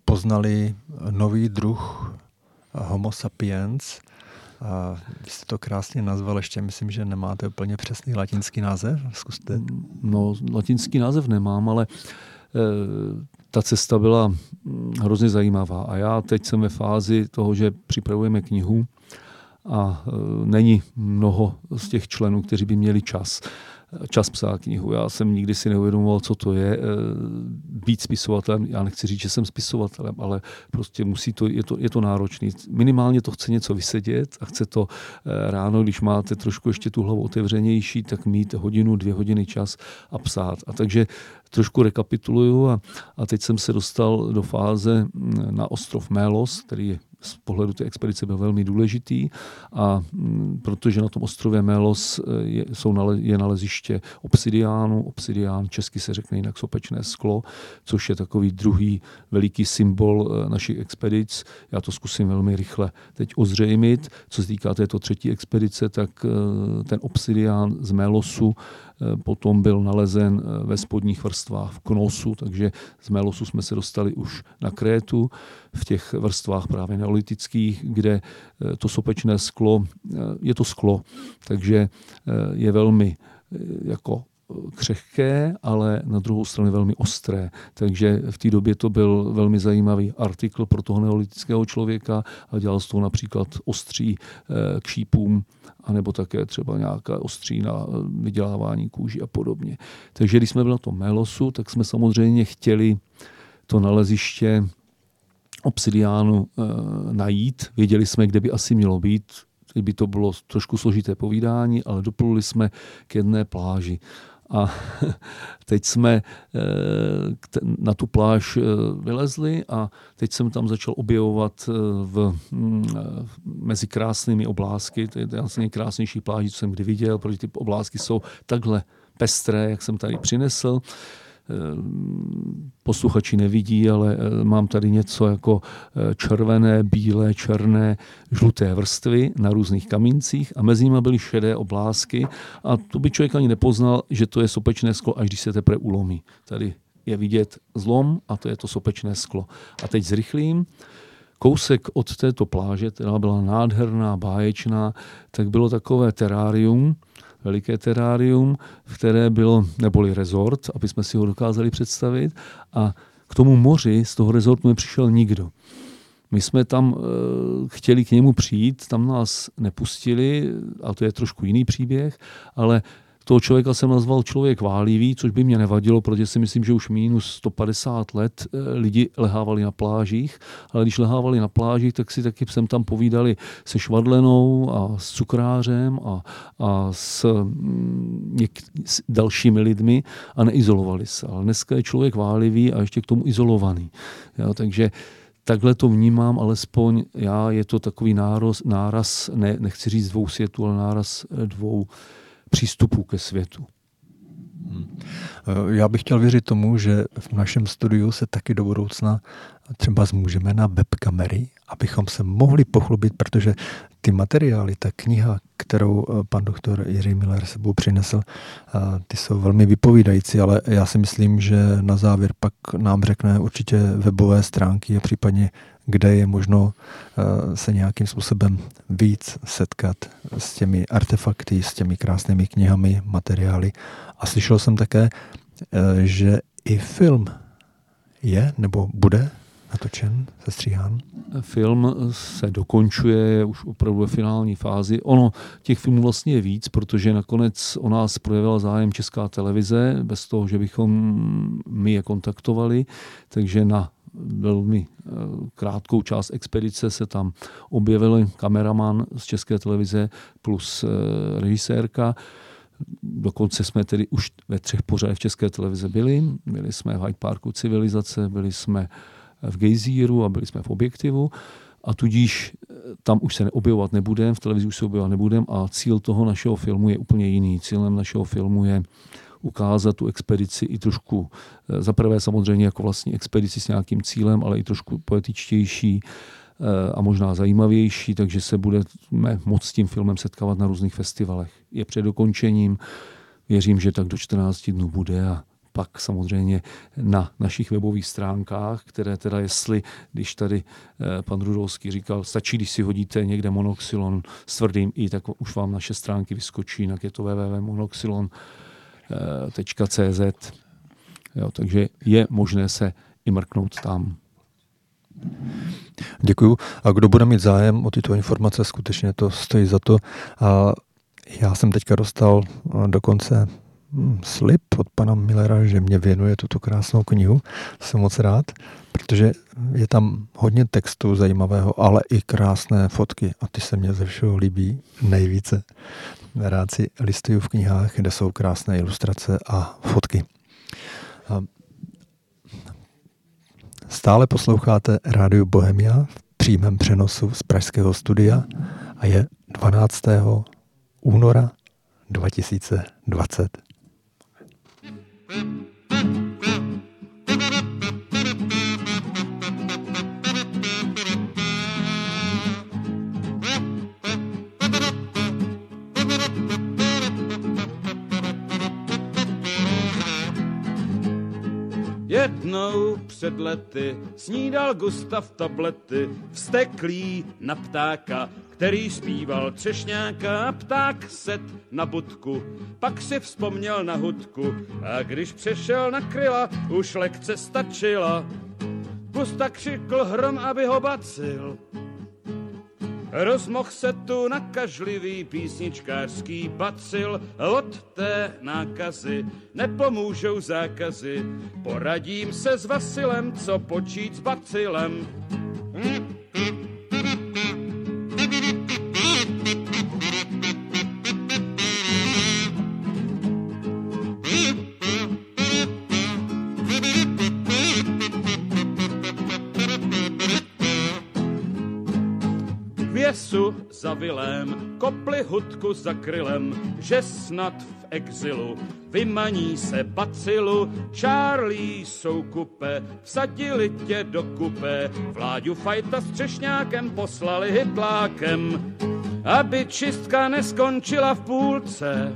poznali nový druh Homo sapiens. A vy jste to krásně nazval, ještě myslím, že nemáte úplně přesný latinský název. Zkuste. No, latinský název nemám, ale e, ta cesta byla hrozně zajímavá. A já teď jsem ve fázi toho, že připravujeme knihu a e, není mnoho z těch členů, kteří by měli čas čas psát knihu. Já jsem nikdy si neuvědomoval, co to je e, být spisovatelem. Já nechci říct, že jsem spisovatelem, ale prostě musí to, je to, je to náročný. Minimálně to chce něco vysedět a chce to e, ráno, když máte trošku ještě tu hlavu otevřenější, tak mít hodinu, dvě hodiny čas a psát. A takže trošku rekapituluju a, a teď jsem se dostal do fáze na ostrov Mélos, který je z pohledu té expedice byl velmi důležitý a mm, protože na tom ostrově Melos eh, je, jsou nale, je naleziště obsidiánu, obsidián česky se řekne jinak sopečné sklo, což je takový druhý veliký symbol eh, našich expedic. Já to zkusím velmi rychle teď ozřejmit. Co se týká této třetí expedice, tak eh, ten obsidián z Melosu potom byl nalezen ve spodních vrstvách v Knosu, takže z Melosu jsme se dostali už na Krétu v těch vrstvách právě neolitických, kde eh, to sopečné sklo, eh, je to sklo, takže eh, je velmi jako křehké, ale na druhou stranu velmi ostré. Takže v té době to byl velmi zajímavý artikl pro toho neolitického člověka a dělal z toho například ostří k šípům anebo také třeba nějaká ostří na vydělávání kůži a podobně. Takže když jsme byli na tom Melosu, tak jsme samozřejmě chtěli to naleziště obsidiánu e, najít. Věděli jsme, kde by asi mělo být. Teď by to bylo trošku složité povídání, ale dopluli jsme k jedné pláži. A [LAUGHS] teď jsme eh, na tu pláž eh, vylezli a teď jsem tam začal objevovat v, mm, mezi krásnými oblázky. To je asi nejkrásnější pláž, co jsem kdy viděl, protože ty oblázky jsou takhle pestré, jak jsem tady přinesl. Eh, posluchači nevidí, ale eh, mám tady něco jako eh, červené, bílé, černé, žluté vrstvy na různých kamíncích a mezi nimi byly šedé oblásky a to by člověk ani nepoznal, že to je sopečné sklo, až když se teprve ulomí. Tady je vidět zlom a to je to sopečné sklo. A teď zrychlím. Kousek od této pláže, která byla nádherná, báječná, tak bylo takové terárium, veliké terárium, v které bylo, neboli rezort, aby jsme si ho dokázali představit. A k tomu moři z toho rezortu nepřišel nikdo. My jsme tam e, chtěli k němu přijít, tam nás nepustili, a to je trošku jiný příběh, ale toho člověka jsem nazval člověk válivý, což by mě nevadilo, protože si myslím, že už minus 150 let eh, lidi lehávali na plážích, ale když lehávali na plážích, tak si taky jsem tam povídali se švadlenou a s cukrářem a, a s, mm, něk, s dalšími lidmi a neizolovali se. Ale dneska je člověk válivý a ještě k tomu izolovaný. Jo, takže takhle to vnímám, alespoň já, je to takový náraz, náraz ne, nechci říct dvou světů, ale náraz dvou přístupu ke světu. Hmm. Já bych chtěl věřit tomu, že v našem studiu se taky do budoucna třeba zmůžeme na webkamery, abychom se mohli pochlubit, protože ty materiály, ta kniha, kterou eh, pan doktor Jiří Miller sebou přinesl, eh, ty jsou velmi vypovídající, ale já si myslím, že na závěr pak nám řekne určitě webové stránky a případně kde je možno eh, se nějakým způsobem víc setkat s těmi artefakty, s těmi krásnými knihami, materiály. A slyšel jsem také, že i film je nebo bude natočen, sestříhán? Film se dokončuje, je už opravdu ve finální fázi. Ono, těch filmů vlastně je víc, protože nakonec o nás projevila zájem Česká televize, bez toho, že bychom my je kontaktovali, takže na velmi eh, krátkou část expedice se tam objevil kameraman z České televize plus eh, režisérka. Dokonce jsme tedy už ve třech pořadech v České televize byli. Byli jsme v Hyde Parku civilizace, byli jsme v Gejzíru a byli jsme v objektivu a tudíž eh, tam už se neobjevovat nebudeme, v televizi už se objevovat nebudeme a cíl toho našeho filmu je úplně jiný. Cílem našeho filmu je ukázat tu expedici i trošku, eh, za prvé samozřejmě jako vlastní expedici s nějakým cílem, ale i trošku poetičtější eh, a možná zajímavější, takže se budeme moc s tím filmem setkávat na různých festivalech. Je před dokončením, věřím, že tak do 14 dnů bude a pak samozřejmě na našich webových stránkách, které teda jestli, když tady eh, pan Rudolský říkal, stačí, když si hodíte někde monoxylon s tvrdým i, tak už vám naše stránky vyskočí, jinak je to www.monoxylon.cz. Jo, takže je možné se i mrknout tam. Děkuju. A kdo bude mít zájem o tyto informace, skutečně to stojí za to. A já jsem teďka dostal dokonce Hmm, slib od pana Millera, že mě věnuje tuto krásnou knihu. Jsem moc rád, protože je tam hodně textu zajímavého, ale i krásné fotky a ty se mě ze všeho líbí nejvíce. Rád si listuju v knihách, kde jsou krásné ilustrace a fotky. Stále posloucháte Rádio Bohemia v přímém přenosu z pražského studia a je 12. února 2020. Jednou před lety snídal Gustav tablety, vsteklý na ptáka, který zpíval třešňáka, pták set na budku, pak si vzpomněl na hudku a když přešel na kryla, už lekce stačila. Gustav křikl hrom, aby ho bacil, Rozmoh se tu nakažlivý písničkářský bacil od té nákazy. Nepomůžou zákazy, poradím se s Vasilem, co počít s bacilem. Věsu za vilém, kopli hudku za krylem, že snad v exilu vymaní se bacilu. Charlie jsou kupe, vsadili tě do kupe, Vláďu fajta s třešňákem poslali hitlákem, aby čistka neskončila v půlce.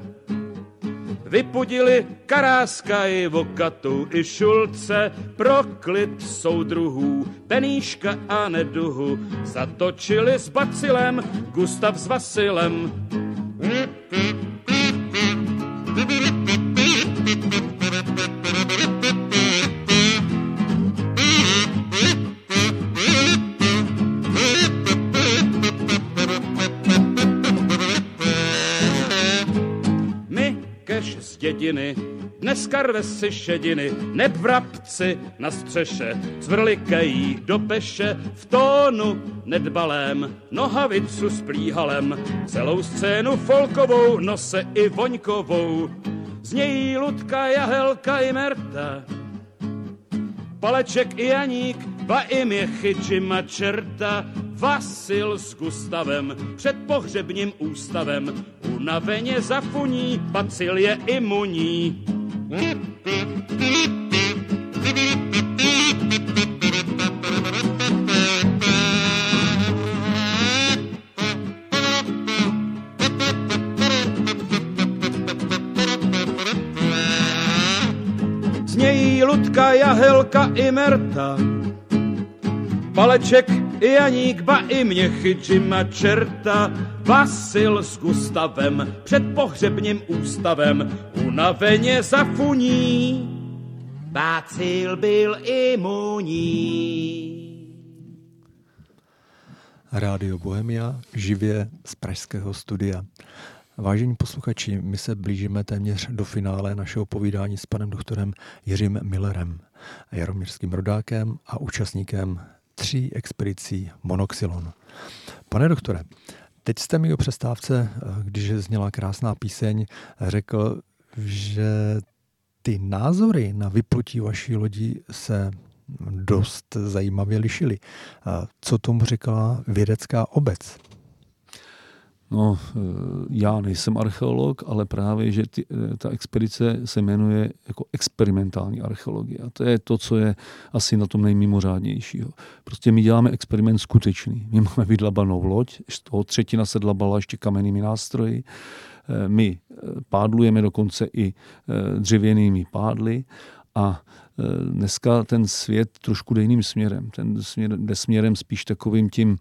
Vypudili Karáska i Vokatu i Šulce pro klid soudruhů, Peníška a Neduhu. Zatočili s Bacilem, Gustav s Vasilem. Z dědiny, dneska rve si šediny, neb vrabci na střeše, cvrlikají do peše, v tónu nedbalém, nohavicu s plíhalem, celou scénu folkovou, nose i voňkovou, z něj Ludka, Jahelka i Merta, Paleček i Janík, ba i Měchy či Mačerta, Vasil s Gustavem před pohřebním ústavem, unaveně zafuní, Bacil je imunní. Znějí Ludka, Jahelka i Merta, Paleček i Janík, ba i Měchy, Jima Čerta, Vasil s Gustavem před pohřebním ústavem unaveně zafuní. Bacil byl imunní. Rádio Bohemia živě z pražského studia. Vážení posluchači, my se blížíme téměř do finále našeho povídání s panem doktorem Jiřím Millerem, jaromírským rodákem a účastníkem tří expedicí Monoxylon. Pane doktore, teď jste mi o přestávce, když zněla krásná píseň, řekl, že ty názory na vyplutí vaší lodi se dost zajímavě lišily. Co tomu říkala vědecká obec? No, já nejsem archeolog, ale právě, že ty, ta expedice se jmenuje jako experimentální archeologie. A to je to, co je asi na tom nejmimořádnějšího. Prostě my děláme experiment skutečný. My máme vydlabanou loď, z toho třetina se dlabala ještě kamennými nástroji. My pádlujeme dokonce i dřevěnými pádly a dneska ten svět trošku jde jiným směrem. Ten směr, jde směrem spíš takovým tím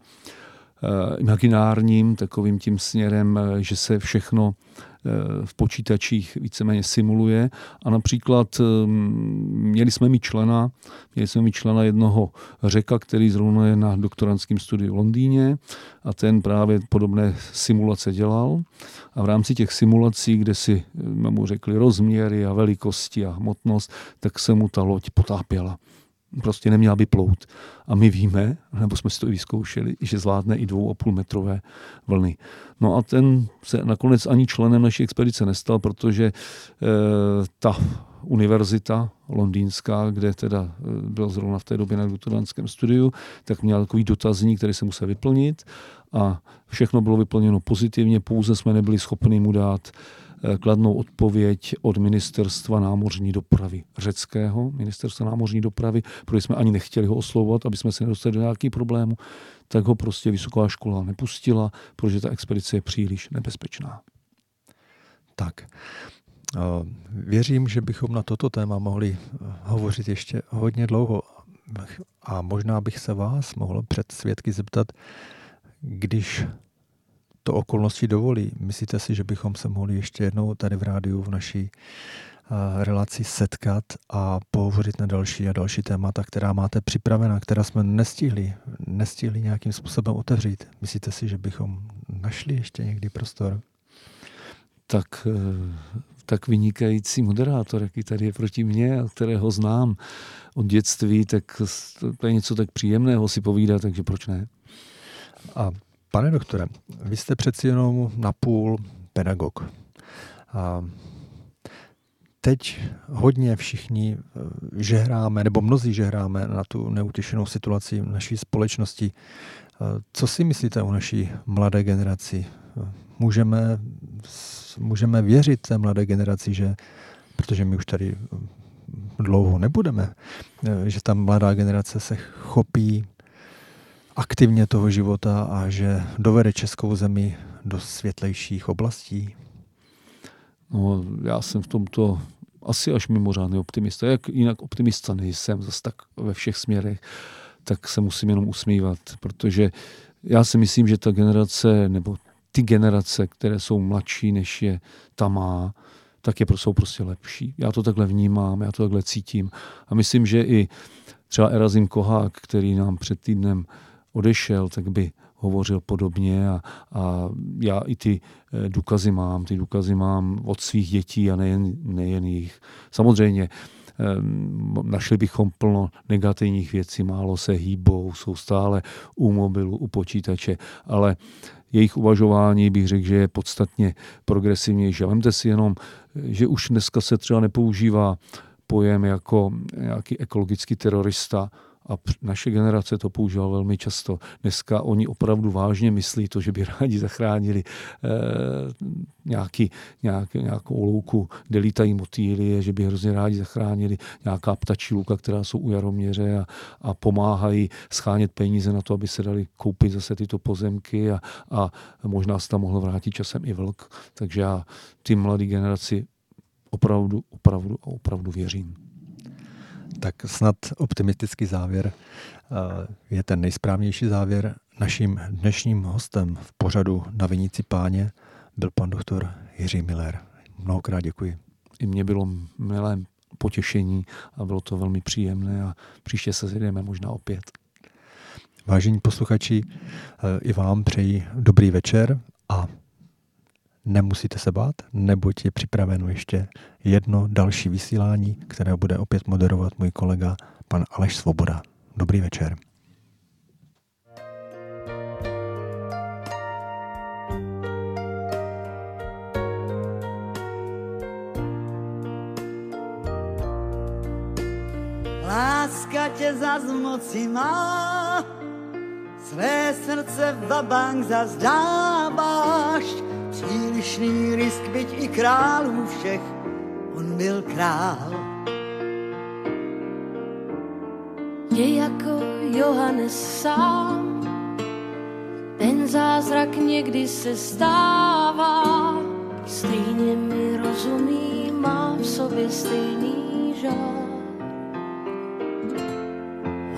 imaginárním, takovým tím směrem, že se všechno v počítačích víceméně simuluje. A například měli jsme mi člena, měli jsme mi člena jednoho řeka, který zrovna je na doktorantském studiu v Londýně a ten právě podobné simulace dělal. A v rámci těch simulací, kde si mu řekli rozměry a velikosti a hmotnost, tak se mu ta loď potápěla prostě neměla by plout. A my víme, nebo jsme si to i vyzkoušeli, že zvládne i dvou a půl metrové vlny. No a ten se nakonec ani členem naší expedice nestal, protože e, ta univerzita londýnská, kde teda byl zrovna v té době na doktorantském studiu, tak měl takový dotazník, který se musel vyplnit a všechno bylo vyplněno pozitivně, pouze jsme nebyli schopni mu dát Eh, kladnou odpověď od ministerstva námořní dopravy řeckého, ministerstva námořní dopravy, protože jsme ani nechtěli ho oslovovat, aby jsme se nedostali do nějakých problémů, tak ho prostě vysoká škola nepustila, protože ta expedice je příliš nebezpečná. Tak, eh, věřím, že bychom na toto téma mohli eh, hovořit ještě hodně dlouho a možná bych se vás mohl před svědky zeptat, když to okolnosti dovolí. Myslíte si, že bychom se mohli ještě jednou tady v rádiu v naší relaci setkat a pohovořit na další a další témata, která máte připravena, která jsme nestihli, nestihli nějakým způsobem otevřít. Myslíte si, že bychom našli ještě někdy prostor? Tak, e, tak vynikající moderátor, jaký tady je proti mně, kterého znám od dětství, tak to je něco tak příjemného si povídat, takže proč ne? A Pane doktore, vy jste přeci jenom napůl pedagog. A teď hodně všichni eh, žehráme, nebo mnozí žehráme na tu neutěšenou situaci naší společnosti. Eh, co si myslíte o naší mladé generaci? Můžeme, můžeme věřit té mladé generaci, že, protože my už tady dlouho nebudeme, eh, že ta mladá generace se chopí aktivně toho života a že dovede českou zemi do světlejších oblastí? No, já jsem v tomto asi až mimořádný optimista. Jak jinak optimista nejsem zase tak ve všech směrech, tak se musím jenom usmívat, protože já si myslím, že ta generace, nebo ty generace, které jsou mladší, než je ta má, tak je, jsou prostě lepší. Já to takhle vnímám, já to takhle cítím. A myslím, že i třeba Erazim Kohák, který nám před týdnem odešel, tak by hovořil podobně a, a já i ty eh, důkazy mám, ty důkazy mám od svých dětí a nejen, nejen jich. Samozřejmě ehm, našli bychom plno negativních věcí, málo se hýbou, jsou stále u mobilu, u počítače, ale jejich uvažování bych řekl, že je podstatně progresivnější. A vemte si jenom, že už dneska se třeba nepoužívá pojem jako nějaký ekologický terorista, a naše generace to používala velmi často. Dneska oni opravdu vážně myslí to, že by [LAUGHS] rádi zachránili eh, nějaký, nějak, nějakou louku, kde lítají motýlie, že by hrozně rádi zachránili nějaká ptačí luka, která jsou u Jaroměře a, a pomáhají schánět peníze na to, aby se dali koupit zase tyto pozemky a, a možná se tam mohl vrátit časem i vlk. Takže já ty mladé generaci opravdu, opravdu a opravdu věřím tak snad optimistický závěr eh, je ten nejsprávnější závěr. Naším dnešním hostem v pořadu na Vinici páně byl pan doktor Jiří Miller. Mnohokrát děkuji. I mně bylo milé potěšení a bylo to velmi příjemné a příště se zjedeme možná opět. Vážení posluchači, eh, i vám přeji dobrý večer a Nemusíte se bát, neboť je připraveno ještě jedno další vysílání, které bude opět moderovat můj kolega pan Aleš Svoboda. Dobrý večer. Láska tě zaz moci má, své srdce v bank zazdáváš, Přílišný risk, byť i králů všech, on byl král. Je jako Johannes sám, ten zázrak někdy se stává, stejně mi rozumí, má v sobě stejný žár.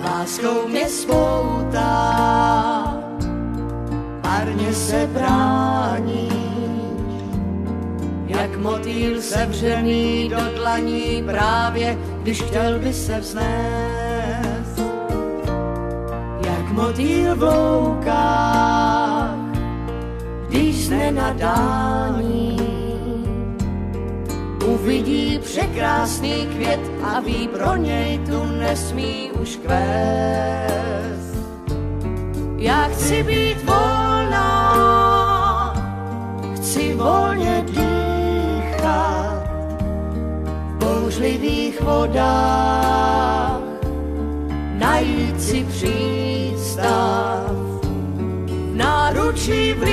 Láskou mě spoutá, marně se brání, jak motýl sevřený do dlaní právě, když chtěl by se vznést. Jak motýl v loukách, když jsme na uvidí překrásný květ a ví, pro něj tu nesmí už kvést. Já chci být volná, chci volně dýchat, bouřlivý vodách najít si přístav. V náručí v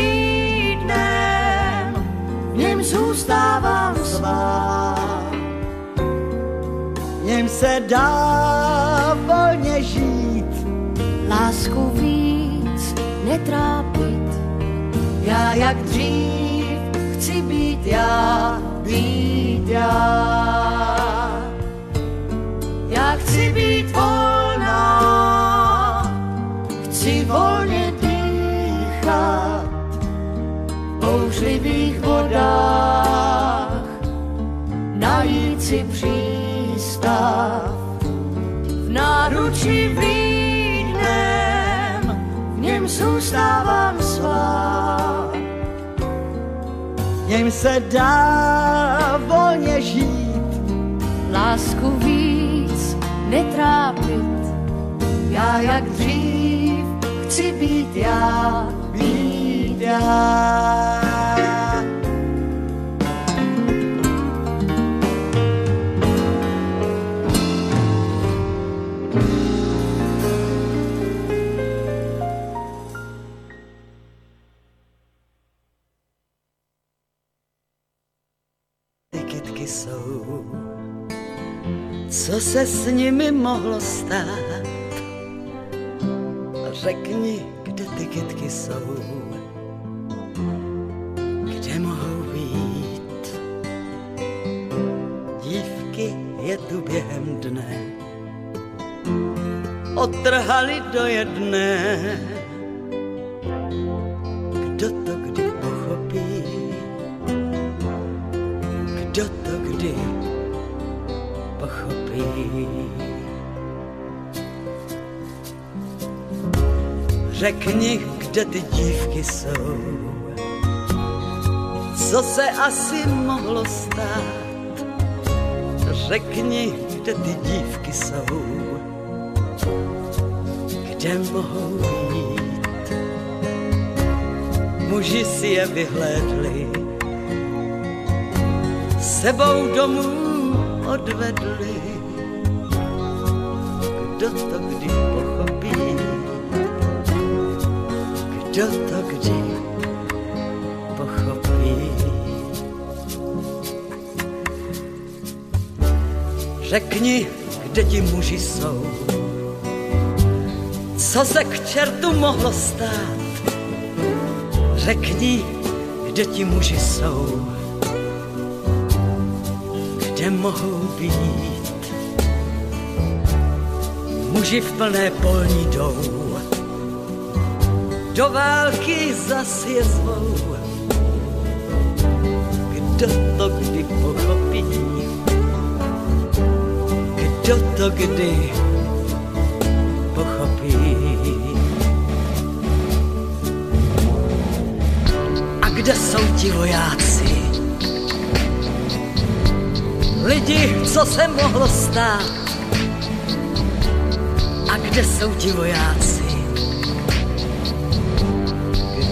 něm zůstávám svá. V něm se dá volně žít, lásku víc netrápit. Já jak dřív chci být já, být já. Já chci být volná, chci volně dýchat v bouřlivých vodách, najít si přístav v náručí vlídnem, v něm zůstávám svá. V něm se dá volně žít, lásku netrápit. Já jak dřív chci být já, být já. Co se s nimi mohlo stát? Řekni, kde ty kytky jsou, kde mohou být. Dívky je tu během dne, otrhali do jedné. Řekni, kde ty dívky jsou, co se asi mohlo stát. Řekni, kde ty dívky jsou, kde mohou být. Muži si je vyhlédli, sebou domů odvedli. Kdo to kdy pochopí? Kdo to kdy pochopí? Řekni, kde ti muži jsou, co se k čertu mohlo stát. Řekni, kde ti muži jsou, kde mohou být. Muži v plné polní jdou, do války zas je. Kdo to kdy pochopí? Kdo to kdy pochopí? A kde jsou ti vojáci? Lidi, co se mohlo stát? A kde jsou ti vojáci?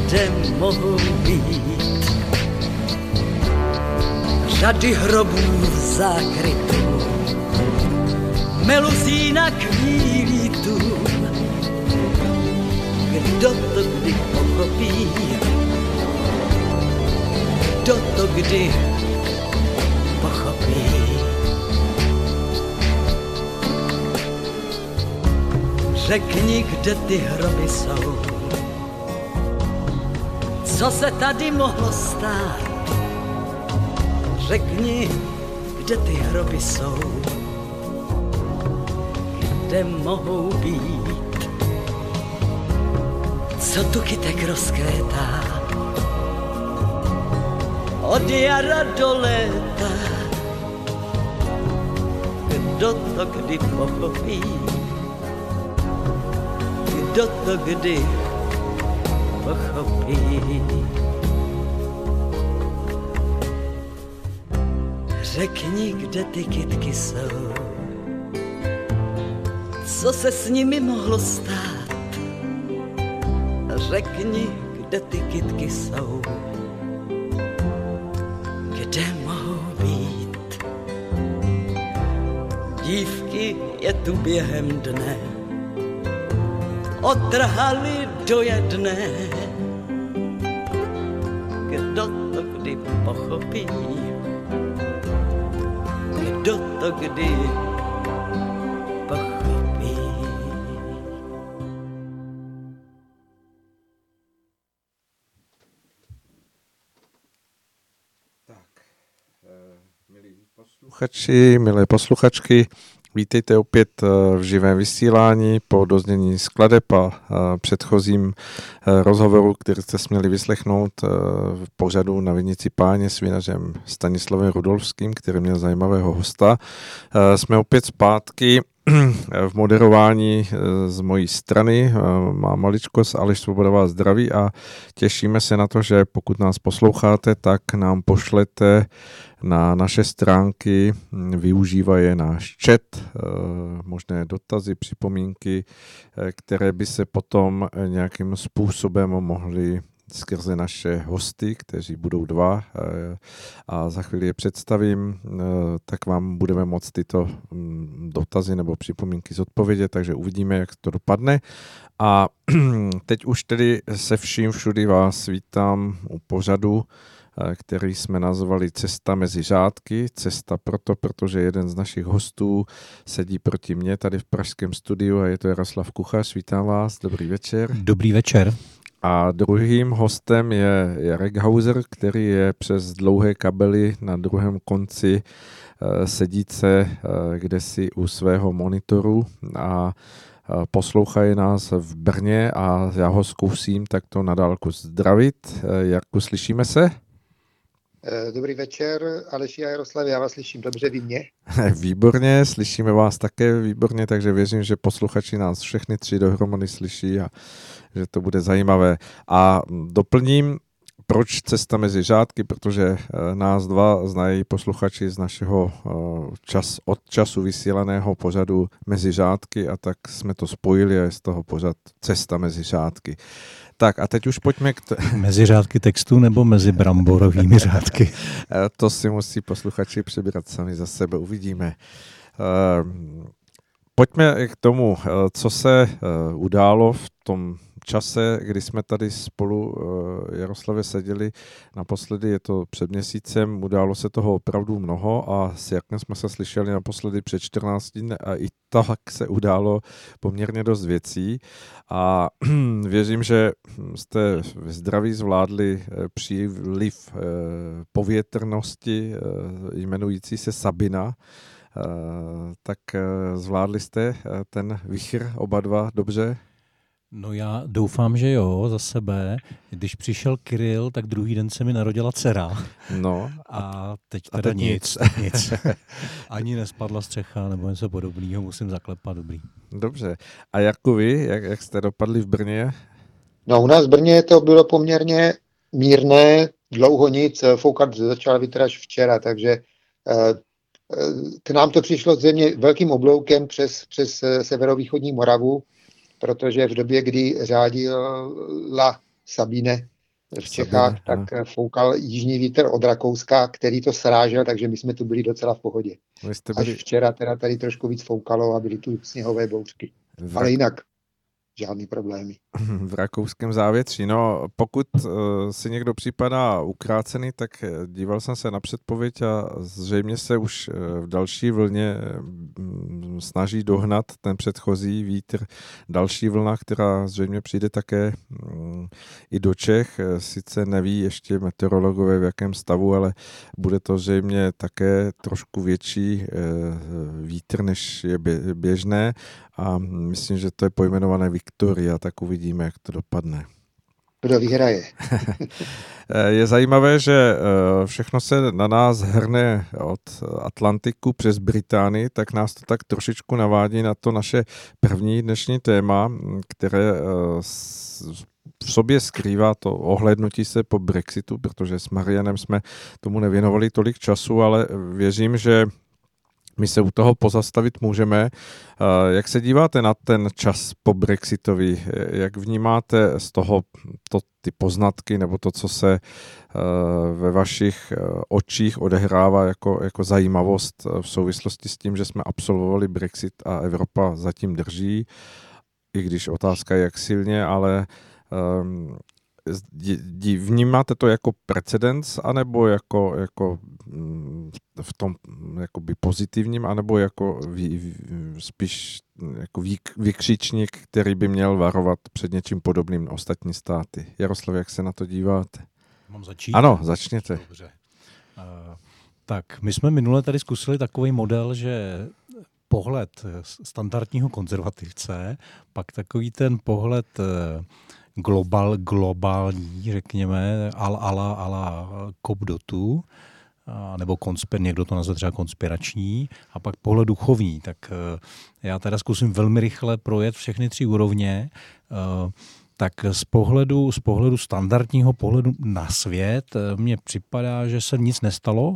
Kde mohou být? Řady hrobů v zákrytu, meluzína tu. Kdo to kdy pochopí? Kdo to kdy pochopí? Řekni, kde ty hroby jsou. Co se tady mohlo stát? Řekni, kde ty hroby jsou. Kde mohou být? Co tu kytek rozkvétá? Od jara do léta. Kdo to kdy pochopí? Kdo to kdy pochopí? Řekni, kde ty kytky jsou, co se s nimi mohlo stát. Řekni, kde ty kytky jsou, kde mohou být. dívky je tu během dne odtrhali do jedné. Pochopí? Kdo to kdy pochopí? posluchači, milé posluchačky, vítejte opět eh, v živém vysílání po doznění skladeb a eh, předchozím eh, rozhovoru, který jste směli vyslechnout v pořadu na Vinici páně s vinařem Stanislavem Rudolfským, který měl zajímavého hosta. Jsme opět zpátky [CLEARS THROAT] v moderování z mojí strany. Má maličkost Aleš Svobodová zdraví a těšíme se na to, že pokud nás posloucháte, tak nám pošlete na naše stránky, využívají náš chat, eh, možné dotazy, připomínky, eh, které by se potom nějakým způsobem mohly skrze naše hosty, kteří budou dva eh, a za chvíli je představím, tak vám budeme moct tyto mm, dotazy nebo připomínky zodpovědět, takže uvidíme, jak to dopadne. A [CLEARS THROAT] teď už tedy se vším všudy vás vítám u pořadu Eh, který jsme nazvali Cesta mezi řádky. Cesta proto, protože jeden z našich hostů sedí proti mně tady v pražském studiu a je to Jaroslav Kuchař. Vítám vás, dobrý večer. Dobrý večer. A druhým hostem je Jarek Hauser, který je přes dlouhé kabely na druhém konci eh, sedíce eh, kde si u svého monitoru a poslouchají nás v Brně a já ho zkusím takto na dálku zdravit. Jarku, slyšíme se? Eh, dobrý večer, Aleši a Jaroslav, já vás slyším dobře, vy mě? [LAUGHS] Výborně, slyšíme vás také výborně, takže věřím, že posluchači nás všechny tři dohromady slyší a že to bude zajímavé. A doplním, proč cesta mezi řádky, protože eh, nás dva znají posluchači z našeho eh, čas, od času vysílaného pořadu mezi řádky a tak jsme to spojili a je z toho pořad cesta mezi řádky. Tak a teď už pojďme k... T- [LAUGHS] mezi řádky textu nebo mezi bramborovými [LAUGHS] řádky? Eh, to si musí posluchači přebírat sami za sebe, uvidíme. Uh, pojďme k tomu, eh, co se událo v tom čase, kdy jsme tady spolu Jaroslavě seděli. Naposledy, je to před měsícem, událo se toho opravdu mnoho a s Jarkem jsme se slyšeli naposledy před 14 dny a i tak se událo poměrně dost věcí. A [CLEARS THROAT] věřím, že jste v zdraví zvládli eh, příliv eh, povětrnosti eh, jmenující se Sabina, tak zvládli jste ten vichr oba dva dobře? No já doufám, že jo, za sebe. Když přišel Kiril, tak druhý den se mi narodila dcera. No. A teď teda a teď nic. nic. [LAUGHS] Ani nespadla střecha nebo něco podobného, musím zaklepat, dobrý. Dobře. A jako vy, jak, jak jste dopadli v Brně? No u nás v Brně to bylo poměrně mírné, dlouho nic, foukat začal vítr až včera, takže eh, eh, k nám to přišlo země velkým obloukem přes, přes eh, severovýchodní Moravu, protože v době, kdy řádila Sabine v Čechách, Sabine, tak no. foukal jižní vítr od Rakouska, který to srážel, takže my jsme tu byli docela v pohodě. byli... Až včera teda tady trošku víc foukalo a byly tu sněhové bouřky. V... Ale jinak žádný problémy. [LAUGHS] V rakouském závětří. No, pokud uh, si někdo připadá ukrácený, tak eh, díval jsem se na předpověď a zřejmě se už uh, v další vlně um, snaží dohnat ten předchozí vítr. Další vlna, která zřejmě přijde také um, i do Čech. Sice neví ještě meteorologové v jakém stavu, ale bude to zřejmě také trošku větší uh, vítr, než je běžné a myslím, že to je pojmenované Viktoria, tak uvidíme, jak to dopadne. Kdo vyhraje? [LAUGHS] je zajímavé, že eh, všechno se na nás hrne od Atlantiku přes Británii, tak nás to tak trošičku navádí na to naše první dnešní téma, které eh, v sobě skrývá to ohlednutí se po Brexitu, protože s Marianem jsme tomu nevěnovali tolik času, ale věřím, že my se u toho pozastavit můžeme. Jak se díváte na ten čas po Brexitovi? Jak vnímáte z toho to, ty poznatky nebo to, co se ve vašich očích odehrává jako, jako zajímavost v souvislosti s tím, že jsme absolvovali Brexit a Evropa zatím drží, i když otázka je jak silně, ale um, vnímáte to jako precedens, anebo jako, jako mm, v tom jakoby pozitivním, anebo jako vý, spíš jako vý, vykřičník, který by měl varovat před něčím podobným ostatní státy. Jaroslav, jak se na to díváte? Mám začít? Ano, začněte. Dobře. Uh, tak, my jsme minule tady zkusili takový model, že pohled standardního konzervativce, pak takový ten pohled uh, global, globální, řekněme, al, ala, ala Kobdotu, nebo konspir, někdo to nazve třeba konspirační, a pak pohled duchovní. Tak e, já teda zkusím velmi rychle projet všechny tři úrovně. Tak z pohledu, z pohledu standardního pohledu na svět e, mně připadá, že se nic nestalo.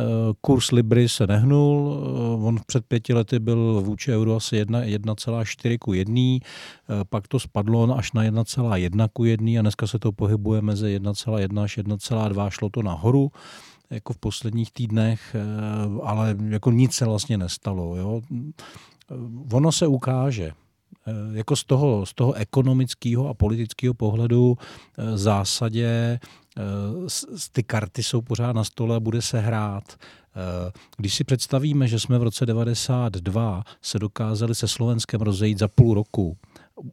Eh, Kurs Libry se nehnul, eh, on před pěti lety byl vůči euro asi 1,4 ku 1, eh, pak to spadlo až na 1,1 ku 1 a dneska se to pohybuje mezi 1,1 až 1,2, šlo to nahoru jako v posledních týdnech, ale jako nic se vlastně nestalo. Jo. Ono se ukáže, jako z toho, z toho ekonomického a politického pohledu v zásadě Eh, ty karty jsou pořád na stole a bude se hrát. Eh, když si představíme, že jsme v roce 92 se dokázali se Slovenskem rozejít za půl roku,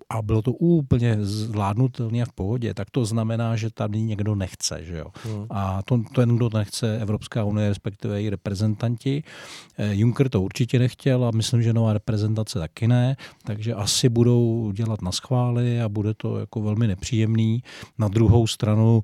a bylo to úplně zvládnutelně v pohodě, tak to znamená, že tady někdo nechce. Že jo? Hmm. A to, ten, kdo nechce Evropská unie, respektive její reprezentanti. Eh, Juncker to určitě nechtěl a myslím, že nová reprezentace taky ne, takže asi budou dělat na schvály a bude to jako velmi nepříjemný. Na druhou stranu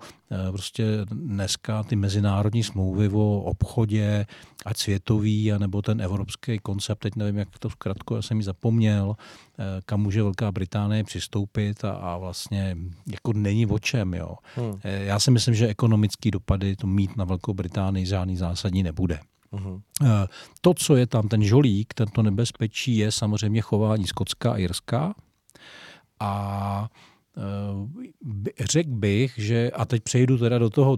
prostě dneska ty mezinárodní smlouvy o obchodě, ať světový, anebo ten evropský koncept, teď nevím, jak to zkrátko, já jsem ji zapomněl, eh, kam může Velká Británie přistoupit a, a vlastně jako není o čem. Jo. Hmm. Eh, já si myslím, že ekonomický dopady to mít na Velkou Británii žádný zásadní nebude. Hmm. To, co je tam, ten žolík, tento nebezpečí, je samozřejmě chování Skotska a Jirska. A Eh, řekl bych, že, a teď přejdu teda do toho,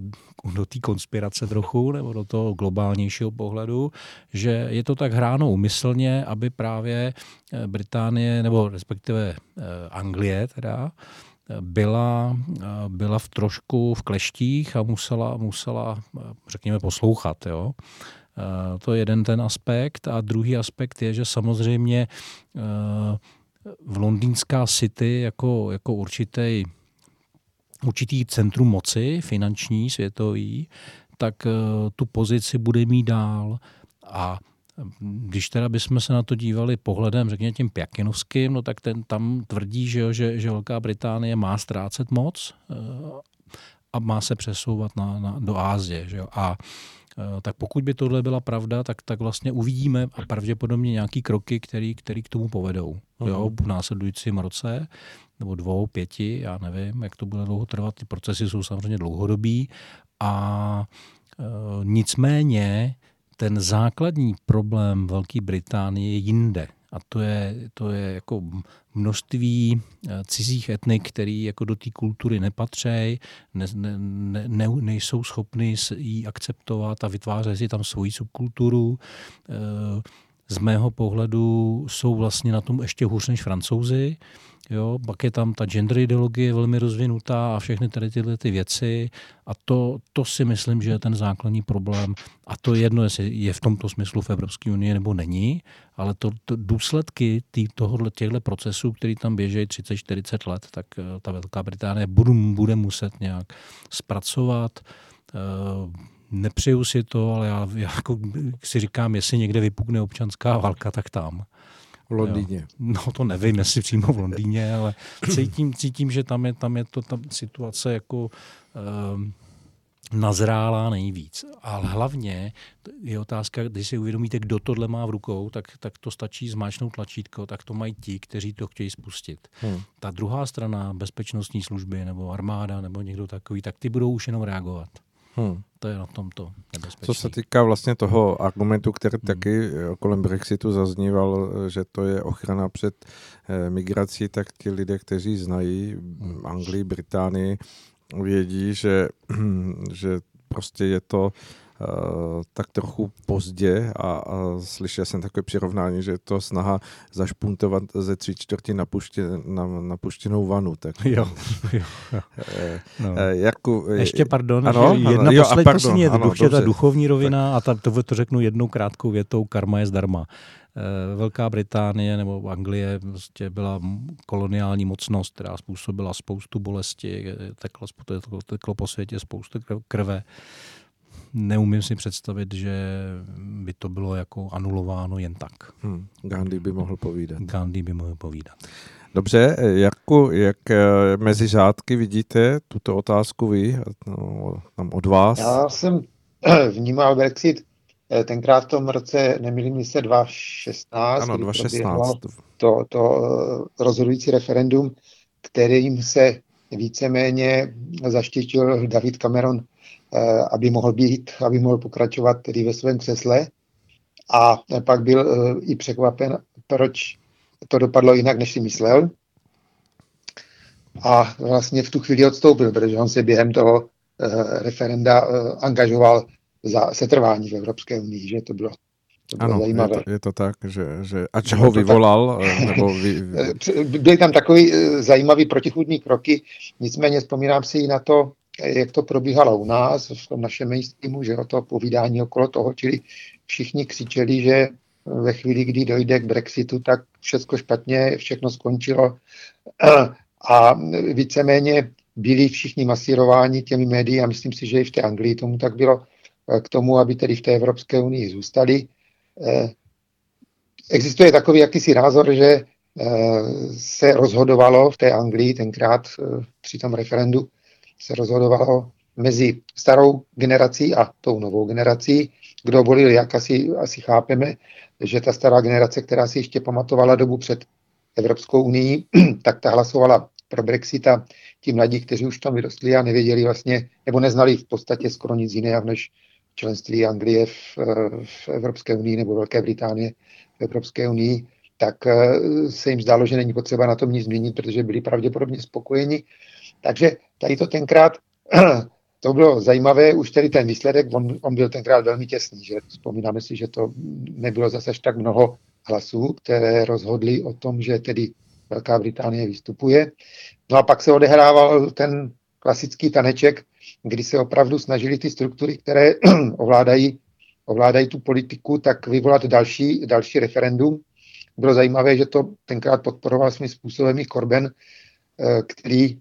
do té konspirace trochu, nebo do toho globálnějšího pohledu, že je to tak hráno umyslně, aby právě eh, Británie, nebo respektive eh, Anglie teda, byla, byla v trošku v kleštích a musela, musela řekněme, poslouchat. Jo? To je jeden ten aspekt. A druhý aspekt je, že samozřejmě v londýnská city jako, jako určitý, určitý centrum moci, finanční, světový, tak uh, tu pozici bude mít dál. A když teda bychom se na to dívali pohledem, řekněme tím Pjakinovským, no tak ten tam tvrdí, že, jo, že, že Velká Británie má ztrácet moc uh, a má se přesouvat na, na, do Ázie. Že jo. A Eh, tak pokud by tohle byla pravda, tak, tak vlastně uvidíme a pravděpodobně nějaký kroky, který, který k tomu povedou uh-huh. jo, v následujícím roce nebo dvou, pěti, já nevím, jak to bude dlouho trvat. Ty procesy jsou samozřejmě dlouhodobí a e, nicméně ten základní problém Velké Británie je jinde. A to je, to je jako množství eh, cizích etnik, který jako do té kultury nepatří, ne, ne, ne, nejsou schopni ji akceptovat a vytvářet si tam svoji subkulturu. Eh, z mého pohledu jsou vlastně na tom ještě hůř než francouzi. Jo, pak je tam ta gender ideologie velmi rozvinutá a všechny tady tyhle ty věci a to, to si myslím, že je ten základní problém a to je jedno, jestli je v tomto smyslu v Evropské unii nebo není, ale to, to důsledky tý, tohohle, těchto procesů, který tam běžejí 30-40 let, tak eh, ta Velká Británie bude, bude muset nějak zpracovat. Uh, nepřeju si to, ale já, já jako si říkám, jestli někde vypukne občanská válka, tak tam. V Londýně. Jo. No to nevím, jestli přímo v Londýně, ale cítím, cítím že tam je, tam je to ta situace jako um, nazrálá nejvíc. Ale hlavně je otázka, když si uvědomíte, kdo tohle má v rukou, tak, tak to stačí zmáčknout tlačítko, tak to mají ti, kteří to chtějí spustit. Hmm. Ta druhá strana, bezpečnostní služby nebo armáda nebo někdo takový, tak ty budou už jenom reagovat. Hmm. To je na tomto nebezpečné. Co se týká vlastně toho argumentu, který hmm. taky eh, kolem Brexitu zazníval, eh, že to je ochrana před eh, migrací, tak ti lidé, kteří znají hmm. Anglii, Británii, vědí, že, [CLEARS THROAT] že prostě je to tak trochu pozdě a, a slyšel jsem takové přirovnání, že je to snaha zašpuntovat ze tři čtvrtí napuště, na, napuštěnou vanu. Tak. Jo, jo, jo. no. uh, jako, Ještě pardon, ano, že jedna ano, poslední pardon, je ano, duch, ta duchovní rovina tak. a ta, to, to řeknu jednou krátkou větou, karma je zdarma. Velká Británie nebo Anglie prostě byla koloniální mocnost, která způsobila spoustu bolesti, teklo, teklo, teklo po světě spoustu krve neumím si představit, že by to bylo jako anulováno jen tak. Hmm. Gandhi by mohl povídat. Gandhi by mohl povídat. Dobře, Jarku, jak eh, mezi řádky vidíte tuto otázku vy, no, tam od vás? Já jsem [CLEARS THROAT] vnímal Brexit eh, tenkrát v tom roce, nemýlím se, 2016. Ano, 2016. To, to eh, rozhodující referendum, kterým se víceméně zaštitil David Cameron aby mohl být, aby mohl pokračovat tedy ve svém křesle. A pak byl eh, i překvapen, proč to dopadlo jinak, než si myslel. A vlastně v tu chvíli odstoupil, protože on se během toho eh, referenda angažoval za setrvání v Evropské unii, že to bylo to bylo ano, zajímavé. Je to, je to tak, že, že ač ho vyvolal, [LAUGHS] nebo vy... Byly tam takový zajímavý protichudní kroky, nicméně vzpomínám si i na to, jak to probíhalo u nás, v tom našem mainstreamu, že o to povídání okolo toho, čili všichni křičeli, že ve chvíli, kdy dojde k Brexitu, tak všechno špatně, všechno skončilo [CLEARS THROAT] a víceméně byli všichni masírováni těmi médii a myslím si, že i v té Anglii tomu tak bylo k tomu, aby tedy v té Evropské unii zůstali. Eh, existuje takový jakýsi názor, že eh, se rozhodovalo v té Anglii tenkrát eh, při tom referendu se rozhodovalo mezi starou generací a tou novou generací. Kdo volil jak, asi, asi chápeme, že ta stará generace, která si ještě pamatovala dobu před Evropskou unii, [CLEARS THROAT] tak ta hlasovala pro Brexit a ti mladí, kteří už tam vyrostli a nevěděli vlastně, nebo neznali v podstatě skoro nic jiného než členství Anglie v, v Evropské unii nebo Velké Británie v Evropské unii, tak eh, se jim zdálo, že není potřeba na tom nic změnit, protože byli pravděpodobně spokojeni. Takže tady to tenkrát, [CLEARS THROAT] to bylo zajímavé, už tedy ten výsledek, on, on byl tenkrát velmi těsný, že vzpomínáme si, že to nebylo zase tak mnoho hlasů, které rozhodly o tom, že tedy Velká Británie vystupuje. No a pak se odehrával ten klasický taneček, kdy se opravdu snažili ty struktury, které [CLEARS THROAT] ovládají, ovládají tu politiku, tak vyvolat další, další referendum. Bylo zajímavé, že to tenkrát podporoval svým způsobem i Korben, eh, který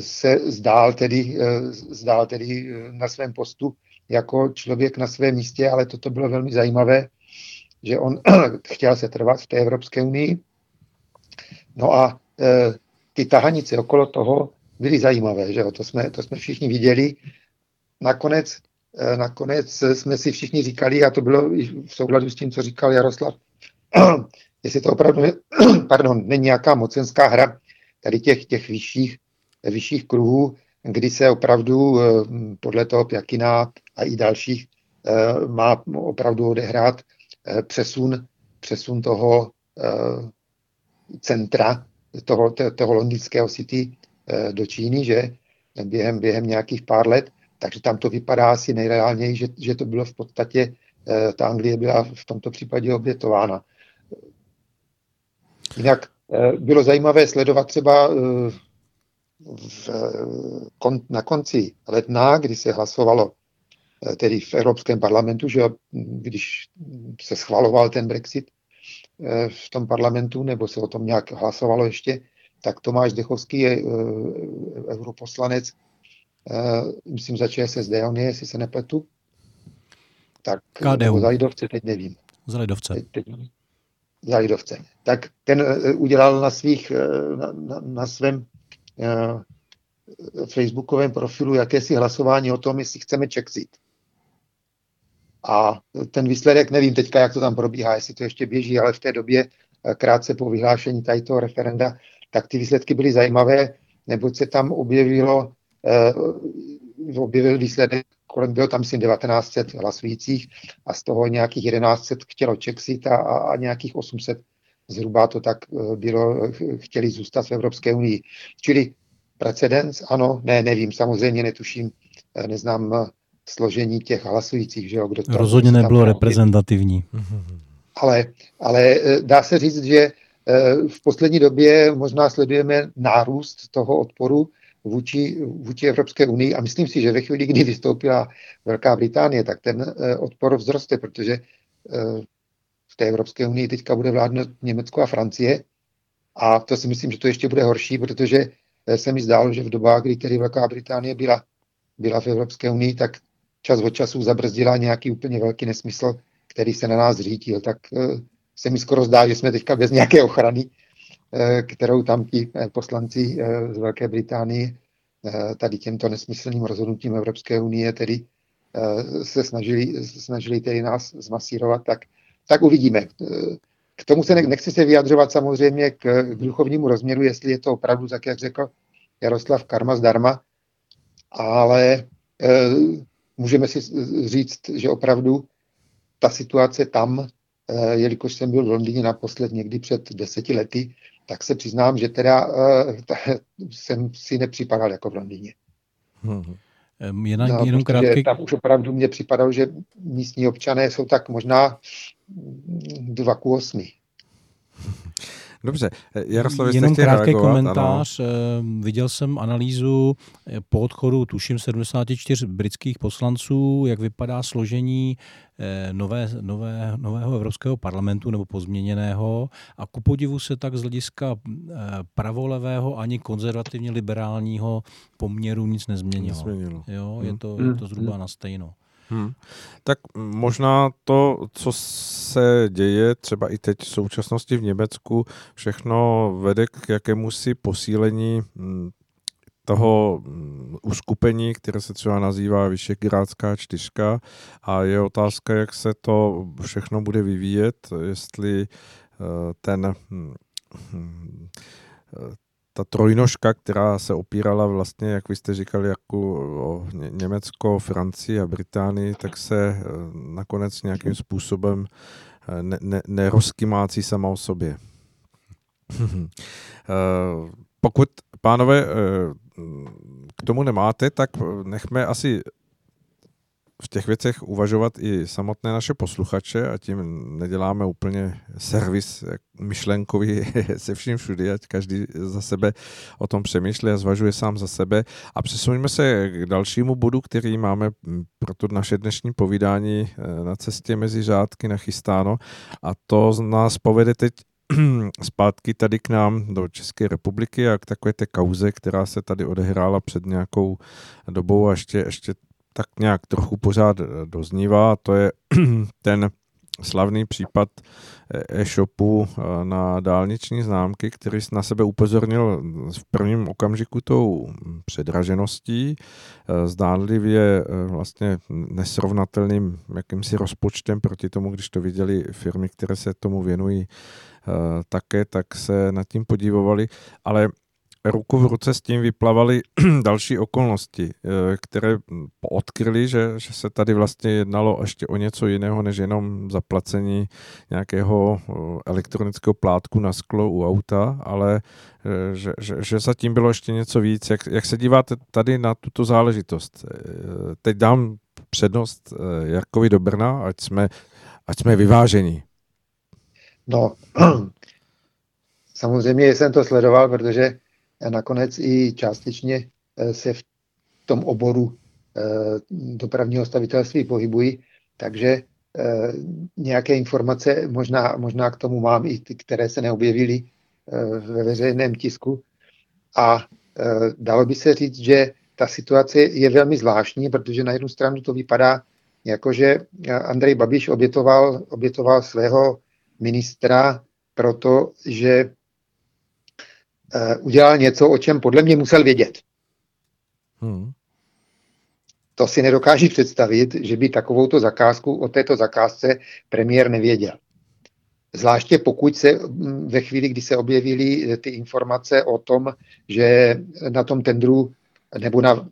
se zdál tedy, eh, zdál tedy eh, na svém postu jako člověk na svém místě, ale toto bylo velmi zajímavé, že on [CLEARS THROAT] chtěl se trvat v té Evropské unii. No a e, ty tahanice okolo toho byly zajímavé, že jo? To, jsme, to jsme všichni viděli. Nakonec, nakonec jsme si všichni říkali, a to bylo v souladu s tím, co říkal Jaroslav, [CLEARS THROAT] jestli to opravdu [CLEARS THROAT] pardon, není nějaká mocenská hra tady těch, těch vyšších vyšších kruhů, kdy se opravdu eh, podle toho Pjakina a i dalších eh, má opravdu odehrát eh, přesun, přesun toho centra, toho, toho londýnského city do Číny, že během, během nějakých pár let, takže tam to vypadá asi nejreálněji, že, že to bylo v podstatě, ta Anglie byla v tomto případě obětována. Jinak bylo zajímavé sledovat třeba v, kon, na konci ledna, kdy se hlasovalo eh, tedy v Evropském parlamentu, že když se schvaloval ten Brexit eh, v tom parlamentu, nebo se o tom nějak hlasovalo ještě, tak Tomáš Dechovský je europoslanec, myslím za ČSSD, on je, jestli se nepletu. Tak KDU. za Lidovce, teď nevím. Za Lidovce. Teď, teď, za Lidovce. Tak ten uh, udělal na svých, uh, na, na, na svém Eh, facebookovém profilu jakési hlasování o tom, jestli chceme Czexit. A ten výsledek, nevím teďka, jak to tam probíhá, jestli to ještě běží, ale v té době, eh, krátce po vyhlášení tady toho referenda, tak ty výsledky byly zajímavé, neboť se tam objevilo eh, objevil výsledek, kolem bylo tam myslím 1900 hlasujících a z toho nějakých 1100 chtělo Čexit a, a nějakých 800 zhruba to tak bylo, chtěli zůstat v Evropské unii. Čili precedens, ano, ne, nevím, samozřejmě netuším, neznám složení těch hlasujících, že jo, kdo to Rozhodně nebylo reprezentativní. Ale, ale dá se říct, že v poslední době možná sledujeme nárůst toho odporu vůči, vůči Evropské unii. A myslím si, že ve chvíli, kdy vystoupila Velká Británie, tak ten eh, odpor vzroste, protože eh, v té Evropské unii teďka bude vládnout Německo a Francie. A to si myslím, že to ještě bude horší, protože eh, se mi zdálo, že v dobách, kdy tedy Velká Británie byla, byla v Evropské unii, tak čas od času zabrzdila nějaký úplně velký nesmysl, který se na nás řídil. Tak se mi skoro zdá, že jsme teďka bez nějaké ochrany, kterou tam ti eh, poslanci eh, z Velké Británie tady těmto nesmyslným rozhodnutím Evropské unie tedy se snažili, snažili tedy nás zmasírovat, tak, tak uvidíme. K tomu se nechci se vyjadřovat samozřejmě k, k duchovnímu rozměru, jestli je to opravdu tak, jak řekl Jaroslav Karma zdarma, ale můžeme si říct, že opravdu ta situace tam Eh, jelikož jsem byl v Londýně naposled někdy před deseti lety, tak se přiznám, že teda eh, [LAUGHS] jsem si nepřipadal jako v Londýně. Hmm. Jen, no, jenom krátky... Tam už opravdu mě připadalo, že místní občané jsou tak možná dva ku osmi. [LAUGHS] Dobře, eh, Jaroslav, Jenom krátký komentář. Ano. Eh, viděl jsem analýzu eh, po odchodu, tuším, 74 britských poslanců, jak vypadá složení nové, nové, nového Evropského parlamentu nebo pozměněného a ku podivu se tak z hlediska pravolevého ani konzervativně liberálního poměru nic nezměnilo. nezměnilo. Jo, je, to, je to zhruba na stejno. Hmm. Tak možná to, co se děje třeba i teď v současnosti v Německu, všechno vede k jakému si posílení hm, toho hm, uskupení, které se třeba nazývá Vyšegrádská čtyřka a je otázka, jak se to všechno bude vyvíjet, jestli eh, ten hm, ta trojnožka, která se opírala vlastně, jak vy jste říkali, jako o Německo, Francii a Británii, tak se eh, nakonec nějakým způsobem eh, ne, ne, nerozkymácí sama o sobě. [LAUGHS] Eh, pokud, pánové, k tomu nemáte, tak nechme asi v těch věcech uvažovat i samotné naše posluchače a tím neděláme úplně servis myšlenkový [LAUGHS] se vším všudy, ať každý za sebe o tom přemýšlí a zvažuje sám za sebe. A přesuneme se k dalšímu bodu, který máme pro to naše dnešní povídání eh, na cestě mezi řádky nachystáno a to nás povede teď [CLEARS THROAT] zpátky tady k nám do České republiky a k takové té kauze, která se tady odehrála před nějakou dobou a ještě, ještě tak nějak trochu pořád eh, doznívá. To je [CLEARS THROAT] ten slavný případ eh, e-shopu eh, na dálniční známky, který na sebe upozornil v prvním okamžiku tou předražeností, zdánlivě vlastně nesrovnatelným jakýmsi rozpočtem proti tomu, když to viděli firmy, které se tomu věnují také, tak se nad tím podívovali, ale ruku v ruce s tím vyplavaly [CLEARS THROAT] další okolnosti, eh, které odkryly, že, že se tady vlastně jednalo ještě o něco jiného, než jenom zaplacení nějakého eh, elektronického plátku na sklo u auta, ale eh, že, že, že zatím bylo ještě něco víc. Jak, jak se díváte tady na tuto záležitost? Teď dám přednost Jarkovi do Brna, ať jsme, ať jsme vyvážení. No, [CLEARS THROAT] samozřejmě jsem to sledoval, protože nakonec i částečně eh, se v tom oboru eh, dopravního stavitelství pohybují, takže eh, nějaké informace možná, možná k tomu mám i ty, které se neobjevily ve veřejném tisku. A dalo by se říct, že ta situace je velmi zvláštní, protože na jednu stranu to vypadá jako, že Andrej Babiš obětoval, obětoval svého ministra, protože udělal něco, o čem podle mě musel vědět. Hmm. To si nedokáží představit, že by takovouto zakázku o této zakázce premiér nevěděl. Zvláště pokud se mm, ve chvíli, kdy se objevily eh, ty informace o tom, že na tom tendru nebo na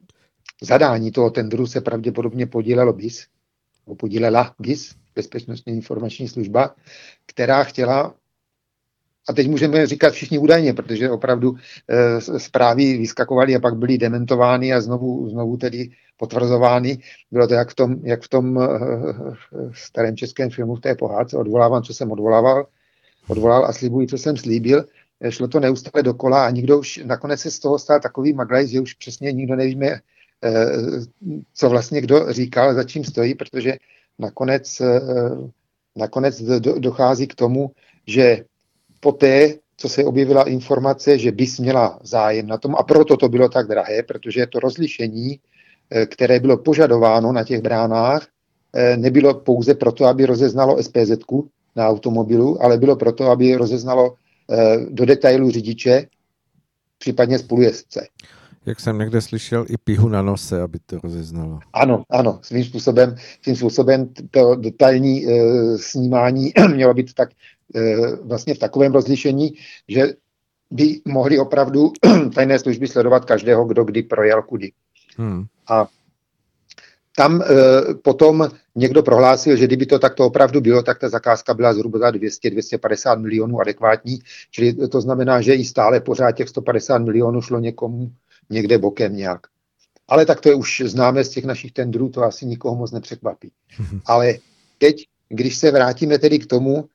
zadání toho tendru se pravděpodobně podílelo BIS, nebo podílela BIS, Bezpečnostní informační služba, která chtěla a teď můžeme říkat všichni údajně, protože opravdu e, zprávy vyskakovaly a pak byly dementovány a znovu, znovu tedy potvrzovány. Bylo to jak v tom, jak v tom e, starém českém filmu v té pohádce, odvolávám, co jsem odvolával, odvolal a slibuji, co jsem slíbil. E, šlo to neustále dokola a nikdo už, nakonec se z toho stal takový maglaj, že už přesně nikdo nevíme, co vlastně kdo říkal, za čím stojí, protože nakonec, nakonec do, dochází k tomu, že poté, co se objevila informace, že bys měla zájem na tom a proto to bylo tak drahé, protože to rozlišení, eh, které bylo požadováno na těch bránách, eh, nebylo pouze proto, aby rozeznalo SPZ na automobilu, ale bylo proto, aby rozeznalo eh, do detailu řidiče, případně spolujezdce. Jak jsem někde slyšel, i pihu na nose, aby to rozeznalo. Ano, ano, svým způsobem, svým způsobem to detailní e, snímání [CLEARS THROAT] mělo být tak vlastně v takovém rozlišení, že by mohli opravdu [CLEARS THROAT] tajné služby sledovat každého, kdo kdy projel kudy. Hmm. A tam e, potom někdo prohlásil, že kdyby to takto opravdu bylo, tak ta zakázka byla zhruba za 200-250 milionů adekvátní, čili to znamená, že i stále pořád těch 150 milionů šlo někomu někde bokem nějak. Ale tak to je už známe z těch našich tendrů, to asi nikoho moc nepřekvapí. [LAUGHS] Ale teď, když se vrátíme tedy k tomu,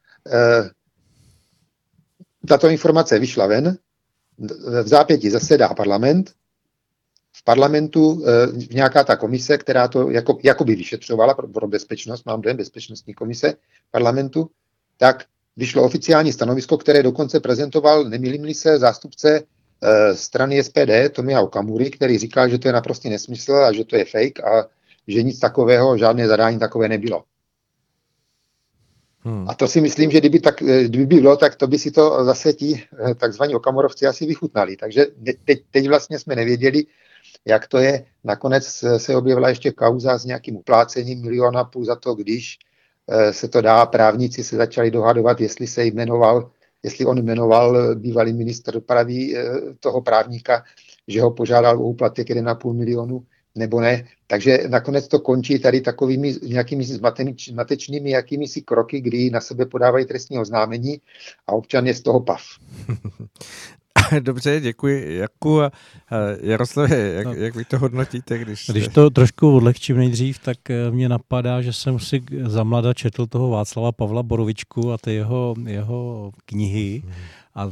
tato informace vyšla ven, v zápěti zasedá parlament, v parlamentu eh, nějaká ta komise, která to jako, jakoby vyšetřovala pro, pro bezpečnost, mám dojem bezpečnostní komise parlamentu, tak vyšlo oficiální stanovisko, které dokonce prezentoval, nemýlím se, zástupce Eh, strany SPD Tomia Okamury, který říkal, že to je naprostý nesmysl a že to je fake a že nic takového, žádné zadání takové nebylo. Hmm. A to si myslím, že kdyby, tak, eh, kdyby bylo, tak to by si to zase ti eh, takzvaní okamorovci asi vychutnali. Takže teď, teď vlastně jsme nevěděli, jak to je. Nakonec se objevila ještě kauza s nějakým uplácením miliona půl za to, když se to dá, právníci se začali dohadovat, jestli se jmenoval jestli on jmenoval bývalý minister dopravy eh, toho právníka, že ho požádal o úplatek 1,5 milionu nebo ne. Takže nakonec to končí tady takovými nějakými zmatečnými jakými si kroky, kdy na sebe podávají trestní oznámení a občan je z toho pav. [LAUGHS] Dobře, děkuji. Jaku a Jaroslavě, jak, no. jak vy to hodnotíte? Když, když to trošku odlehčím nejdřív, tak eh, mě napadá, že jsem si za mlada četl toho Václava Pavla Borovičku a ty jeho, jeho knihy. Hmm a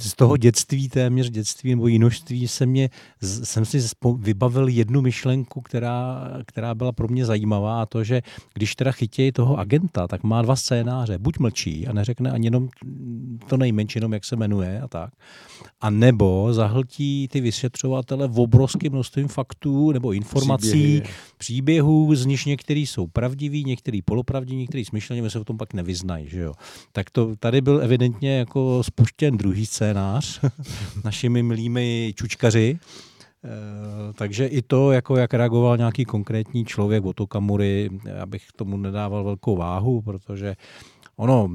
z toho dětství, téměř dětství nebo jinožství se mě, jsem si vybavil jednu myšlenku, která, která byla pro mě zajímavá a to, že když teda chytějí toho agenta, tak má dva scénáře. Buď mlčí a neřekne ani jenom to nejmenší, jenom jak se jmenuje a tak. A nebo zahltí ty vyšetřovatele v obrovském množství faktů nebo informací, Příběhy. příběhů, z nich některý jsou pravdiví, některý polopravdiví, některý smyšleně, se v tom pak nevyznají. Že jo? Tak to tady byl evidentně jako spuštěn druhý scénář [LAUGHS] našimi milými čučkaři. E, takže i to, jako jak reagoval nějaký konkrétní člověk o to kamury, abych tomu nedával velkou váhu, protože ono,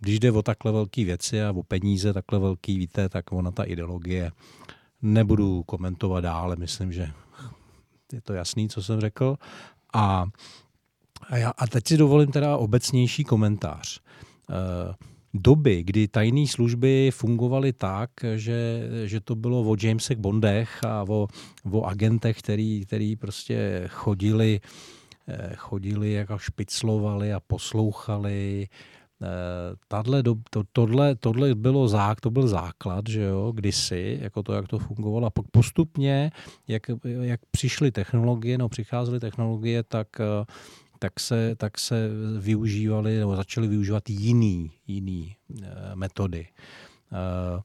když jde o takhle velké věci a o peníze takhle velký, víte, tak ona ta ideologie nebudu komentovat dále, myslím, že je to jasný, co jsem řekl. A, a, já, a teď si dovolím teda obecnější komentář. E, doby, kdy tajné služby fungovaly tak, že, že to bylo o Jamesech Bondech a o, o agentech, který, který prostě chodili, eh, chodili jako špiclovali a poslouchali. Eh, tadle, to, tohle, tohle bylo zák, to byl základ, že jo, kdysi, jako to, jak to fungovalo. A pak postupně, jak, jak přišly technologie, no přicházely technologie, tak eh, tak se, tak se využívaly nebo začaly využívat jiný, jiný e, metody. E,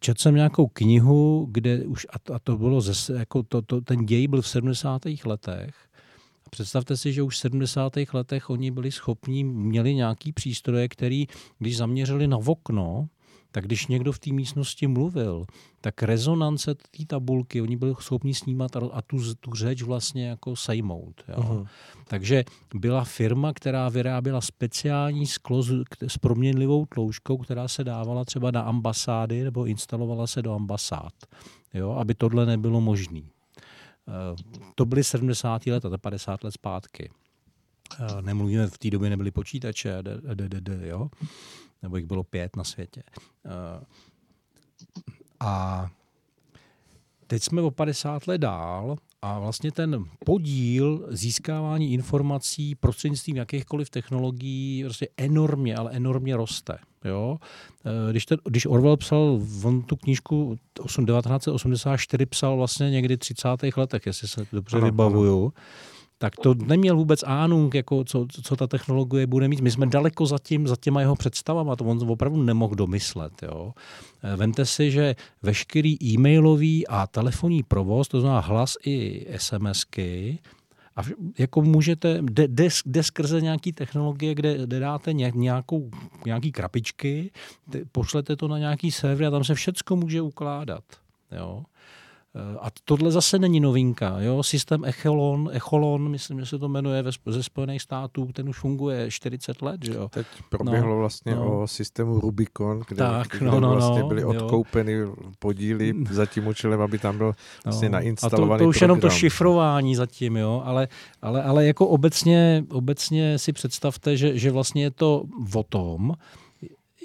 četl jsem nějakou knihu, kde už, a to, a to bylo, ze, jako to, to, ten děj byl v 70. letech, Představte si, že už v 70. letech oni byli schopni, měli nějaký přístroje, který, když zaměřili na okno, tak když někdo v té místnosti mluvil, tak rezonance té tabulky, oni byli schopni snímat a tu, tu řeč vlastně jako sejmout. Jo. Uh-huh. Takže byla firma, která vyráběla speciální sklo s, s proměnlivou tloušťkou, která se dávala třeba na ambasády nebo instalovala se do ambasád, jo, aby tohle nebylo možné. Eh, to byly 70. let a 50 let zpátky. Eh, nemluvíme, v té době nebyly počítače, jo? Nebo jich bylo pět na světě. Eh, a teď jsme o 50 let dál a vlastně ten podíl získávání informací prostřednictvím jakýchkoliv technologií prostě enormně, ale enormně roste. Jo? Eh, když, ten, když Orwell psal on tu knížku 1984, psal vlastně někdy 30. letech, jestli se dobře ano, vybavuju, ano tak to neměl vůbec ánung, jako co, co ta technologie bude mít. My jsme daleko za, tím, za těma jeho představama, to on opravdu nemohl domyslet. Jo. Eh, vemte si, že veškerý e-mailový a telefonní provoz, to znamená hlas i SMSky, a jako můžete, jde, jde, jde skrze nějaký technologie, kde, kde dáte nějakou, nějaký krapičky, pošlete to na nějaký server a tam se všecko může ukládat. Jo. A tohle zase není novinka. Jo? Systém Echelon, Echolon, myslím, že se to jmenuje ve, ze Spojených států, ten už funguje 40 let. Že jo? Teď proběhlo no, vlastně no. o systému Rubicon, kde, tak, kde no, no, vlastně no, byly jo. odkoupeny podíly za tím účelem, aby tam byl vlastně no. nainstalovaný A to, to už program. jenom to šifrování zatím, jo? Ale, ale, ale jako obecně, obecně si představte, že, že vlastně je to o tom,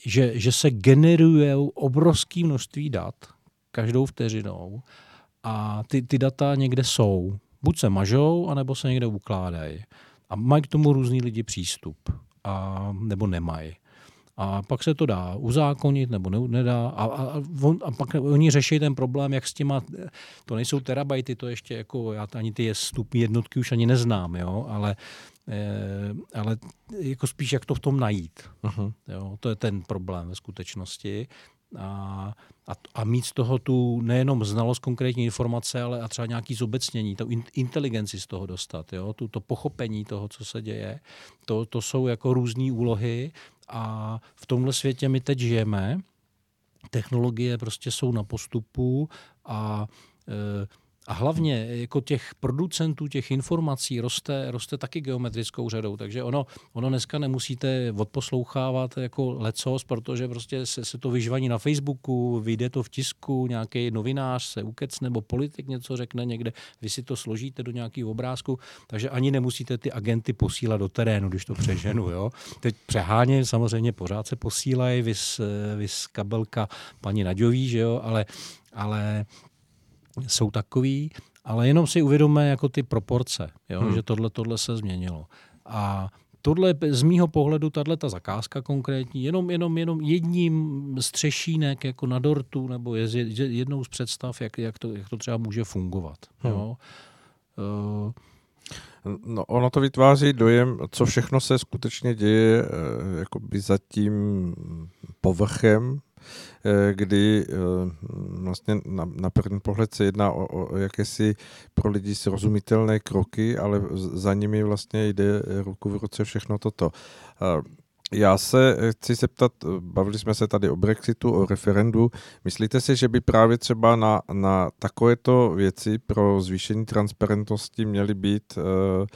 že, že se generuje obrovské množství dat každou vteřinou a ty, ty data někde jsou. Buď se mažou, anebo se někde ukládají. A mají k tomu různý lidi přístup, a, nebo nemají. A pak se to dá uzákonit nebo ne, nedá. A, a, on, a pak oni řeší ten problém, jak s těma, to nejsou terabajty, to ještě jako, já ani ty stupní jednotky už ani neznám, jo, ale, e, ale jako spíš jak to v tom najít. Uh-huh. Jo, to je ten problém ve skutečnosti a, a, a mít z toho tu nejenom znalost konkrétní informace, ale a třeba nějaký zobecnění, tu inteligenci z toho dostat, jo? Tu, to pochopení toho, co se děje. To, to jsou jako různé úlohy a v tomhle světě my teď žijeme. Technologie prostě jsou na postupu a e, a hlavně jako těch producentů těch informací roste, roste taky geometrickou řadou, takže ono, ono dneska nemusíte odposlouchávat jako lecos, protože prostě se, se to vyžvaní na Facebooku, vyjde to v tisku, nějaký novinář se ukec nebo politik něco řekne někde, vy si to složíte do nějakého obrázku, takže ani nemusíte ty agenty posílat do terénu, když to přeženu. Jo? Teď přeháně samozřejmě pořád se posílají, vys, vys kabelka paní Naďový, že jo? ale ale jsou takový, ale jenom si uvědomme jako ty proporce, jo? Hmm. že tohle, tohle se změnilo. A tohle z mýho pohledu, tahle ta zakázka konkrétní, jenom, jenom, jenom jedním střešínek jako na dortu, nebo je jednou z představ, jak, jak, to, jak to třeba může fungovat. Hmm. Jo? Uh, No, ono to vytváří dojem, co všechno se skutečně děje eh, jakoby za tím povrchem kdy eh, vlastně na, na první pohled se jedná o, o jakési pro lidi srozumitelné kroky, ale za nimi vlastně jde ruku v ruce všechno toto. Eh, já se chci zeptat, bavili jsme se tady o Brexitu, o referendu. Myslíte si, že by právě třeba na, na takovéto věci pro zvýšení transparentnosti měly být uh, Eh,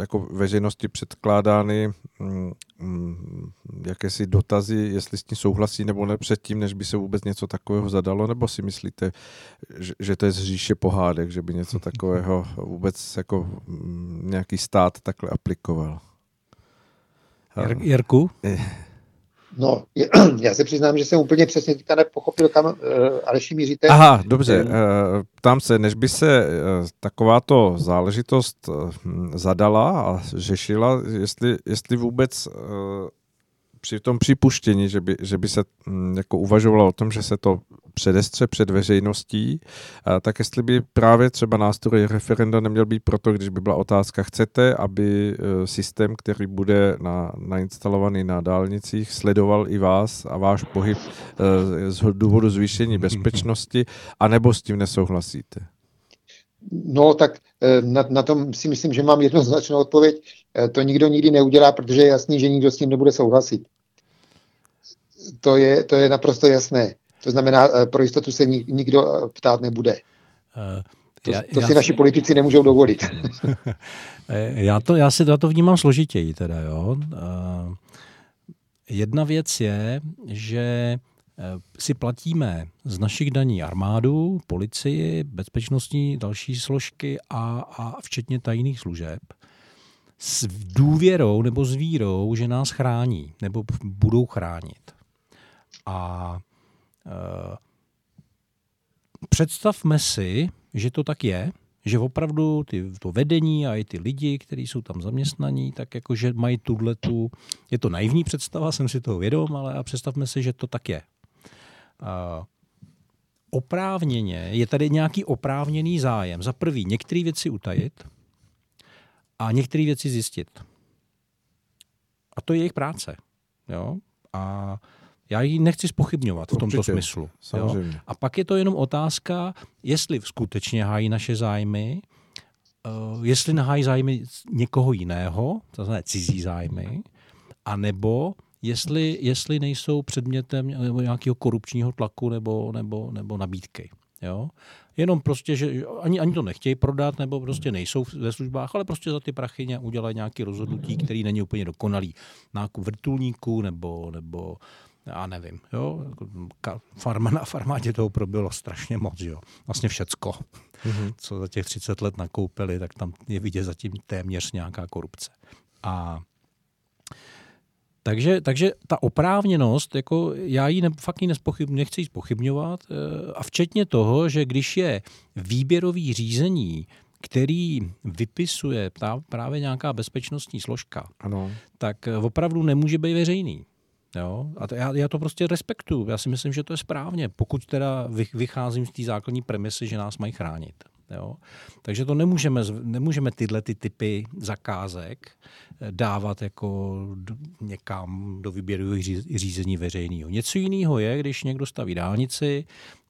jako veřejnosti předkládány mm, mm, jakési dotazy, jestli s tím souhlasí nebo ne předtím, než by se vůbec něco takového zadalo, nebo si myslíte, že to je z říše pohádek, že by něco takového vůbec jako mm, nějaký stát takhle aplikoval? Jirku? No, [CLEARS THROAT] já se přiznám, že jsem úplně přesně teďka nepochopil, kam uh, Aleši míříte. Aha, dobře. Uh, ptám se, než by se uh, takováto záležitost uh, zadala a řešila, jestli, jestli vůbec uh, při tom připuštění, že by, že by se um, jako uvažovalo o tom, že se to předestře před veřejností, tak jestli by právě třeba nástroj referenda neměl být proto, když by byla otázka, chcete, aby e, systém, který bude na, nainstalovaný na dálnicích, sledoval i vás a váš pohyb e, z důvodu zvýšení bezpečnosti, anebo s tím nesouhlasíte? No tak e, na, na tom si myslím, že mám jednoznačnou odpověď. To nikdo nikdy neudělá, protože je jasný, že nikdo s tím nebude souhlasit to je, to je naprosto jasné. To znamená, pro jistotu se nikdo ptát nebude. To, já, to si já naši politici nemůžou dovolit. [LAUGHS] já, to, já si to, já to vnímám složitěji teda, jo. Jedna věc je, že si platíme z našich daní armádu, policii, bezpečnostní další složky a, a včetně tajných služeb s důvěrou nebo s vírou, že nás chrání nebo budou chránit. A e, představme si, že to tak je, že opravdu ty, to vedení a i ty lidi, kteří jsou tam zaměstnaní, tak jakože mají tuhle tu, je to naivní představa, jsem si toho vědom, ale a představme si, že to tak je. A oprávněně, je tady nějaký oprávněný zájem. Za prvý některé věci utajit a některé věci zjistit. A to je jejich práce. Jo? A já ji nechci spochybňovat v tomto Určitě, smyslu. Jo? A pak je to jenom otázka, jestli skutečně hájí naše zájmy, uh, jestli nahájí zájmy někoho jiného, to znamená cizí zájmy, anebo jestli, jestli nejsou předmětem nějakého korupčního tlaku nebo, nebo, nebo nabídky. Jo? Jenom prostě, že ani, ani to nechtějí prodat, nebo prostě nejsou ve službách, ale prostě za ty prachy udělají nějaké rozhodnutí, který není úplně dokonalý. Nákup vrtulníků nebo, nebo já nevím, jo, farma na farmátě toho probilo strašně moc, jo, vlastně všecko, mm-hmm. co za těch 30 let nakoupili, tak tam je vidět zatím téměř nějaká korupce. A takže, takže ta oprávněnost, jako já ji ne, fakt ji nespochybň, nechci spochybňovat, eh, a včetně toho, že když je výběrový řízení, který vypisuje ta, právě nějaká bezpečnostní složka, ano. tak eh, opravdu nemůže být veřejný. Jo? A to, já, já to prostě respektuju. Já si myslím, že to je správně, pokud teda vycházím z té základní premisy, že nás mají chránit. Jo? Takže to nemůžeme, nemůžeme tyhle ty typy zakázek eh, dávat jako někam do výběru řízení veřejného. Něco jiného je, když někdo staví dálnici,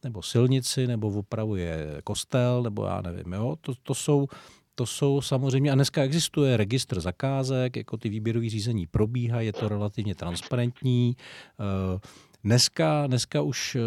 nebo silnici, nebo opravuje kostel, nebo já nevím. Jo? To, to jsou to jsou samozřejmě, a dneska existuje registr zakázek, jako ty výběrové řízení probíhají, je to relativně transparentní. Eh, dneska, dneska už eh,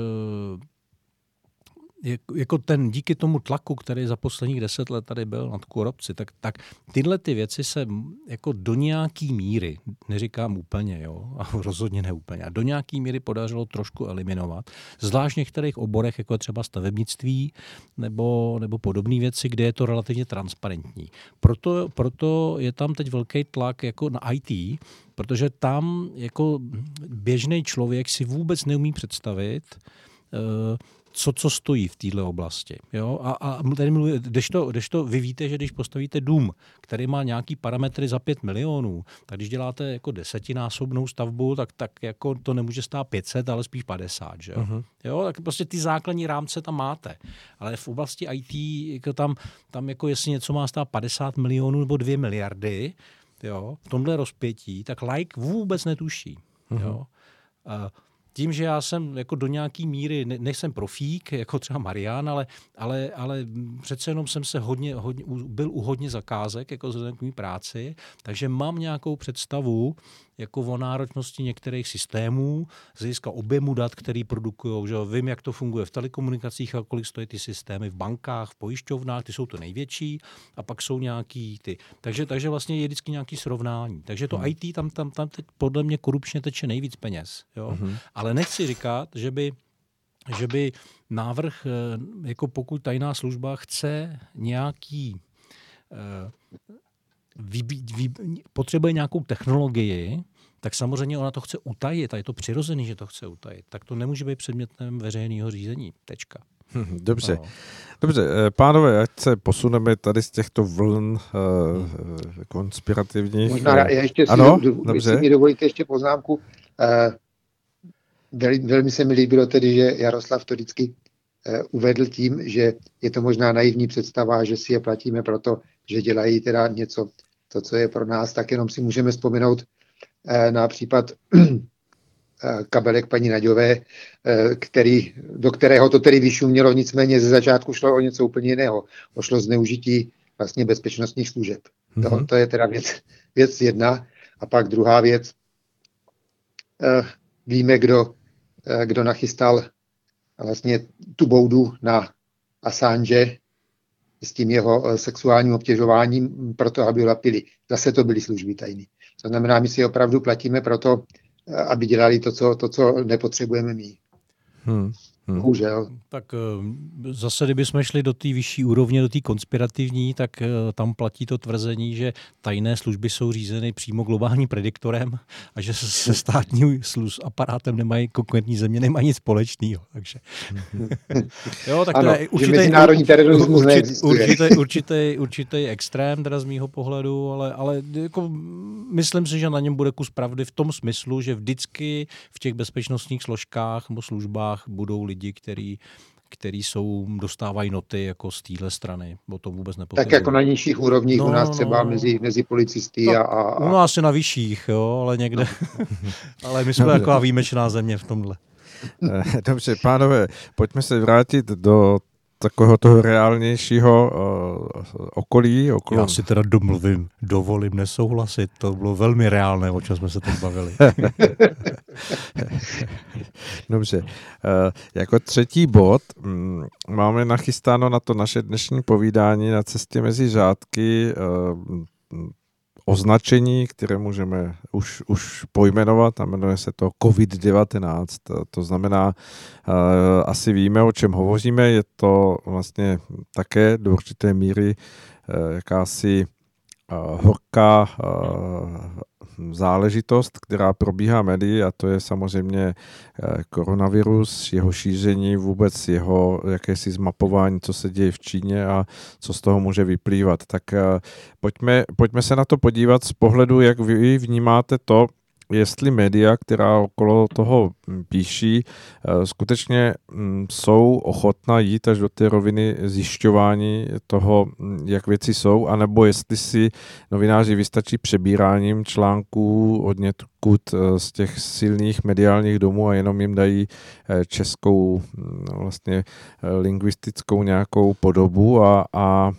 jako ten díky tomu tlaku, který za posledních deset let tady byl na korupci, tak, tak tyhle ty věci se jako do nějaký míry, neříkám úplně, jo, [LAUGHS] a rozhodně ne úplně, a do nějaký míry podařilo trošku eliminovat, zvlášť v některých oborech, jako třeba stavebnictví nebo, nebo podobné věci, kde je to relativně transparentní. Proto, proto je tam teď velký tlak jako na IT, protože tam jako běžný člověk si vůbec neumí představit, uh, co, co stojí v této oblasti. Jo? A, a tady mluví, když, to, když to vy víte, že když postavíte dům, který má nějaký parametry za 5 milionů, tak když děláte jako desetinásobnou stavbu, tak, tak jako to nemůže stát 500, ale spíš 50. Že? Uh-huh. Jo? Tak prostě ty základní rámce tam máte. Ale v oblasti IT, jako tam, tam jako jestli něco má stát 50 milionů nebo 2 miliardy, jo, v tomhle rozpětí, tak like vůbec netuší. Uh-huh. Jo? Uh, tím, že já jsem jako do nějaký míry, ne, nejsem profík, jako třeba Marian, ale, ale, ale přece jenom jsem se hodně, hodně, byl u hodně zakázek, jako vzhledem k mý práci, takže mám nějakou představu, jako o náročnosti některých systémů, z hlediska objemu dat, který produkují. Že vím, jak to funguje v telekomunikacích a kolik stojí ty systémy v bankách, v pojišťovnách, ty jsou to největší a pak jsou nějaký ty. Takže, takže vlastně je vždycky nějaký srovnání. Takže to hmm. IT tam, tam, tam teď podle mě korupčně teče nejvíc peněz. Jo? Hmm. Ale nechci říkat, že by že by návrh, eh, jako pokud tajná služba chce nějaký eh, vybí, vy, potřebuje nějakou technologii, tak samozřejmě ona to chce utajit a je to přirozený, že to chce utajit. Tak to nemůže být předmětem veřejného řízení. Tečka. Hm, dobře. Dobře, eh, pánové, ať se posuneme tady z těchto vln uh, konspirativních. Možná já ještě si, ano? Do, dobře. mi dovolíte ještě poznámku. Uh, velmi, velmi se mi líbilo tedy, že Jaroslav to vždycky uh, uvedl tím, že je to možná naivní představa, že si je platíme proto, že dělají teda něco, to, co je pro nás, tak jenom si můžeme vzpomenout eh, na případ [CLEARS THROAT] eh, kabelek paní Naďové, eh, který, do kterého to tedy vyšumělo, nicméně ze začátku šlo o něco úplně jiného. Ošlo zneužití vlastně bezpečnostních služeb. Mm-hmm. To, mhm. to je teda věc, věc jedna. A pak druhá věc, víme, kdo kdo nachystal vlastně tu boudu na Assange s tím jeho eh, sexuálním obtěžováním proto, aby ho lapili. Zase to byly služby tajný. To znamená, my si opravdu platíme proto, eh, aby dělali to, co, to, co nepotřebujeme my. Hmm. Hmm. Bohužel. Tak eh, zase, kdybychom šli do té vyšší úrovně, do té konspirativní, tak eh, tam platí to tvrzení, že tajné služby jsou řízeny přímo globálním prediktorem a že se státním služ aparátem nemají konkurentní země, nemají nic společného. Takže. [LAUGHS] jo, tak ano, to je určitý, mezinárodní terorismus určitý, určitý, určitý, určitý extrém, teda z mýho pohledu, ale, ale jako, myslím si, že na něm bude kus pravdy v tom smyslu, že vždycky v těch bezpečnostních složkách nebo službách budou lidi, který který jsou, dostávají noty jako z téhle strany. O tom vůbec nepochybuji. Tak jako na nižších úrovních no, u nás třeba no, mezi, mezi policisty a, a, a... U nás je na vyšších, jo, ale někde. No. [LAUGHS] ale my jsme Dobře. taková výjimečná země v tomhle. [LAUGHS] Dobře, pánové, pojďme se vrátit do takového toho reálnějšího uh, okolí. Okolo... Já si teda domluvím, dovolím nesouhlasit. To bylo velmi reálné, o čem jsme se tam bavili. [LAUGHS] Dobře. Uh, jako třetí bod um, máme nachystáno na to naše dnešní povídání na cestě mezi řádky uh, označení, které můžeme už, už pojmenovat a jmenuje se to COVID-19. To znamená, uh, asi víme, o čem hovoříme, je to vlastně také do určité míry uh, jakási uh, horká záležitost, která probíhá médií a to je samozřejmě eh, koronavirus, jeho šíření, vůbec jeho jakési zmapování, co se děje v Číně a co z toho může vyplývat. Tak eh, pojďme, pojďme se na to podívat z pohledu, jak vy vnímáte to, jestli média, která okolo toho píší, eh, skutečně mm, jsou ochotná jít až do té roviny zjišťování toho, mm, jak věci jsou, anebo jestli si novináři vystačí přebíráním článků od někud eh, z těch silných mediálních domů a jenom jim dají eh, českou mm, vlastně lingvistickou nějakou podobu a, a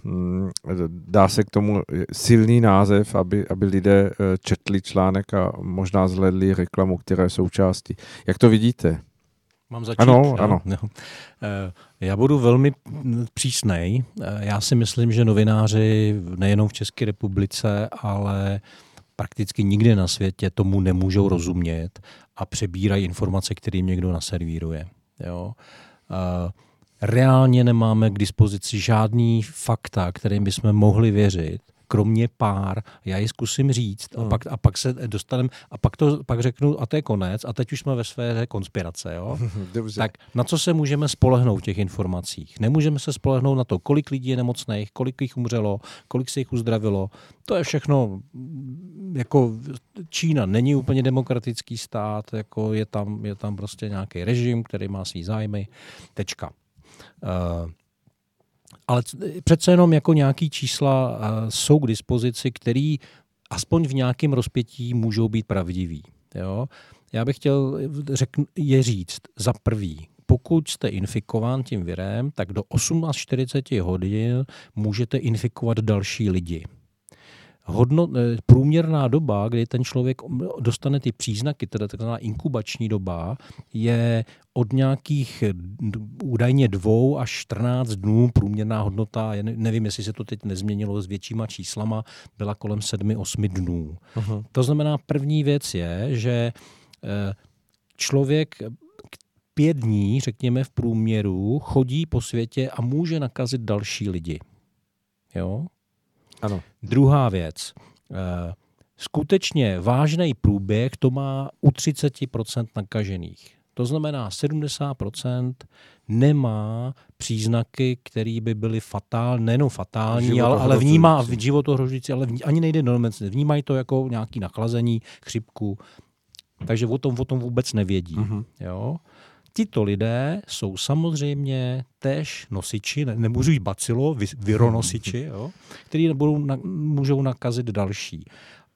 dá se k tomu silný název, aby, aby lidé četli článek a možná zhledli reklamu, která je součástí. Jak to vidíte? Mám začít? Ano, no, ano. No. Já budu velmi přísnej. Eh, já si myslím, že novináři nejenom v České republice, ale prakticky nikdy na světě tomu nemůžou rozumět a přebírají informace, které jim někdo naservíruje. Jo? Eh, reálně nemáme k dispozici žádný fakta, kterým bychom mohli věřit kromě pár, já ji zkusím říct a, hmm. pak, a pak se dostaneme a pak to pak řeknu a to je konec a teď už jsme ve sféře konspirace. Jo? [LAUGHS] Dobře. Tak na co se můžeme spolehnout v těch informacích? Nemůžeme se spolehnout na to, kolik lidí je nemocných, kolik jich umřelo, kolik se jich uzdravilo. To je všechno, jako Čína není úplně demokratický stát, jako je tam, je tam prostě nějaký režim, který má svý zájmy, tečka. Uh, ale přece jenom jako nějaký čísla jsou k dispozici, který aspoň v nějakém rozpětí můžou být pravdivý. Jo? Já bych chtěl řekn, je říct za prvý, pokud jste infikován tím virem, tak do 18-40 hodin můžete infikovat další lidi hodnot, eh, průměrná doba, kdy ten člověk dostane ty příznaky, teda takzvaná inkubační doba, je od nějakých údajně dvou až 14 dnů průměrná hodnota, nevím, jestli se to teď nezměnilo s většíma číslama, byla kolem 7-8 dnů. Uh-huh. To znamená, první věc je, že eh, člověk pět dní, řekněme v průměru, chodí po světě a může nakazit další lidi. Jo? Ano. Druhá věc. Eh, skutečně vážný průběh to má u 30% nakažených. To znamená, 70% nemá příznaky, které by byly fatální, nejenom fatální, ale, ale vnímá v životohrožující, ale vní, ani nejde do nemocnice. Vnímají to jako nějaký nachlazení, chřipku, takže o tom, o tom vůbec nevědí. Uh-huh. Jo? Tito lidé jsou samozřejmě též nosiči, ne, nemůžu jít bacilo, vironosiči, [LAUGHS] jo, který budou, na, můžou nakazit další.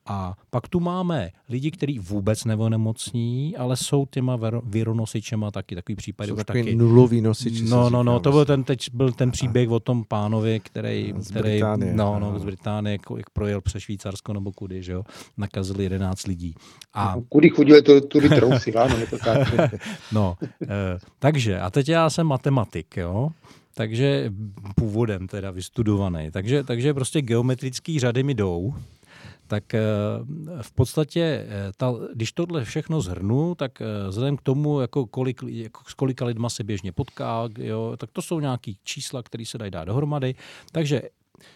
A pak tu máme lidi, kteří vůbec nemocní, ale jsou těma vironosičema taky, takový případy. Jsou taky. nulový nosiči. No, no, no, to byl ten, teď byl ten příběh o tom pánovi, který, Z který Británie. no, no, z Británie, jak, jak projel přes Švýcarsko nebo kudy, že jo, nakazili 11 lidí. A Kudy chodili, to, tudy trousy, ano, je to tak. [LAUGHS] no, eh, takže, a teď já jsem matematik, jo, takže původem teda vystudovaný, takže, takže prostě geometrické řady mi jdou, tak eh, v podstatě, eh, ta, když tohle všechno zhrnu, tak eh, vzhledem k tomu, jako kolik, jako s kolika lidma se běžně potká, jo, tak to jsou nějaký čísla, které se dají dát dohromady. Takže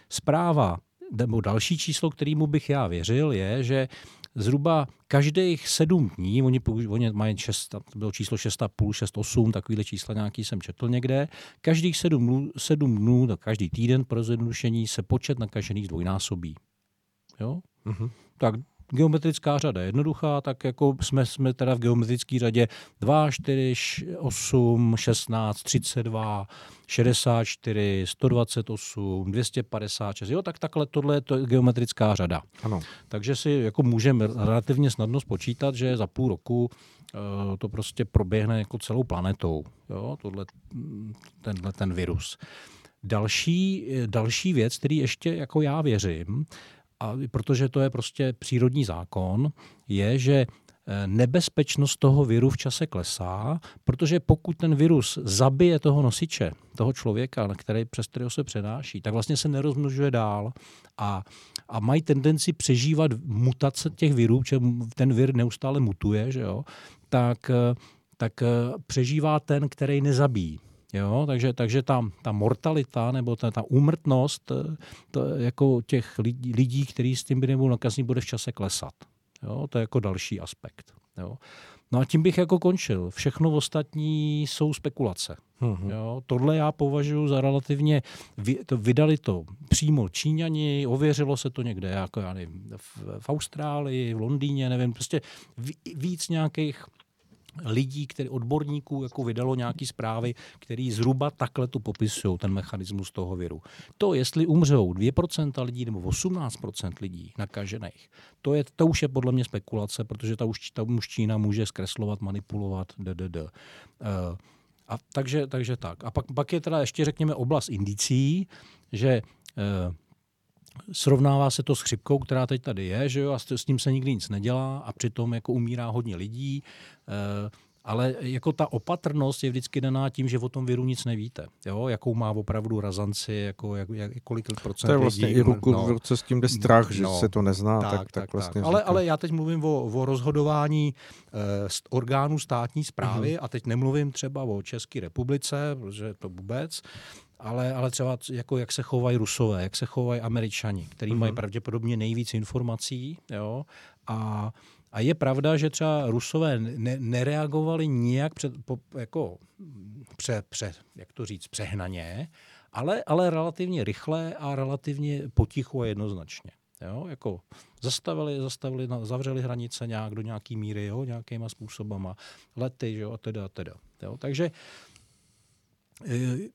zpráva nebo další číslo, kterému bych já věřil, je, že zhruba každých sedm dní, oni, oni mají šest, to bylo číslo 6,5, 6, 8, takovýhle čísla nějaký jsem četl někde, každých sedm dnů, sedm dnů tak každý týden pro zjednodušení se počet nakažených zdvojnásobí. Jo? Mhm. Tak geometrická řada je jednoduchá, tak jako jsme, jsme teda v geometrické řadě 2, 4, 8, 16, 32, 64, 128, 256, jo, tak takhle tohle je to geometrická řada. Ano. Takže si jako můžeme relativně snadno spočítat, že za půl roku uh, to prostě proběhne jako celou planetou, jo, tohle, tenhle ten virus. Další, další věc, který ještě jako já věřím, a protože to je prostě přírodní zákon, je, že eh, nebezpečnost toho viru v čase klesá, protože pokud ten virus zabije toho nosiče, toho člověka, na který, přes kterého se přenáší, tak vlastně se nerozmnožuje dál a, a mají tendenci přežívat mutace těch virů, že ten vir neustále mutuje, že jo, tak, eh, tak eh, přežívá ten, který nezabíjí. Jo, takže, takže ta, ta mortalita nebo ta, ta úmrtnost to, jako těch lidí, lidí kteří s tím by nebudou nakazní, bude v čase klesat. Jo, to je jako další aspekt. Jo. No a tím bych jako končil. Všechno ostatní jsou spekulace. Mhm. Jo, tohle já považuji za relativně, vy, to vydali to přímo Číňani, ověřilo se to někde, jako já nevím, v, v Austrálii, v Londýně, nevím, prostě víc nějakých lidí, který odborníků jako vydalo nějaký zprávy, který zhruba takhle to popisují, ten mechanismus toho viru. To, jestli umřou 2% lidí nebo 18% lidí nakažených, to, je, to už je podle mě spekulace, protože ta už, ta už Čína může zkreslovat, manipulovat, ddd. Uh, a takže, takže tak. A pak, pak je teda ještě, řekněme, oblast indicí, že uh, srovnává se to s chřipkou, která teď tady je, že jo, a s tím se nikdy nic nedělá a přitom jako umírá hodně lidí. E, ale jako ta opatrnost je vždycky daná tím, že o tom viru nic nevíte. Jo? Jakou má opravdu razanci, jako, jak, jak, kolik procent To je vlastně lidí, i ruku no. v ruce s tím jde strach, že No. se to nezná, tak, Tak, tak, tak, vlastně tak. Ale, ale já teď mluvím o, o rozhodování eh, orgánů státní zprávy a teď nemluvím třeba o České republice, protože to vůbec, ale, ale třeba jako jak se chovají Rusové, jak se chovají Američani, kteří mají Mhm. pravděpodobně nejvíc informací. Jo? A, a je pravda, že třeba Rusové ne, nereagovali nijak před, po, jako, pře, pře, jak to říct, přehnaně, ale, ale relativně rychle a relativně potichu a jednoznačně. Jo, jako zastavili, zastavili, zavřeli hranice nějak do nějaký míry, jo, nějakýma způsobama, lety, že jo, a teda, a teda. Jo. Takže e, mý-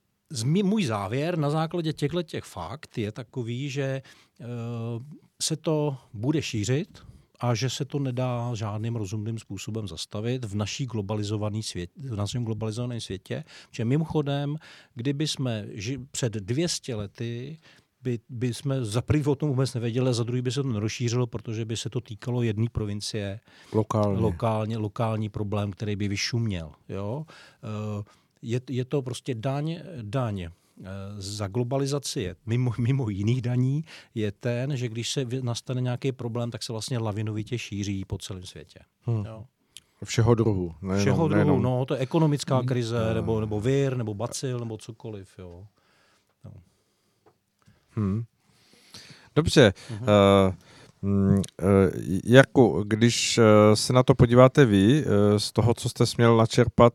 můj závěr na základě těchto těch fakt je takový, že e, se to bude šířit a že se to nedá žádným rozumným způsobem zastavit v naší globalizovaný svět, v našem globalizovaném světě. Že mimochodem, kdyby jsme ži, před 200 lety by, by jsme za prvý o tom vůbec nevěděli, a za druhý by se to nerozšířilo, protože by se to týkalo jedné provincie. Lokálně. Lokálně, lokální problém, který by vyšuměl. Jo? Eh, Je, je to prostě daň, daň eh, za globalizaci je mimo, mimo jiných daní je ten, že když se nastane nějaký problém, tak se vlastně lavinovitě šíří po celém světě. Hmm. Jo. Všeho druhu. Nejenom, Všeho druhu, nejenom- no, to je ekonomická krize, No. nebo, nebo vir, nebo bacil, nebo cokoliv. Jo. Hmm. Dobře. Mhm. Uh, mm, uh, jako, když uh, se na to podíváte vy, uh, z toho, co jste směl načerpat,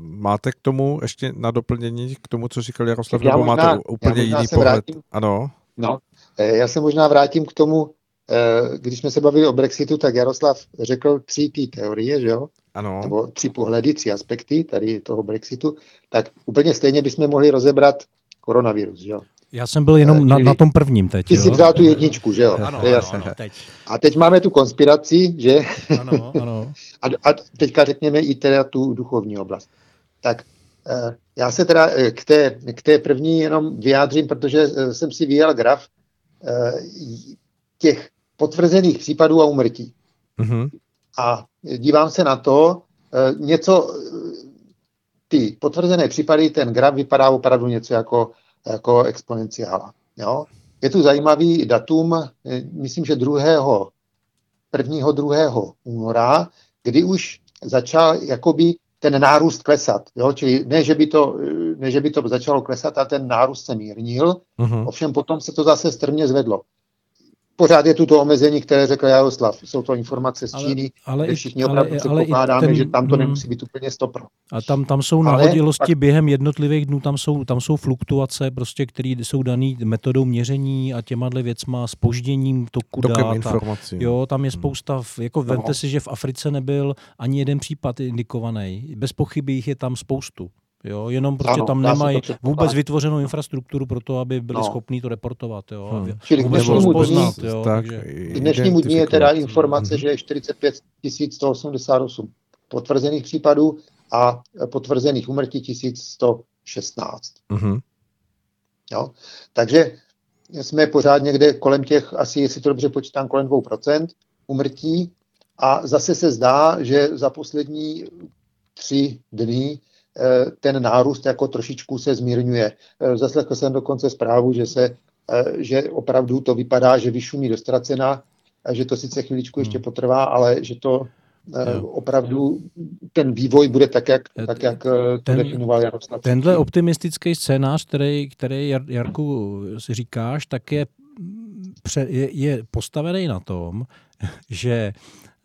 máte k tomu ještě na doplnění, k tomu, co říkal Jaroslav, Já nebo možná- máte úplně jiný pohled? vrátím. Ano. No, eh, já se možná vrátím k tomu, eh, když jsme se bavili o Brexitu, tak Jaroslav řekl tři ty teorie, že jo? Ano. Nebo tři pohledy, tři aspekty tady toho Brexitu. Tak úplně stejně bychom mohli rozebrat koronavirus, jo. Já jsem byl jenom na, na tom prvním teď. Ty jo? jsi vzal tu jedničku, že jo? Ano, to je ano, jasné. ano, teď. A teď máme tu konspiraci, že? Ano, ano. [LAUGHS] a, a teďka řekněme i teda tu duchovní oblast. Tak eh, já se teda eh, k té, k té první jenom vyjádřím, protože eh, jsem si vyjel graf eh, těch potvrzených případů a umrtí. Mhm. A dívám se na to, eh, něco, eh, ty potvrzené případy, ten graf vypadá opravdu něco jako, jako exponenciála. Jo? Je tu zajímavý datum, eh, myslím, že 2. 1. 2. února, kdy už začal jakoby ten nárůst klesat. Jo? Čili ne že, by to, eh, ne, že by to začalo klesat, a ten nárůst se mírnil, Mhm. ovšem potom se to zase strmě zvedlo. Pořád je tu to omezení, které řekl Jaroslav. Jsou to informace z Ale- Číny, ale i- všichni ale- opravdu ale i předpokládáme, ten- že tam to mm. nemusí být úplně stopro. A tam, tam jsou Ale nahodilosti pak- během jednotlivých dnů, tam jsou, tam jsou fluktuace, prostě, které jsou dané metodou měření a těma věcma, spožděním toku informací. Jo, tam je spousta, v- jako No. vemte si, že v Africe nebyl ani jeden případ indikovaný. Bez pochyby jich je tam spoustu. Jo, jenom prostě Ano, tam nemají vůbec vytvořenou infrastrukturu pro to, aby byli No. schopní to reportovat. Jo, Hmm. Čili k dnešnímu dní- rozpoznat. Jo, tak, takže, K dnešnímu dní je teda identifikovat. informace, Mhm. že je 45 188 potvrzených případů a potvrzených umrtí 1116. Mhm. Jo? Takže jsme pořád někde kolem těch, asi jestli to dobře počítám, kolem 2% umrtí a zase se zdá, že za poslední tři dny ten nárůst jako trošičku se zmírňuje. Eh, Zaslechl jsem dokonce zprávu, že se eh, že opravdu to vypadá, že vyšumí do ztracena, a že to sice chviličku ještě potrvá, ale že to eh, Jo. opravdu ten vývoj bude tak, jak, tak, jak eh, to ten- definoval Jaroslav. Tenhle optimistický scénář, který, který Jar- Jarku si říkáš, tak je, je postavený na tom, [LAUGHS] že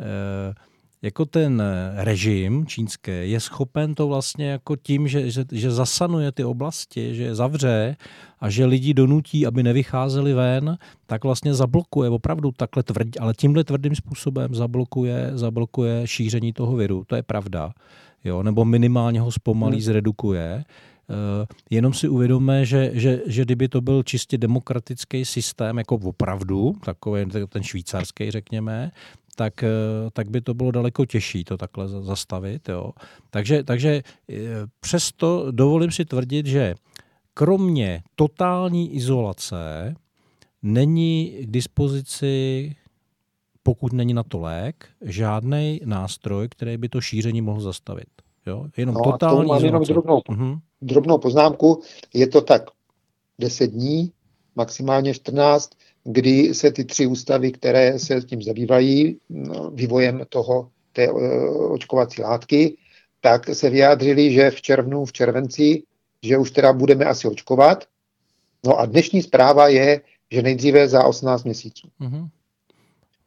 eh, jako ten režim čínský je schopen to vlastně jako tím, že, že, že zasanuje ty oblasti, že je zavře a že lidi donutí, aby nevycházeli ven, tak vlastně zablokuje opravdu takhle tvrdě, ale tímhle tvrdým způsobem zablokuje, zablokuje šíření toho viru. To je pravda. Jo? Nebo minimálně ho zpomalí, Hmm. zredukuje. Uh, jenom si uvědomme, že, že, že kdyby to byl čistě demokratický systém, jako opravdu, takový ten švýcarský, řekněme, tak, eh, tak by to bylo daleko těžší to takhle za- zastavit. Jo. Takže, takže eh, přesto dovolím si tvrdit, že kromě totální izolace není k dispozici, pokud není na to lék, žádný nástroj, který by to šíření mohl zastavit. Jo? Jenom No a totální mám jenom drobnou, Mhm. drobnou poznámku. Je to tak 10 dní, maximálně 14, kdy se ty tři ústavy, které se tím zabývají, no, vývojem toho, té eh, očkovací látky, tak se vyjádřili, že v červnu, v červenci, že už teda budeme asi očkovat. No a dnešní zpráva je, že nejdříve za 18 měsíců. Mhm.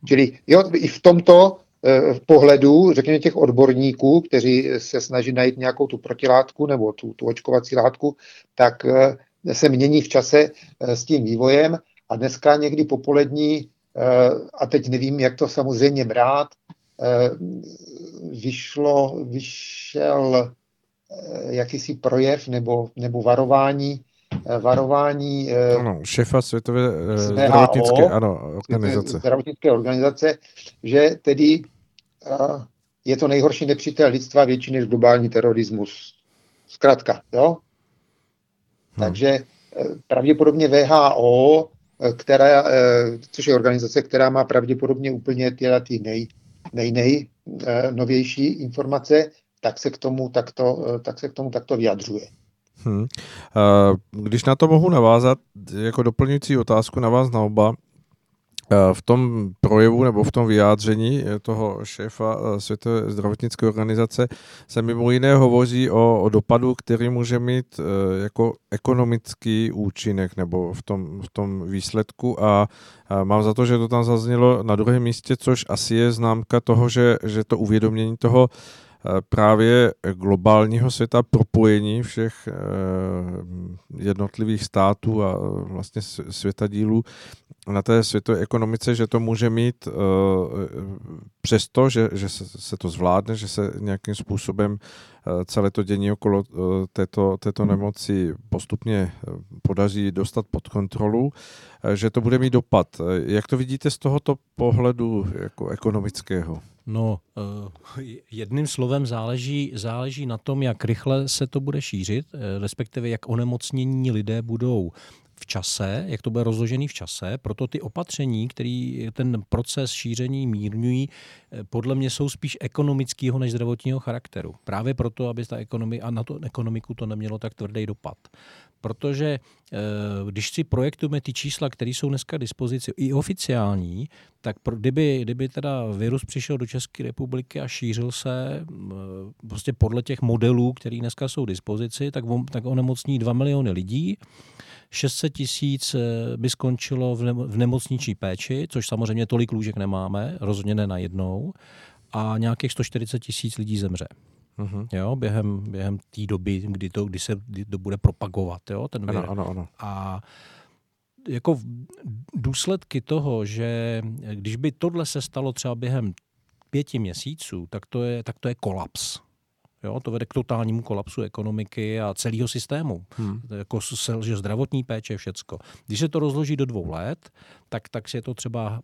Čili jo, i v tomto eh, pohledu, řekněme těch odborníků, kteří se snaží najít nějakou tu protilátku nebo tu, tu očkovací látku, tak eh, se mění v čase s tím vývojem a dneska někdy popolední, eh, a teď nevím, jak to samozřejmě brát, eh, vyšlo, vyšel eh, jakýsi projev nebo, nebo varování, varování Ano, šefa Světové zdravotnické WHO, ano, organizace. zdravotnické organizace, že tedy je to nejhorší nepřítel lidstva větší než globální terorismus. Zkrátka, jo? Hmm. Takže pravděpodobně VHO, která, eh, což je organizace, která má pravděpodobně úplně tyhle ty nej, nej, nej eh, novější informace, tak se k tomu takto, eh, tak se k tomu takto vyjadřuje. Hmm. Eh, Když na to mohu navázat, jako doplňující otázku na vás na oba, eh, v tom projevu nebo v tom vyjádření eh, toho šéfa eh, Světové zdravotnické organizace se mimo jiné hovoří o, o dopadu, který může mít eh, jako ekonomický účinek nebo v tom, v tom výsledku. A, mám za to, že to tam zaznělo na druhém místě, což asi je známka toho, že, že to uvědomění toho eh, právě globálního světa, propojení všech eh, jednotlivých států a eh, vlastně s- světadílů na té světové ekonomice, že to může mít eh, přesto, že, že se, to zvládne, že se nějakým způsobem eh, celé to dění okolo eh, této, této nemoci postupně eh, podaří dostat pod kontrolu, že to bude mít dopad. Jak to vidíte z tohoto pohledu jako ekonomického? No, jedným slovem záleží, záleží na tom, jak rychle se to bude šířit, respektive jak onemocnění lidé budou v čase, jak to bude rozložený v čase, proto ty opatření, který ten proces šíření mírňují, eh, podle mě jsou spíš ekonomického než zdravotního charakteru. Právě proto, aby ta ekonomi- a na to ekonomiku to nemělo tak tvrdý dopad. Protože eh, když si projektujeme ty čísla, které jsou dneska k dispozici, i oficiální, tak kdyby, kdyby teda virus přišel do České republiky a šířil se eh, prostě podle těch modelů, které dneska jsou k dispozici, tak, tak onemocní 2 miliony lidí 600 tisíc eh, by skončilo v nemocniční péči, což samozřejmě tolik lůžek nemáme, rozhodně ne na jednou, a nějakých 140 tisíc lidí zemře. Uh-huh. Jo, během, během té doby, kdy to, kdy se kdy to bude propagovat, jo, ten vir. Ano, ano, ano. A jako důsledky toho, že když by tohle se stalo třeba během pěti měsíců, tak to je, tak to je kolaps. Jo, to vede k totálnímu kolapsu ekonomiky a celého systému. Hmm. Jako selže zdravotní péče, všecko. Když se to rozloží do dvou let, tak, tak si je to třeba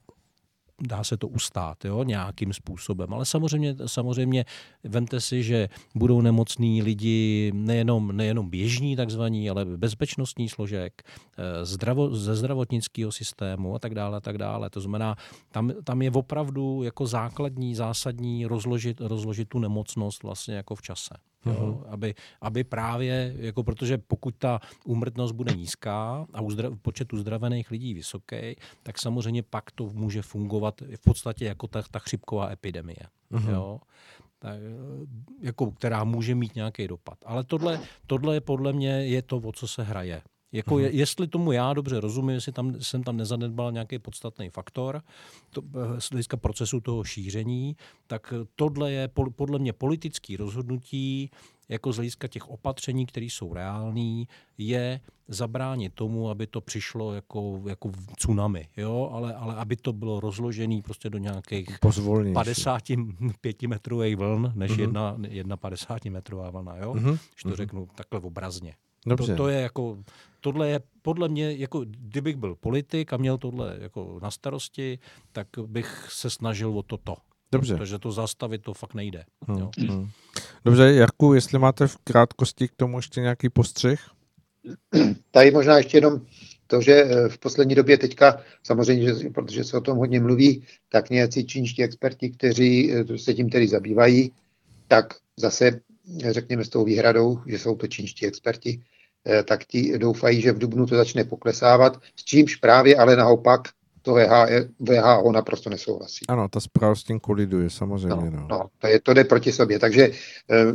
dá se to ustát jo, nějakým způsobem. Ale samozřejmě, samozřejmě vemte si, že budou nemocní lidi nejenom, nejenom běžní takzvaní, ale bezpečnostní složek, eh, zdravo, ze zdravotnického systému a tak dále, a tak dále. To znamená, tam, tam je opravdu jako základní, zásadní rozložit, rozložit tu nemocnost vlastně jako v čase. Jo, uh-huh. aby, aby právě, jako protože pokud ta úmrtnost bude nízká a uzdra, počet uzdravených lidí vysoký, tak samozřejmě pak to může fungovat v podstatě jako ta, ta chřipková epidemie. Uh-huh. Jo? Tak, jako, která může mít nějaký dopad. Ale tohle, tohle je podle mě je to, o co se hraje. Jako je, jestli tomu já dobře rozumím, jestli tam, jsem tam nezanedbal nějaký podstatný faktor to, z hlediska procesu toho šíření, tak tohle je podle mě politický rozhodnutí, jako z hlediska těch opatření, které jsou reální, je zabránit tomu, aby to přišlo jako, jako tsunami, jo? Ale, ale aby to bylo rozložené prostě do nějakých 55 [LAUGHS] metrových vln, než mm-hmm. jedna, jedna 50 metrová vlna, jo? Mm-hmm. Když to mm-hmm. řeknu takhle obrazně. Dobře. To, to je jako, tohle je podle mě, jako kdybych byl politik a měl tohle jako na starosti, tak bych se snažil o toto. Dobře. Protože to zastavit to fakt nejde. Hmm. Jo. Hmm. Dobře, Jarku, jestli máte v krátkosti k tomu ještě nějaký postřeh? Tady možná ještě jenom to, že eh, v poslední době teďka, samozřejmě, že, protože se o tom hodně mluví, tak nějací čínští experti, kteří eh, se tím tedy zabývají, tak zase řekněme s tou výhradou, že jsou to čínští experti, eh, tak ti doufají, že v Dubnu to začne poklesávat, s čímž právě ale naopak to VHO naprosto nesouhlasí. Ano, ta zpráva s tím koliduje, samozřejmě. No, no. no to, je, to jde proti sobě. Takže eh,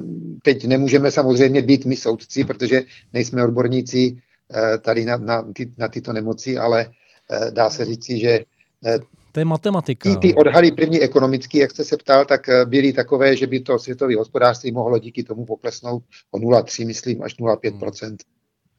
teď nemůžeme samozřejmě být my soudci, protože nejsme odborníci eh, tady na, na, ty, na tyto nemoci, ale dá se říci, že to je matematika. Ty, ty odhady první ekonomický, jak jste se ptal, tak eh, byly takové, že by to světové hospodářství mohlo díky tomu poklesnout o 0,3, myslím, až 0,5 hmm.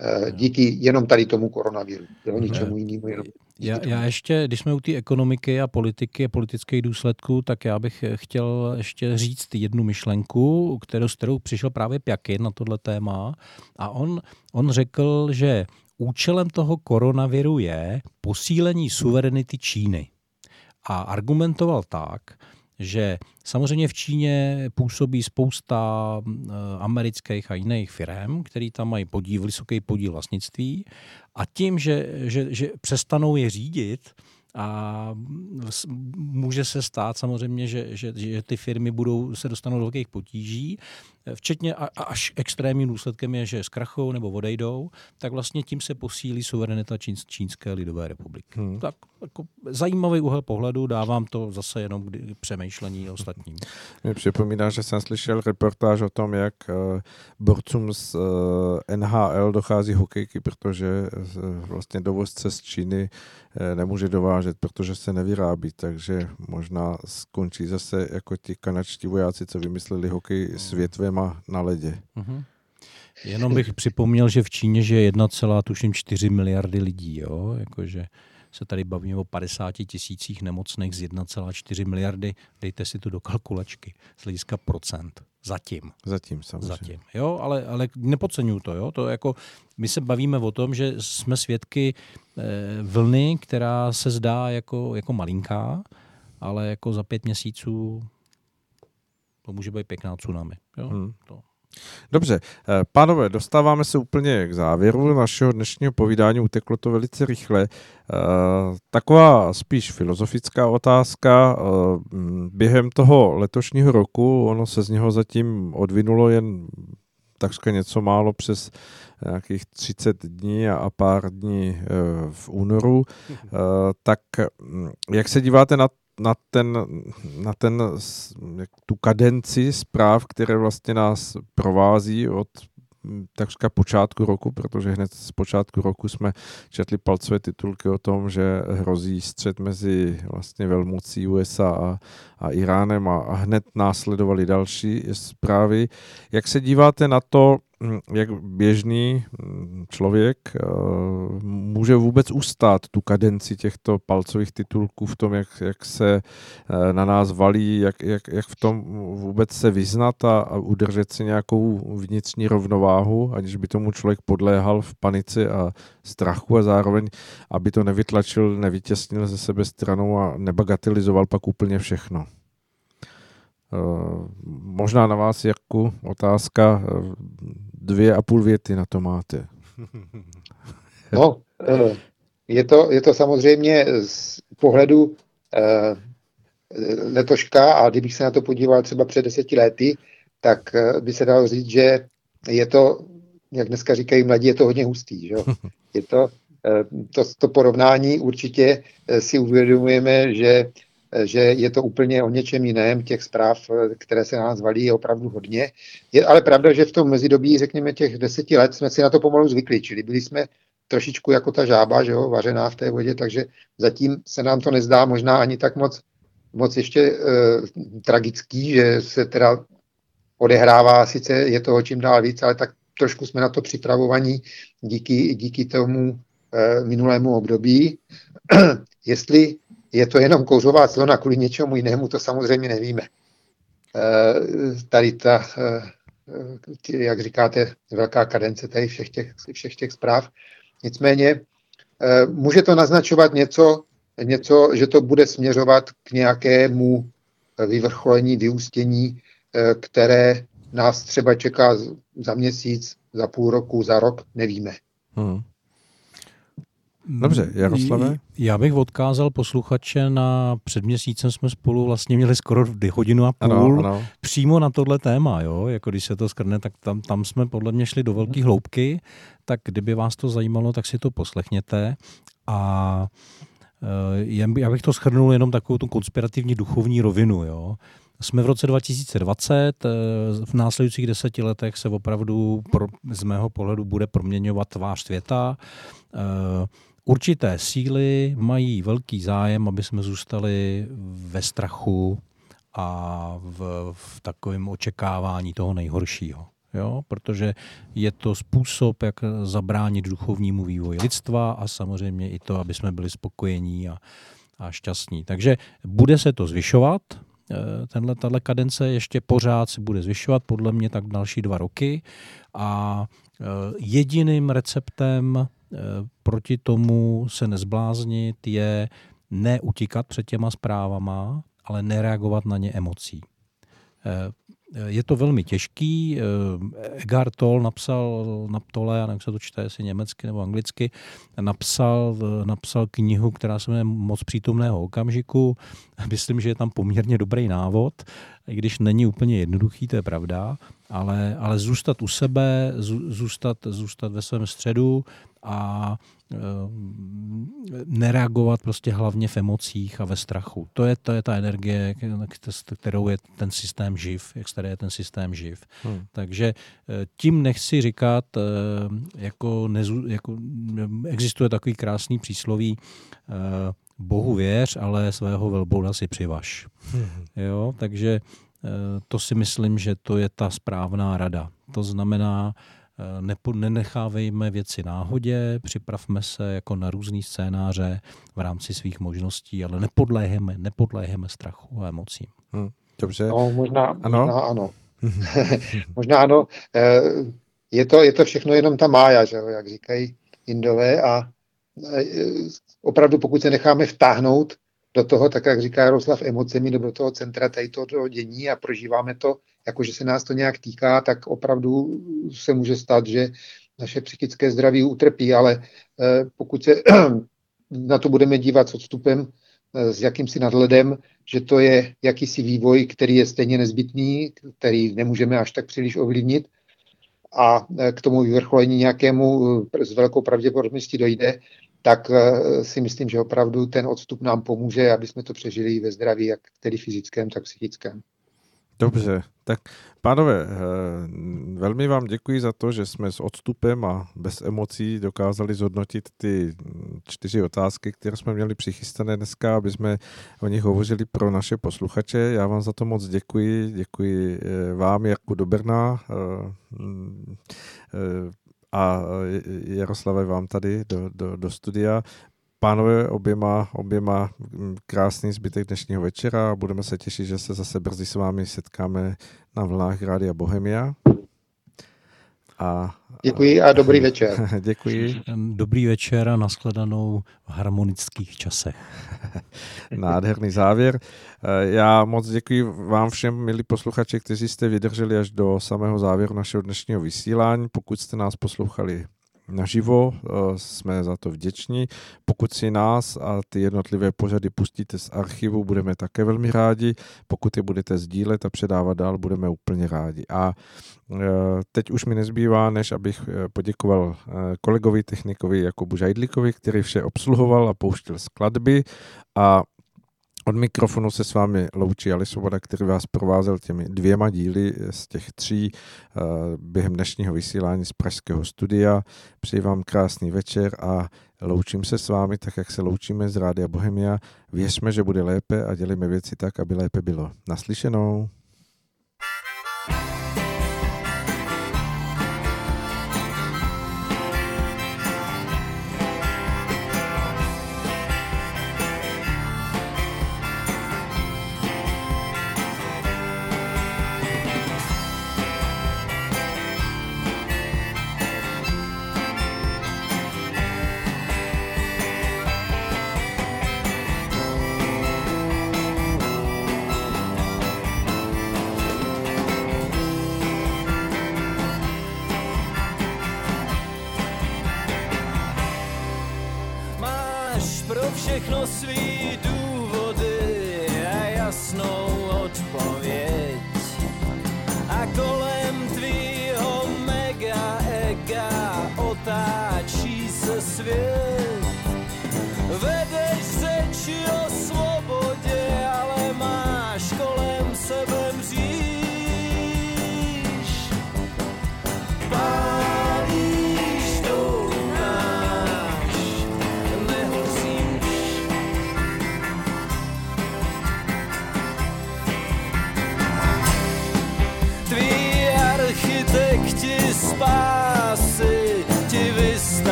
Eh, díky jenom tady tomu koronaviru, jo, ničemu jinému. Jenom já, já ještě, když jsme u té ekonomiky a politiky a politických důsledků, tak já bych chtěl ještě říct jednu myšlenku, kterou, s kterou přišel právě Pjakin na tohle téma. A on, on řekl, že účelem toho koronaviru je posílení suverenity Číny a argumentoval tak, že samozřejmě v Číně působí spousta eh, amerických a jiných firm, který tam mají podíl, vysoký podíl vlastnictví a tím, že, že, že přestanou je řídit, a může se stát samozřejmě, že, že, že ty firmy budou se dostanou do velkých potíží včetně až extrémním důsledkem je, že zkrachou nebo odejdou, tak vlastně tím se posílí suverenita Čín, Čínské lidové republiky. Hmm. Tak jako zajímavý úhel pohledu, dávám to zase jenom k přemýšlení ostatním. Mě připomíná, že jsem slyšel reportáž o tom, jak uh, borcům z eh, NHL dochází hokejky, protože uh, vlastně dovozce z Číny nemůže dovážet, protože se nevyrábí, takže možná skončí zase jako ti kanačtí vojáci, co vymysleli hokej s větvem firma na ledě. Uh-huh. Jenom bych připomněl, že v Číně je 1,4 miliardy lidí, jo? Jakože se tady bavíme o 50 tisících nemocných z 1,4 miliardy. Dejte si to do kalkulačky z hlediska procent. Zatím. Zatím, samozřejmě. Zatím. Jo, ale, ale nepodceňuju to. Jo? to jako, my se bavíme o tom, že jsme svědky eh, vlny, která se zdá jako, jako malinká, ale jako za pět měsíců to může být pěkná tsunami. Jo? Hmm. To. Dobře, eh, pánové, dostáváme se úplně k závěru našeho dnešního povídání, uteklo to velice rychle. Eh, taková spíš filozofická otázka. Eh, během toho letošního roku, ono se z něho zatím odvinulo jen takřka něco málo přes nějakých 30 dní a pár dní v únoru, tak hm, jak se díváte na na, ten, na ten, tu kadenci zpráv, které vlastně nás provází od takřka počátku roku, protože hned z počátku roku jsme četli palcové titulky o tom, že hrozí střed mezi vlastně velmocí USA a, a Iránem a, a hned následovali další zprávy. Jak se díváte na to, hm, jak běžný hm, člověk eh, může vůbec ustát tu kadenci těchto palcových titulků v tom, jak, jak se eh, na nás valí, jak, jak, jak v tom vůbec se vyznat a, a udržet si nějakou vnitřní rovnováhu, aniž by tomu člověk podléhal v panici a strachu a zároveň, aby to nevytlačil, nevytěsnil ze sebe stranou a nebagatelizoval pak úplně všechno. Eh, možná na vás, Jarku, otázka. Eh, dvě a půl věty na to máte. No, eh, je to, je to samozřejmě z pohledu letoška a kdybych se na to podíval třeba před deseti lety, tak by se dalo říct, že je to, jak dneska říkají mladí, je to hodně hustý. Že? [LAUGHS] Je to, to, to porovnání určitě si uvědomujeme, že že je to úplně o něčem jiném. Těch zpráv, které se na nás valí, je opravdu hodně. Je ale pravda, že v tom mezidobí, řekněme, těch deseti let jsme si na to pomalu zvykli, čili byli jsme trošičku jako ta žába, že jo, vařená v té vodě, takže zatím se nám to nezdá možná ani tak moc, moc ještě e, tragický, že se teda odehrává, sice je toho čím dál víc, ale tak trošku jsme na to připravovaní díky, díky tomu e, minulému období. [CLEARS THROAT] Jestli je to jenom kouřová clona kvůli něčemu jinému, to samozřejmě nevíme. E, tady ta, e, jak říkáte, velká kadence tady všech těch, všech těch zpráv. Nicméně e, může to naznačovat něco, něco, že to bude směřovat k nějakému vyvrcholení, vyústění, které nás třeba čeká za měsíc, za půl roku, za rok, nevíme. Hmm. Dobře, Jaroslave? Já bych odkázal posluchače na před měsícem jsme spolu vlastně měli skoro hodinu a půl ano, ano. přímo na tohle téma, jo? Jako když se to skrne, tak tam, tam jsme podle mě šli do velké hloubky, tak kdyby vás to zajímalo, tak si to poslechněte a eh, já bych to schrnul jenom takovou tu konspirativní duchovní rovinu, jo? Jsme v roce 2020, eh, v následujících deseti letech se opravdu pro, z mého pohledu bude proměňovat tvář světa. Určité síly mají velký zájem, aby jsme zůstali ve strachu a v, v takovém očekávání toho nejhoršího. Jo? Protože je to způsob, jak zabránit duchovnímu vývoji lidstva a samozřejmě i to, aby jsme byli spokojení a, a šťastní. Takže bude se to zvyšovat, eh, tenhle, tato kadence ještě pořád se bude zvyšovat, podle mě tak další dva roky a eh, jediným receptem proti tomu se nezbláznit je neutíkat před těma zprávama, ale nereagovat na ně emocí. Eh, je to velmi těžký. Eh, Edgar Toll napsal na Tolle, já nevím, se to čte, jestli německy nebo anglicky, napsal, napsal knihu, která se jmenuje Moc přítomného okamžiku. [LAUGHS] Myslím, že je tam poměrně dobrý návod, i když není úplně jednoduchý, to je pravda, ale, ale zůstat u sebe, zůstat, zůstat ve svém středu a e, nereagovat prostě hlavně v emocích a ve strachu. To je, to je ta energie, kterou je ten systém živ, jak starý je ten systém živ. Hmm. Takže e, tím nechci říkat, e, jako, nezu, jako existuje takový krásný přísloví, Bohu věř, ale svého velbouda si přivaž. Hmm. Jo, takže to si myslím, že to je ta správná rada. To znamená, nepo, nenechávejme věci náhodě, připravme se jako na různý scénáře v rámci svých možností, ale nepodléheme, nepodléheme strachu a emocím. Hmm, dobře. No, možná ano. Možná ano. [LAUGHS] možná ano. Eh, je to, je to všechno jenom ta mája, že jo, jak říkají Indové a eh, opravdu pokud se necháme vtáhnout do toho, tak jak říká Jaroslav, emocemi do toho centra tady toho dění a prožíváme to, jako že se nás to nějak týká, tak opravdu se může stát, že naše psychické zdraví utrpí, ale eh, pokud se [CLEARS THROAT] na to budeme dívat s odstupem, s jakýmsi nadhledem, že to je jakýsi vývoj, který je stejně nezbytný, který nemůžeme až tak příliš ovlivnit a k tomu vyvrcholení nějakému s velkou pravděpodobností dojde, tak si myslím, že opravdu ten odstup nám pomůže, aby jsme to přežili ve zdraví, jak tedy fyzickém, tak psychickém. Dobře, tak pánové, eh, velmi vám děkuji za to, že jsme s odstupem a bez emocí dokázali zhodnotit ty čtyři otázky, které jsme měli přichystané dneska, aby jsme o nich hovořili pro naše posluchače. Já vám za to moc děkuji. Děkuji eh, vám, Jarku do Brna eh, a Jaroslave vám tady do, do, do studia. Pánové, oběma, oběma krásný zbytek dnešního večera a budeme se těšit, že se zase brzy s vámi setkáme na vlnách Rádia Bohemia. A, Děkuji a dobrý [LAUGHS] večer. Děkuji. Dobrý večer a nashledanou v harmonických časech. [LAUGHS] Nádherný závěr. Já moc děkuji vám všem, milí posluchači, kteří jste vydrželi až do samého závěru našeho dnešního vysílání. Pokud jste nás poslouchali naživo, eh, jsme za to vděční. Pokud si nás a ty jednotlivé pořady pustíte z archivu, budeme také velmi rádi. Pokud je budete sdílet a předávat dál, budeme úplně rádi. A eh, teď už mi nezbývá, než abych eh, poděkoval kolegovi technikovi Jakubu Žajdlíkovi, který vše obsluhoval a pouštěl skladby a od mikrofonu se s vámi loučí Ali Svoboda, který vás provázel těmi dvěma díly z těch tří uh, během dnešního vysílání z Pražského studia. Přeji vám krásný večer a loučím se s vámi tak, jak se loučíme z Rádia Bohemia. Věřme, že bude lépe a dělíme věci tak, aby lépe bylo. Naslyšenou.